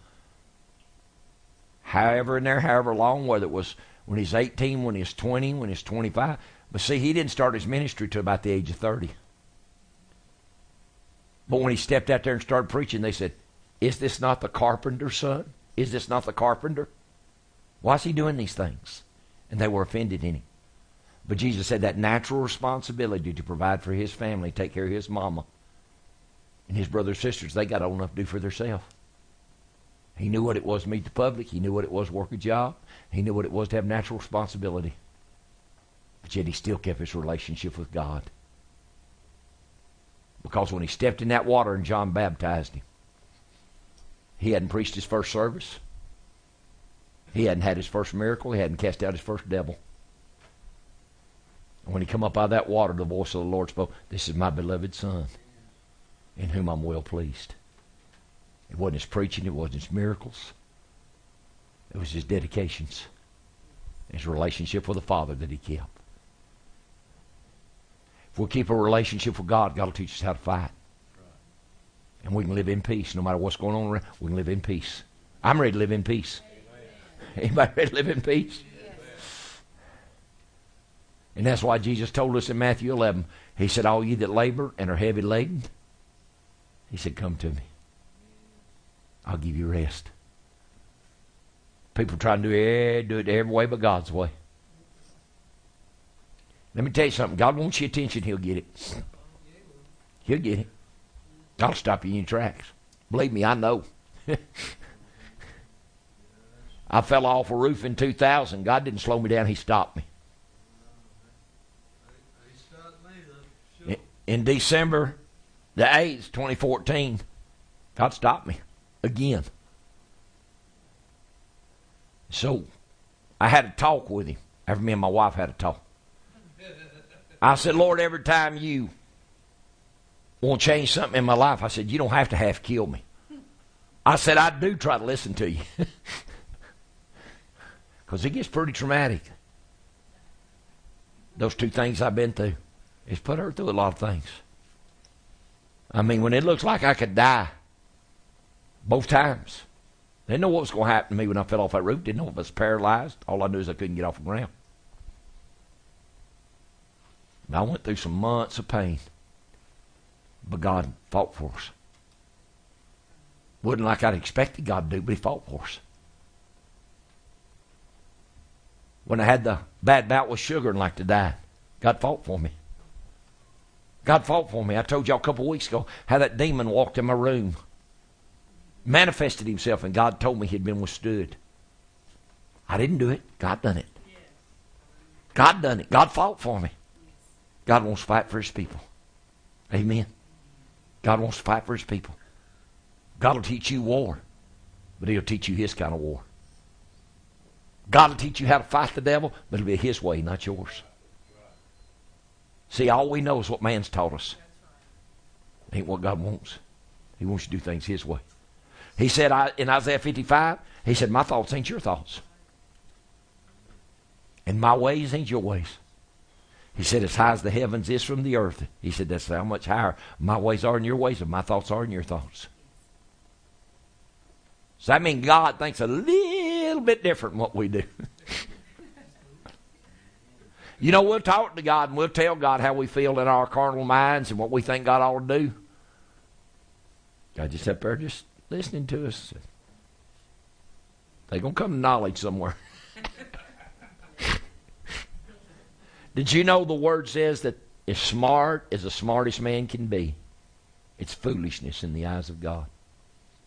However, in there, however long, whether it was when he's 18, when he's 20, when he's 25. But see, he didn't start his ministry till about the age of 30. But when he stepped out there and started preaching, they said, Is this not the carpenter's son? Is this not the carpenter? Why is he doing these things? And they were offended in him. But Jesus had that natural responsibility to provide for his family, take care of his mama, and his brothers and sisters, they got old enough to do for themselves. He knew what it was to meet the public. He knew what it was to work a job. He knew what it was to have natural responsibility. But yet he still kept his relationship with God. Because when he stepped in that water and John baptized him, he hadn't preached his first service. He hadn't had his first miracle. He hadn't cast out his first devil. And when he come up out of that water, the voice of the Lord spoke, This is my beloved Son, in whom I'm well pleased. It wasn't his preaching, it wasn't his miracles. It was his dedications, his relationship with the Father that he kept. If we keep a relationship with God, God will teach us how to fight. And we can live in peace no matter what's going on around. We can live in peace. I'm ready to live in peace. Anybody ready to live in peace? And that's why Jesus told us in Matthew 11, He said, All ye that labor and are heavy laden, He said, Come to me. I'll give you rest. People try to do it, do it every way but God's way. Let me tell you something. God wants your attention, He'll get it. He'll get it. God'll stop you in your tracks. Believe me, I know. I fell off a roof in 2000. God didn't slow me down, He stopped me. In, December the 8th, 2014, God stopped me again. So I had a talk with him after me and my wife had a talk. I said, Lord, every time you want to change something in my life, I said, you don't have to half kill me. I said, I do try to listen to you. Because it gets pretty traumatic. Those two things I've been through. It's put her through a lot of things. I mean, when it looks like I could die, both times. Didn't know what was going to happen to me when I fell off that roof. Didn't know if I was paralyzed. All I knew is I couldn't get off the ground. I went through some months of pain. But God fought for us. Wasn't like I'd expected God to do, but He fought for us. When I had the bad bout with sugar and like to die, God fought for me. God fought for me. I told y'all a couple weeks ago how that demon walked in my room, manifested himself, and God told me he'd been withstood. I didn't do it. God done it. God done it. God fought for me. God wants to fight for his people. Amen. God wants to fight for his people. God will teach you war, but he'll teach you his kind of war. God will teach you how to fight the devil, but it'll be his way, not yours. See, all we know is what man's taught us. Ain't what God wants. He wants you to do things his way. He said I, in Isaiah 55, he said, My thoughts ain't your thoughts. And my ways ain't your ways. He said, As high as the heavens is from the earth. He said, That's how much higher my ways are than your ways, and my thoughts are than your thoughts. So that means God thinks a little bit different than what we do. you know, we'll talk to God and we'll tell God how we feel in our carnal minds and what we think God ought to do. God just up there just listening to us. They're going to come to knowledge somewhere. Did you know the word says that as smart as the smartest man can be, it's foolishness in the eyes of God.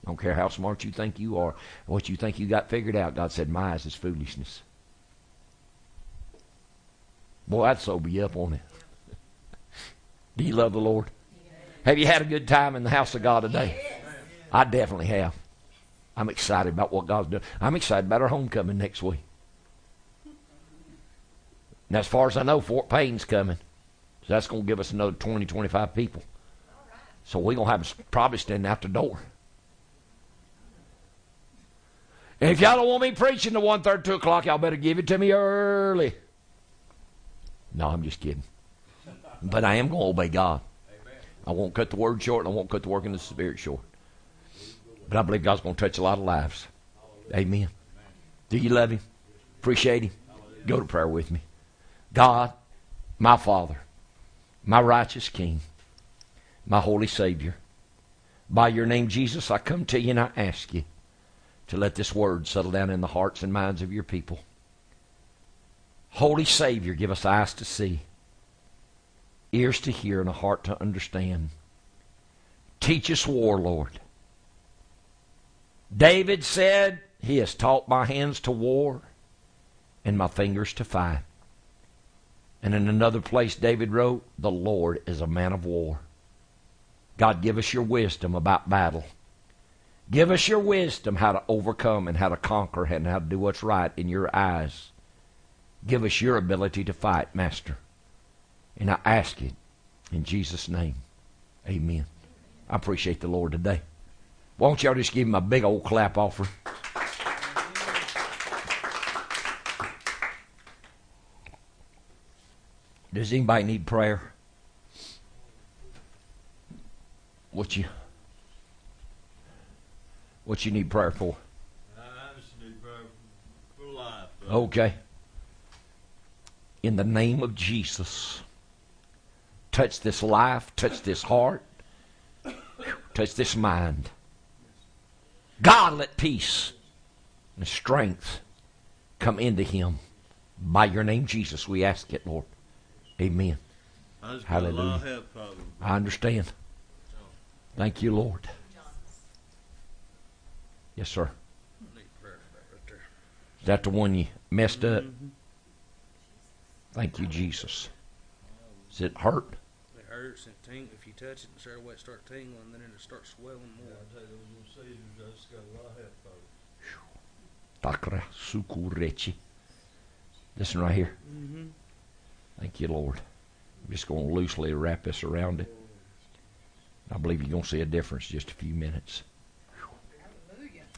I don't care how smart you think you are, what you think you got figured out. God said, "My eyes is foolishness." Boy, I'd sober you up on it. Do you love the Lord? Have you had a good time in the house of God today? I definitely have. I'm excited about what God's doing. I'm excited about our homecoming next week. Now, as far as I know, Fort Payne's coming. So that's going to give us another 20, 25 people. So we're going to have probably standing out the door. And if y'all don't want me preaching to 1 2 o'clock, y'all better give it to me early. No, I'm just kidding. But I am going to obey God. I won't cut the word short, and I won't cut the work in the spirit short. But I believe God's going to touch a lot of lives. Amen. Do you love Him? Appreciate Him? Go to prayer with me. God, my Father, my righteous King, my holy Savior, by your name, Jesus, I come to you and I ask you to let this word settle down in the hearts and minds of your people. Holy Savior, give us eyes to see, ears to hear, and a heart to understand. Teach us war, Lord. David said, He has taught my hands to war and my fingers to fight. And in another place, David wrote, The Lord is a man of war. God, give us your wisdom about battle. Give us your wisdom how to overcome and how to conquer and how to do what's right in your eyes. Give us your ability to fight, Master. And I ask it in Jesus' name. Amen. I appreciate the Lord today. Won't y'all just give him a big old clap offer? Does anybody need prayer? What you what you need prayer for? I just need prayer for life. Okay. In the name of Jesus, touch this life, touch this heart, touch this mind. God, let peace and strength come into him. By your name, Jesus, we ask it, Lord. Amen. I just got a lot of Hallelujah. I understand. Thank you, Lord. Yes, sir. I need prayer for that right there. Is that the one you messed up? Mm-hmm. Thank you, Jesus. Does it hurt? It hurts and ting. If you touch it and start away, it start tingling, then it'll start swelling more. I tell you, those seizures, I just got a lot of health Takra problems. sukurechi. Listen right here. Mm-hmm. Thank you, Lord. I'm just going to loosely wrap this around it. I believe you're going to see a difference in just a few minutes.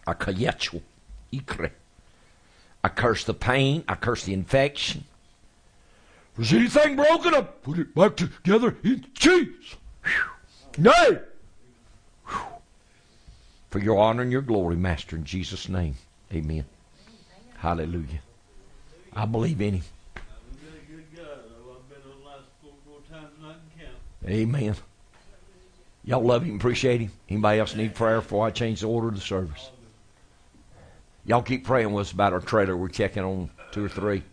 Akayachu. Ikre. I curse the pain. I curse the infection. There's anything broken, I put it back together in Jesus. Nay. For your honor and your glory, Master, in Jesus' name. Amen. Hallelujah. I believe in him. Amen. Y'all love him, appreciate him. Anybody else need prayer before I change the order of the service? Y'all keep praying with us about our trailer. We're checking on two or three.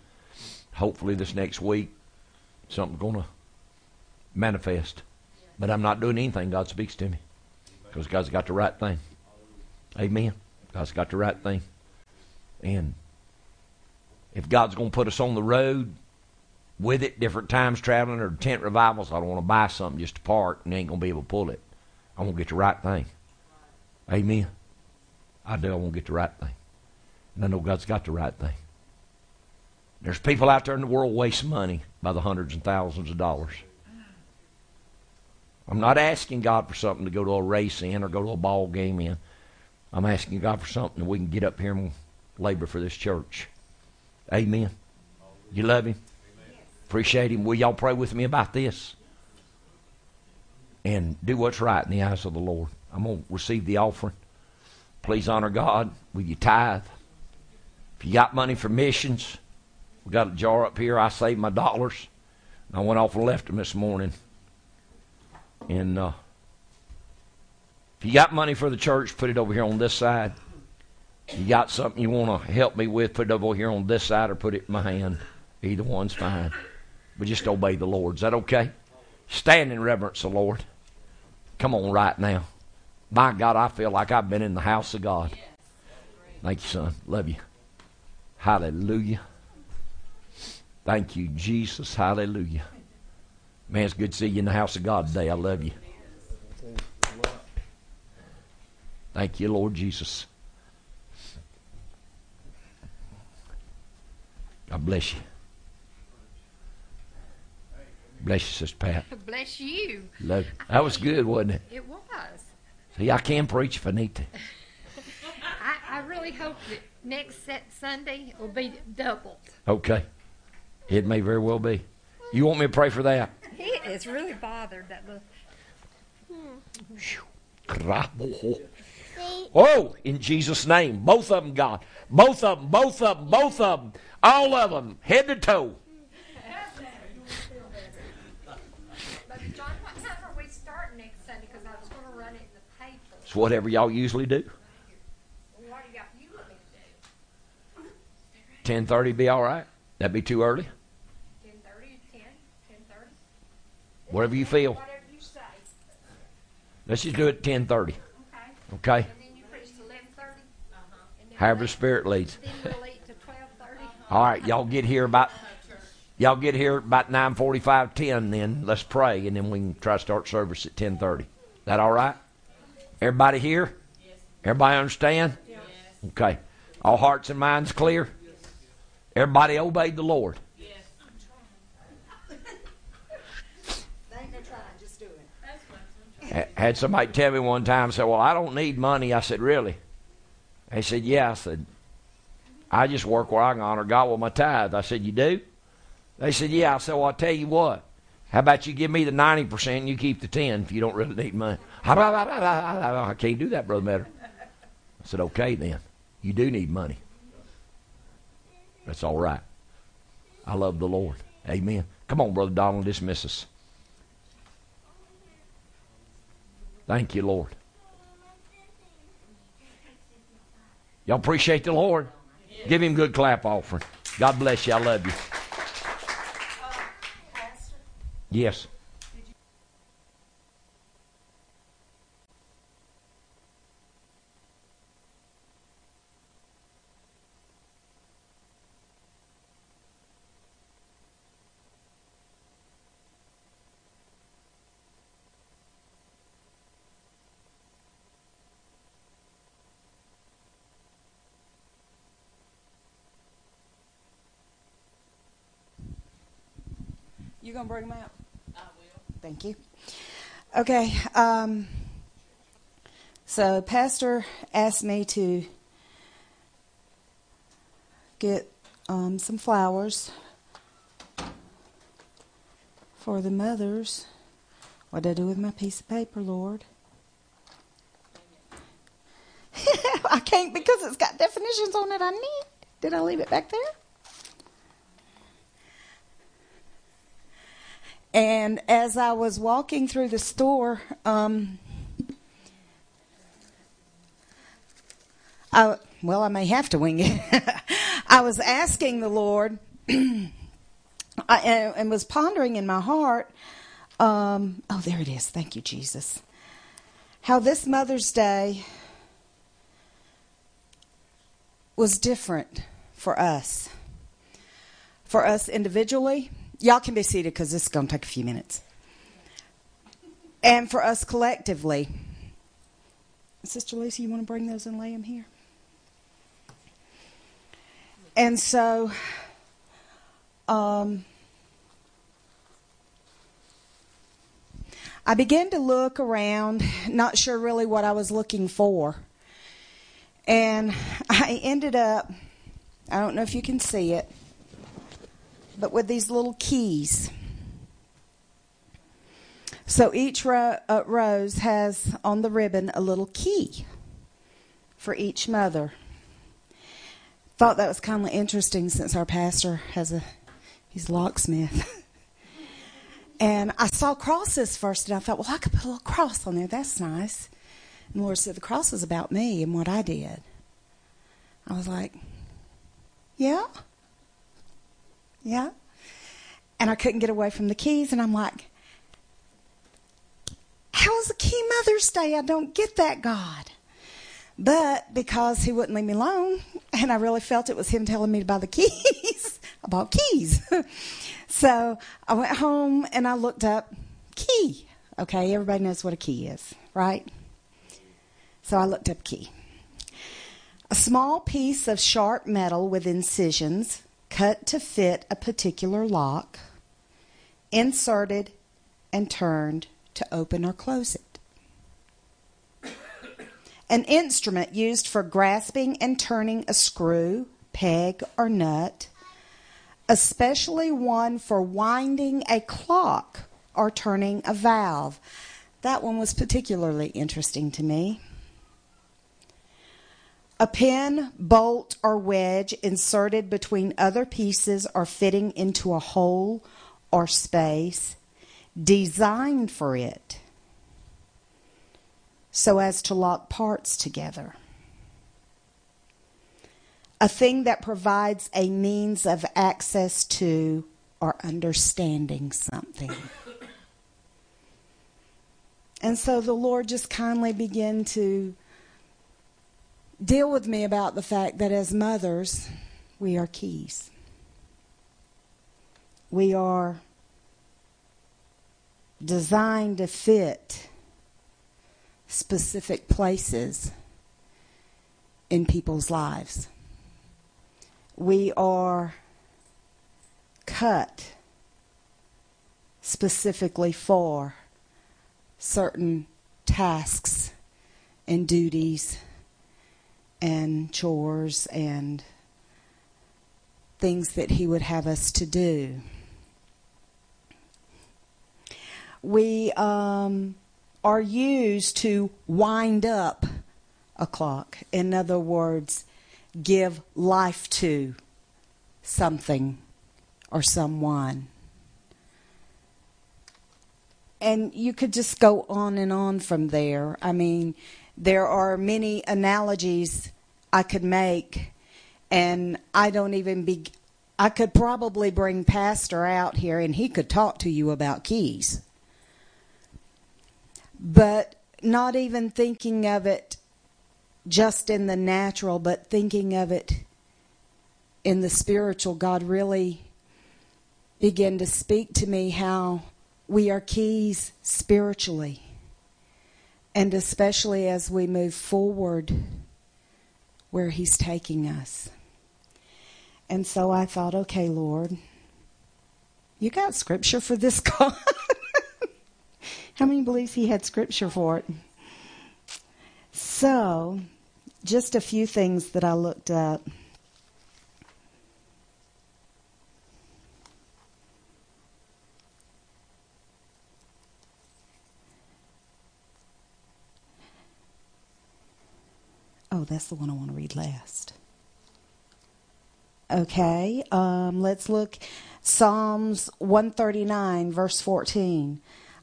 Hopefully this next week, something's going to manifest. But I'm not doing anything. God speaks to me because God's got the right thing. Amen. God's got the right thing. And if God's going to put us on the road with it, different times traveling or tent revivals, I don't want to buy something just to park and ain't going to be able to pull it. I want to get the right thing. Amen. I do. I want to get the right thing. And I know God's got the right thing. There's people out there in the world waste money by the hundreds and thousands of dollars. I'm not asking God for something to go to a race in or go to a ball game in. I'm asking God for something that we can get up here and labor for this church. Amen. You love Him? Appreciate Him. Will y'all pray with me about this? And do what's right in the eyes of the Lord. I'm going to receive the offering. Please honor God with your tithe. If you got money for missions, we got a jar up here. I saved my dollars. I went off and left them this morning. And uh, if you got money for the church, put it over here on this side. You got something you want to help me with, put it over here on this side or put it in my hand. Either one's fine. But just obey the Lord. Is that okay? Stand in reverence the Lord. Come on right now. My God, I feel like I've been in the house of God. Thank you, son. Love you. Hallelujah. Thank you, Jesus. Hallelujah. Man, it's good to see you in the house of God today. I love you. Thank you, Lord Jesus. God bless you. Bless you, Sister Pat. Bless you. Love you. That was good, wasn't it? It was. See, I can preach if I need to. I, I really hope that next set Sunday will be doubled. Okay. It may very well be. You want me to pray for that? He is really bothered that the hmm. Oh, in Jesus' name. Both of them, God. Both of them, both of them, both of them. All of them, head to toe. But John, what time are we starting next Sunday? Because I was going to run it in the paper. It's whatever y'all usually do. What do you got? You want me to do? 10.30 be all right? That'd be too early? Ten thirty, ten, ten thirty, Whatever you feel. whatever you say. Let's just do it at 10.30. Okay. Okay? And then you preach eleven thirty. Uh huh. And then However the Spirit leads. eat- Then we'll eat to twelve thirty. All right, y'all get here about y'all get here about 9:45, 10 then. Let's pray and then we can try to start service at 10:30. That all right? Everybody here? Everybody understand? Yes. Okay. All hearts and minds clear? Everybody obeyed the Lord. Had somebody tell me one time, say, "Well, I don't need money." I said, "Really?" They said, "Yeah." I said, I just work where I can honor God with my tithe. I said, You do? They said, Yeah. I said, Well, I'll tell you what. How about you give me the 90% and you keep the 10 if you don't really need money? I can't do that, Brother Matter. I said, Okay, then. You do need money. That's all right. I love the Lord. Amen. Come on, Brother Donald, dismiss us. Thank you, Lord. Y'all appreciate the Lord? Give him good clap offering. God bless you. I love you. Uh, yes. Gonna bring them out? I will. Thank you. Okay. Um, so, Pastor asked me to get um, some flowers for the mothers. What did I do with my piece of paper, Lord? I can't because it's got definitions on it I need. Did I leave it back there? And as I was walking through the store, um, I, well, I may have to wing it. I was asking the Lord I, and, and was pondering in my heart. Um, oh, there it is. Thank you, Jesus. How this Mother's Day was different for us. For us individually, Y'all can be seated because this is going to take a few minutes. And for us collectively, Sister Lisa, you want to bring those and lay them here? And so, um, I began to look around, not sure really what I was looking for. And I ended up, I don't know if you can see it but with these little keys. So each ro- uh, rose has on the ribbon a little key for each mother. Thought that was kind of interesting since our pastor has a he's a locksmith. and I saw crosses first, and I thought, well, I could put a little cross on there. That's nice. And Lord said, the cross is about me and what I did. I was like, yeah. Yeah. And I couldn't get away from the keys, and I'm like, how is the key Mother's Day? I don't get that, God. But because he wouldn't leave me alone, and I really felt it was him telling me to buy the keys, I bought keys. so I went home and I looked up key. Okay, everybody knows what a key is, right? So I looked up key. A small piece of sharp metal with incisions cut to fit a particular lock, inserted and turned to open or close it. An instrument used for grasping and turning a screw, peg, or nut, especially one for winding a clock or turning a valve. That one was particularly interesting to me. A pin, bolt, or wedge inserted between other pieces or fitting into a hole or space designed for it so as to lock parts together. A thing that provides a means of access to or understanding something. And so the Lord just kindly began to deal with me about the fact that as mothers, we are keys. We are designed to fit specific places in people's lives. We are cut specifically for certain tasks and duties and chores and things that He would have us to do. We um, are used to wind up a clock. In other words, give life to something or someone. And you could just go on and on from there. I mean, there are many analogies I could make, and I don't even be. I could probably bring Pastor out here and he could talk to you about keys. But not even thinking of it just in the natural, but thinking of it in the spiritual, God really began to speak to me how we are keys spiritually. And especially as we move forward where He's taking us. And so I thought, okay, Lord, you got scripture for this God? How many believes He had scripture for it? So, just a few things that I looked up. That's the one I want to read last. Okay, um, let's look. Psalms 139, verse 14.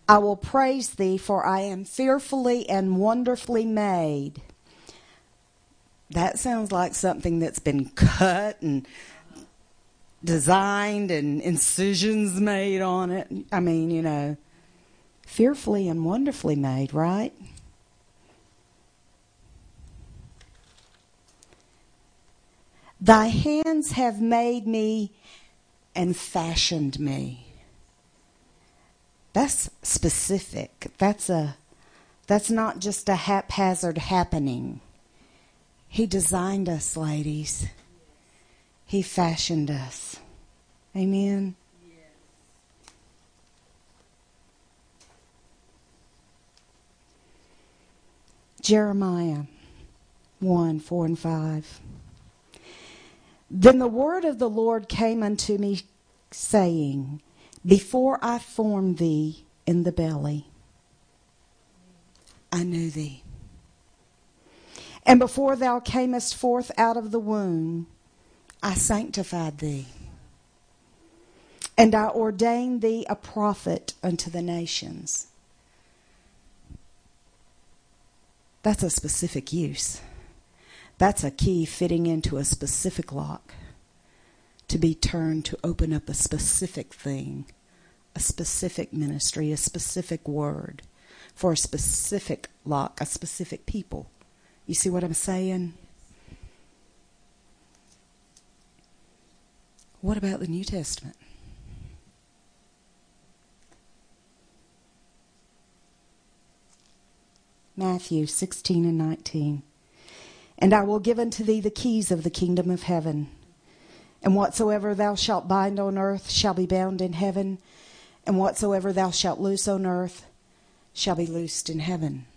I will praise thee, for I am fearfully and wonderfully made. That sounds like something that's been cut and designed and incisions made on it. I mean, you know, fearfully and wonderfully made, right? Thy hands have made me and fashioned me. That's specific. That's a that's not just a haphazard happening. He designed us, ladies. He fashioned us. Amen. Jeremiah 1 4 and 5. Then the word of the Lord came unto me, saying, Before I formed thee in the belly, I knew thee. And before thou camest forth out of the womb, I sanctified thee. And I ordained thee a prophet unto the nations. That's a specific use. That's a key fitting into a specific lock to be turned to open up a specific thing, a specific ministry, a specific word for a specific lock, a specific people. You see what I'm saying? What about the New Testament? Matthew 16 and 19. And I will give unto thee the keys of the kingdom of heaven. And whatsoever thou shalt bind on earth shall be bound in heaven, and whatsoever thou shalt loose on earth shall be loosed in heaven.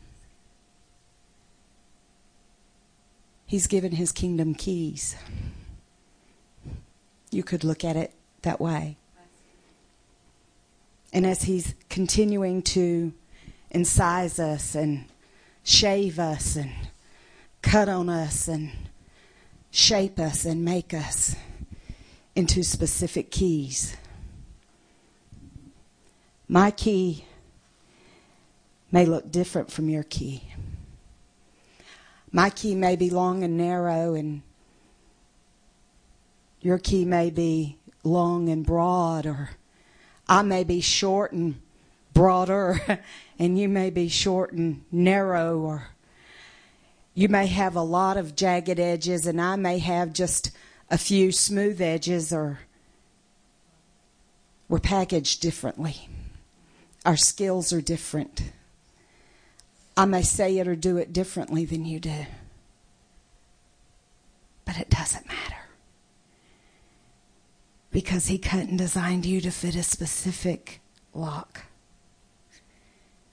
He's given his kingdom keys. You could look at it that way. And as he's continuing to incise us and shave us and cut on us and shape us and make us into specific keys. My key may look different from your key. My key may be long and narrow, and your key may be long and broad, or I may be short and broader, and you may be short and narrow, or you may have a lot of jagged edges, and I may have just a few smooth edges, or we're packaged differently. Our skills are different. I may say it or do it differently than you do. But it doesn't matter. Because He cut and designed you to fit a specific lock.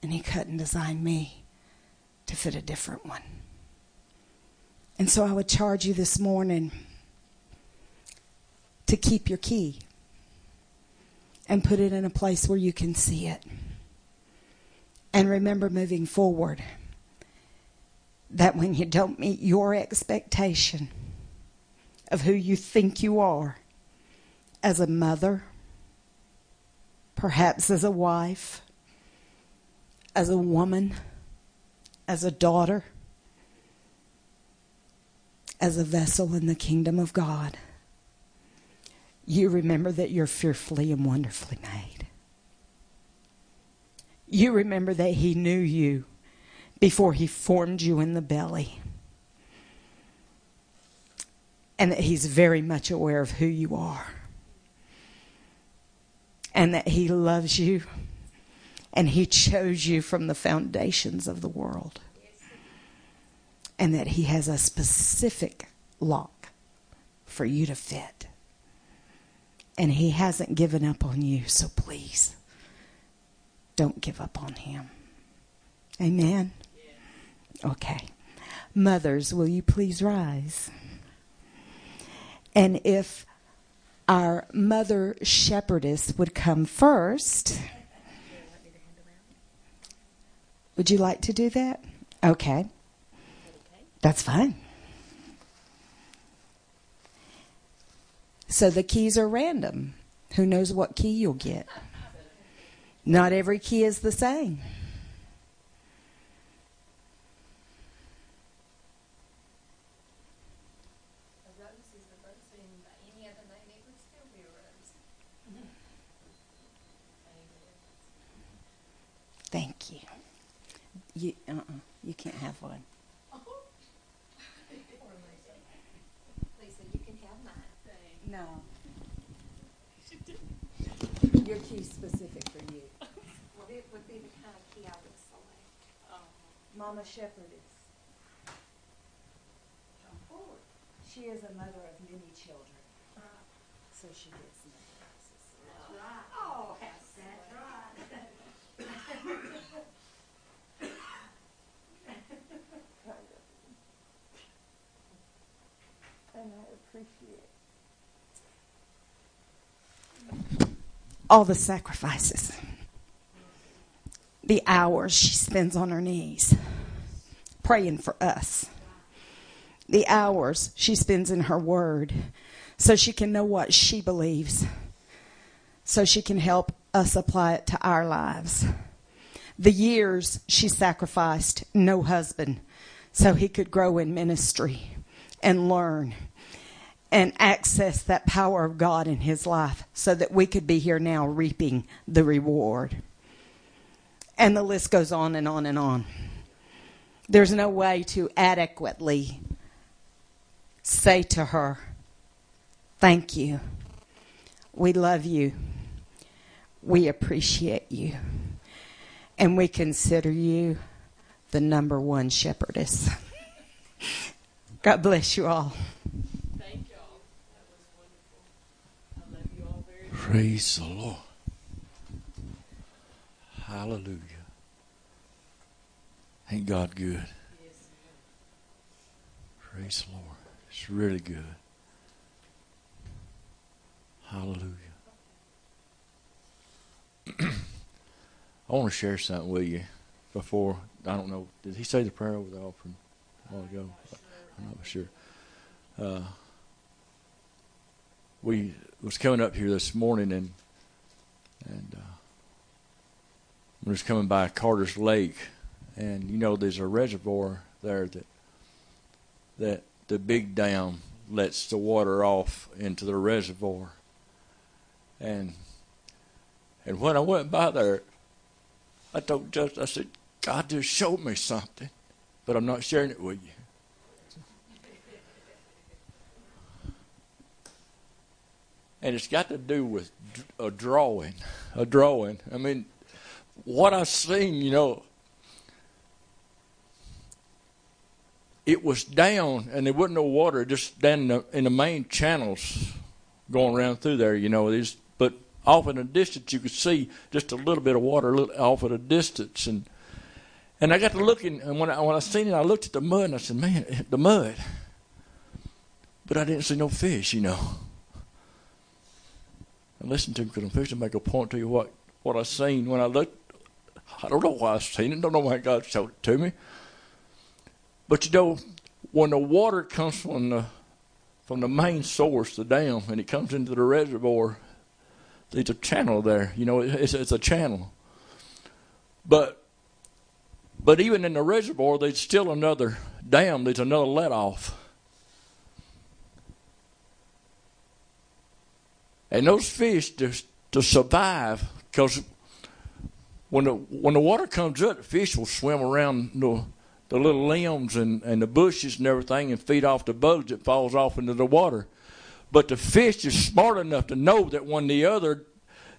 And He cut and designed me to fit a different one. And so I would charge you this morning to keep your key and put it in a place where you can see it. And remember moving forward that when you don't meet your expectation of who you think you are as a mother, perhaps as a wife, as a woman, as a daughter, as a vessel in the kingdom of God, you remember that you're fearfully and wonderfully made you remember that He knew you before He formed you in the belly. And that He's very much aware of who you are. And that He loves you. And He chose you from the foundations of the world. And that He has a specific lock for you to fit. And He hasn't given up on you, so please don't give up on him. Amen? Okay. Mothers, will you please rise? And if our mother shepherdess would come first. Would you like to do that? Okay. That's fine. So the keys are random. Who knows what key you'll get? Not every key is the same. Thank you. You, uh-uh, you can't have one. Lisa, you can have mine. No. Your key's specific for you. Well, it would be the kind of key I would select. Oh. Mama Shepherdess. She is a mother of many children. Uh-huh. So she gets many Oh, that's all the sacrifices, the hours she spends on her knees praying for us, the hours she spends in her word so she can know what she believes, so she can help us apply it to our lives. The years she sacrificed no husband so he could grow in ministry and learn and access that power of God in his life so that we could be here now reaping the reward. And the list goes on and on and on. There's no way to adequately say to her, Thank you. We love you. We appreciate you. And we consider you the number one shepherdess. God bless you all. Thank y'all. That was wonderful. I love you all very much. Praise the Lord. Hallelujah. Ain't God good? Praise the Lord. It's really good. Hallelujah. I want to share something with you before. I don't know. Did he say the prayer over the offering a while ago? I'm not sure. Uh, we was coming up here this morning and and uh, was coming by Carter's Lake, and you know there's a reservoir there that that the big dam lets the water off into the reservoir, and and when I went by there, I told Justin, I said, God just showed me something, but I'm not sharing it with you. And it's got to do with a drawing, a drawing. I mean, what I've seen, you know, it was down, and there wasn't no water, just down in the, in the main channels going around through there. You know, there's but off in the distance you could see just a little bit of water a little off at a distance, and and I got to looking, and when I when I seen it, I looked at the mud, and I said, "Man, the mud," but I didn't see no fish, you know and listen to him because I'm fixing to make a point to you what, what I seen when I looked. I don't know why I seen it. I don't know why God showed it to me. But you know, when the water comes from the from the main source, the dam, and it comes into the reservoir, there's a channel there. You know, it's, it's a channel. But but even in the reservoir, there's still another dam. There's another let off. And those fish to, to survive, because when the when the water comes up, the fish will swim around the, the little limbs and, and the bushes and everything and feed off the bugs that falls off into the water. But the fish is smart enough to know that when the other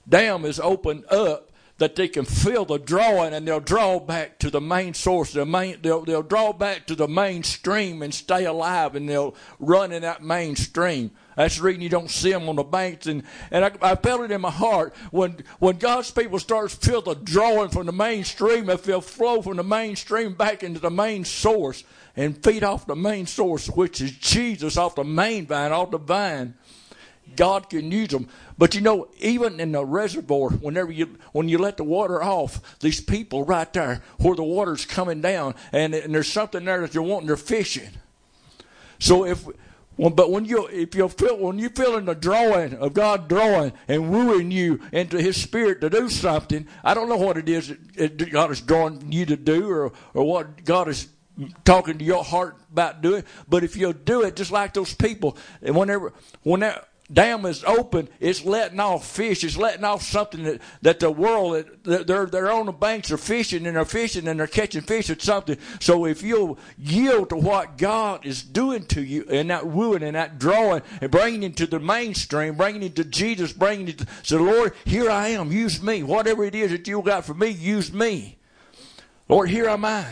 dam is opened up, that they can feel the drawing and they'll draw back to the main source. The main, they'll, they'll draw back to the main stream and stay alive and they'll run in that main stream. That's the reason you don't see them on the banks. And, and I, I felt it in my heart when, when God's people start to feel the drawing from the mainstream, if they'll flow from the mainstream back into the main source and feed off the main source, which is Jesus, off the main vine, off the vine. God can use them. But you know, even in the reservoir, whenever you when you let the water off, these people right there where the water's coming down, and, and there's something there that they're wanting, they're fishing. So if well, but when you if you feel when you feel in the drawing of God drawing and wooing you into His Spirit to do something, I don't know what it is that God is drawing you to do or or what God is talking to your heart about doing. But if you'll do it, just like those people, and whenever whenever dam is open, it's letting off fish. It's letting off something that, that the world, that they're, they're on the banks, they're fishing and they're fishing and they're catching fish at something. So if you'll yield to what God is doing to you and that wooing and that drawing and bringing it to the mainstream, bringing it to Jesus, bringing it to, so Lord, here I am, use me. Whatever it is that you got for me, use me. Lord, here am I.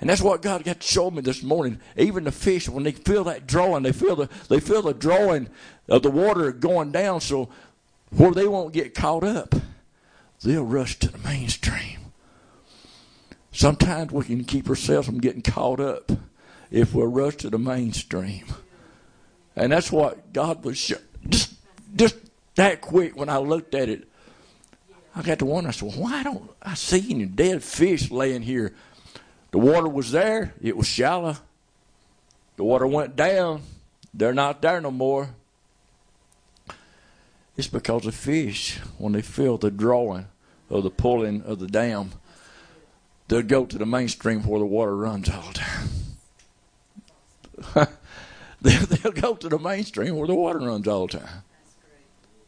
And that's what God got to show me this morning. Even the fish, when they feel that drawing, they feel the they feel the drawing of the water going down, so where they won't get caught up, they'll rush to the mainstream. Sometimes we can keep ourselves from getting caught up if we're rushed to the mainstream. And that's what God was sh- just just that quick when I looked at it. I got to wonder. I said, well, "Why don't I see any dead fish laying here?" The water was there, it was shallow. The water went down, they're not there no more. It's because the fish, when they feel the drawing of the pulling of the dam, they'll go to the mainstream where the water runs all the time. they'll go to the mainstream where the water runs all the time.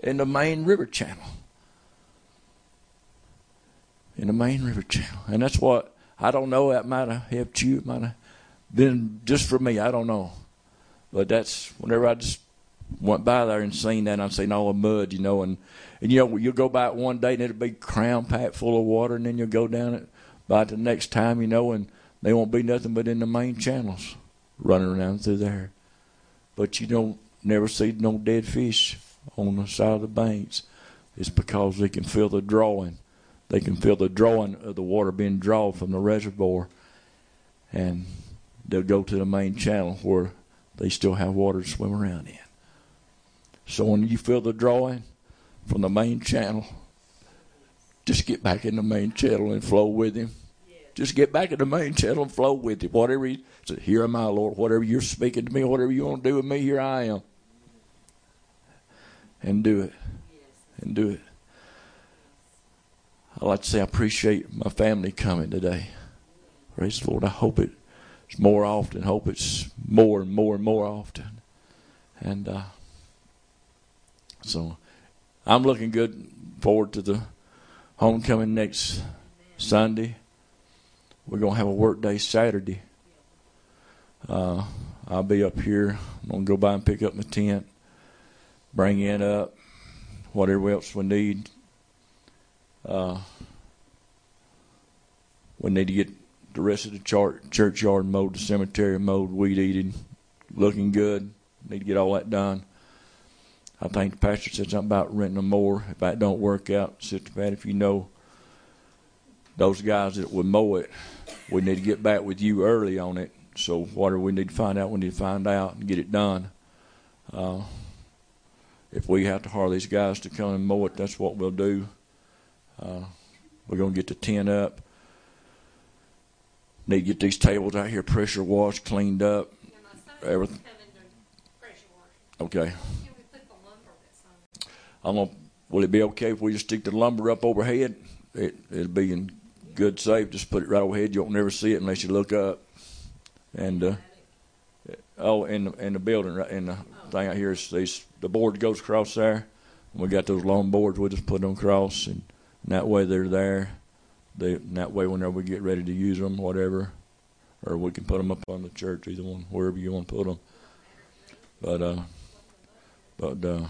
In the main river channel. In the main river channel. And that's what I don't know. That might have helped you. It might have been just for me. I don't know. But that's whenever I just went by there and seen that, I'd seen all the mud, you know, and and you know you'll go by it one day and it'll be crown packed full of water, and then you'll go down it by the next time, you know, and they won't be nothing but in the main channels running around through there. But you don't never see no dead fish on the side of the banks. It's because they can feel the drawing. They can feel the drawing of the water being drawn from the reservoir. And they'll go to the main channel where they still have water to swim around in. So when you feel the drawing from the main channel, just get back in the main channel and flow with him. Just get back in the main channel and flow with him. Whatever he said, here am I, Lord. Whatever you're speaking to me, whatever you want to do with me, here I am. And do it. And do it. I like to say I appreciate my family coming today. Praise the Lord. I hope it's more often. Hope it's more and more and more often. And uh, so I'm looking good forward to the homecoming next Sunday. We're going to have a work day Saturday. Uh, I'll be up here. I'm going to go by and pick up my tent, bring it up, whatever else we need. Uh, we need to get the rest of the char- churchyard mowed, the cemetery mowed, weed eated, looking good. Need to get all that done. I think the pastor said something about renting them more. If that don't work out, Sister Pat, if you know those guys that would mow it, we need to get back with you early on it. So whatever we need to find out, we need to find out and get it done. Uh, if we have to hire these guys to come and mow it, that's what we'll do. Uh, we're going to get the tent up. Need to get these tables out here pressure washed, cleaned up. Everything. come in to pressure. Okay. Can we put the lumber that's on? I'm gonna, will it be okay if we just stick the lumber up overhead? It, it'll be in good safe. Just put it right overhead. You won't never see it unless you look up. And, uh, oh, in the, in the building, right in the thing out here is these, the board goes across there. We got those long boards. We just put them across and, that way they're there. They, that way whenever we get ready to use them, whatever, or we can put them up on the church, either one, wherever you want to put them. But, uh, but, uh,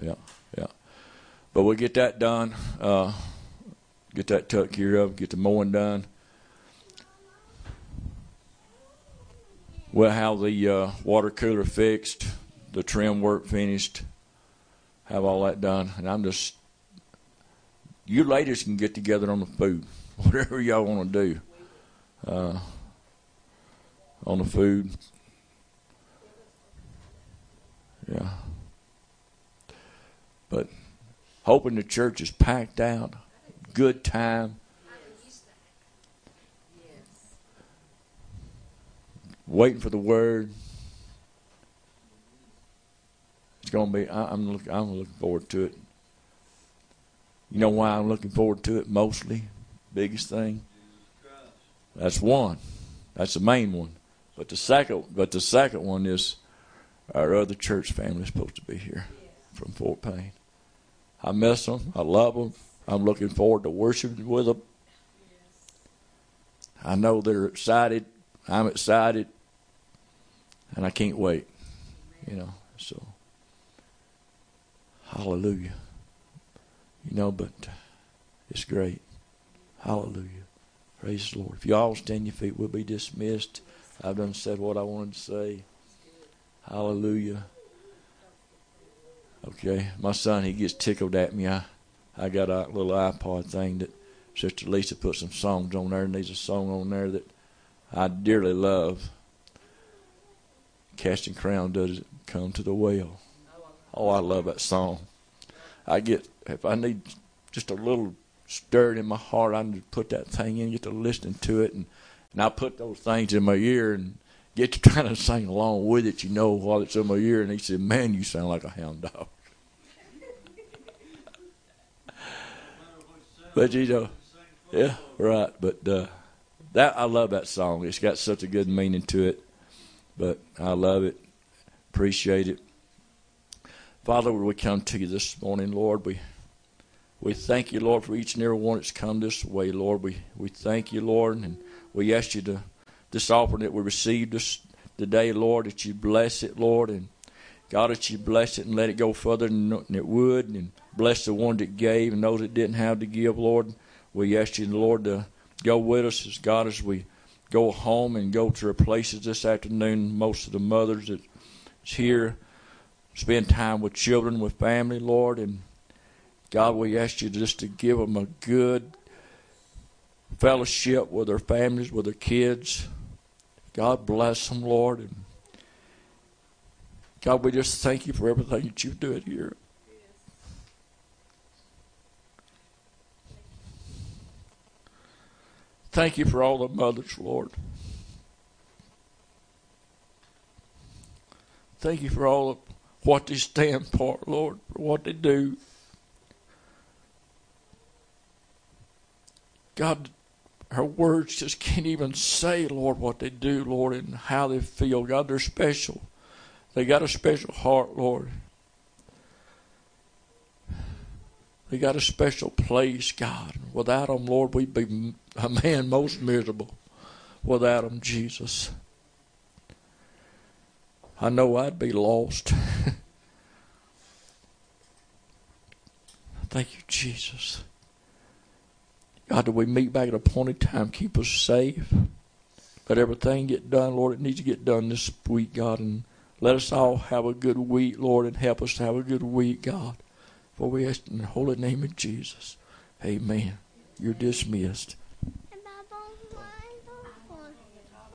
yeah, yeah. But we'll get that done. Uh, get that tuck here up. Get the mowing done. We'll have the uh, water cooler fixed, the trim work finished, have all that done, and I'm just. You ladies can get together on the food, whatever y'all want to do. Uh, on the food. Yeah. But hoping the church is packed out, good time. Waiting for the word. It's gonna be. I, I'm look, I'm looking forward to it. You know why I'm looking forward to it mostly? Biggest thing. That's one. That's the main one. But the second, but the second one is our other church family is supposed to be here from Fort Payne. I miss them. I love them. I'm looking forward to worshiping with them. I know they're excited. I'm excited, and I can't wait. You know, so hallelujah. You know, but uh, it's great. Hallelujah. Praise the Lord. If you all stand your feet, we'll be dismissed. I've done said what I wanted to say. Hallelujah. Okay, my son he gets tickled at me. I I got a little iPod thing that Sister Lisa put some songs on there, and there's a song on there that I dearly love. Casting Crown does it come to the well. Oh, I love that song. I get if I need just a little stirred in my heart, I just put that thing in, get to listening to it, and and I put those things in my ear and get to trying to sing along with it, you know, while it's in my ear. And he said, "Man, you sound like a hound dog." but you know, yeah, right. But uh, that I love that song. It's got such a good meaning to it. But I love it, appreciate it. Father, we come to you this morning, Lord. We we thank you, Lord, for each and every one that's come this way, Lord. We we thank you, Lord, and we ask you to this offering that we received this today, Lord, that you bless it, Lord, and God, that you bless it and let it go further than it would, and bless the one that gave and those that didn't have to give, Lord. we ask you, Lord, to go with us as God as we go home and go to our places this afternoon. Most of the mothers that's here spend time with children, with family, Lord, and God, we ask you just to give them a good fellowship with their families, with their kids. God bless them, Lord. And God, we just thank you for everything that you're doing here. Thank you for all the mothers, Lord. Thank you for all of what they stand for, Lord, for what they do. God, our words just can't even say, Lord, what they do, Lord, and how they feel. God, they're special. They got a special heart, Lord. They got a special place, God. Without them, Lord, we'd be a man most miserable. Without them, Jesus. I know I'd be lost. Thank you, Jesus. God, that we meet back at appointed time, keep us safe. Let everything get done, Lord. It needs to get done this week, God. And let us all have a good week, Lord, and help us to have a good week, God. For we ask in the holy name of Jesus. Amen. You're dismissed.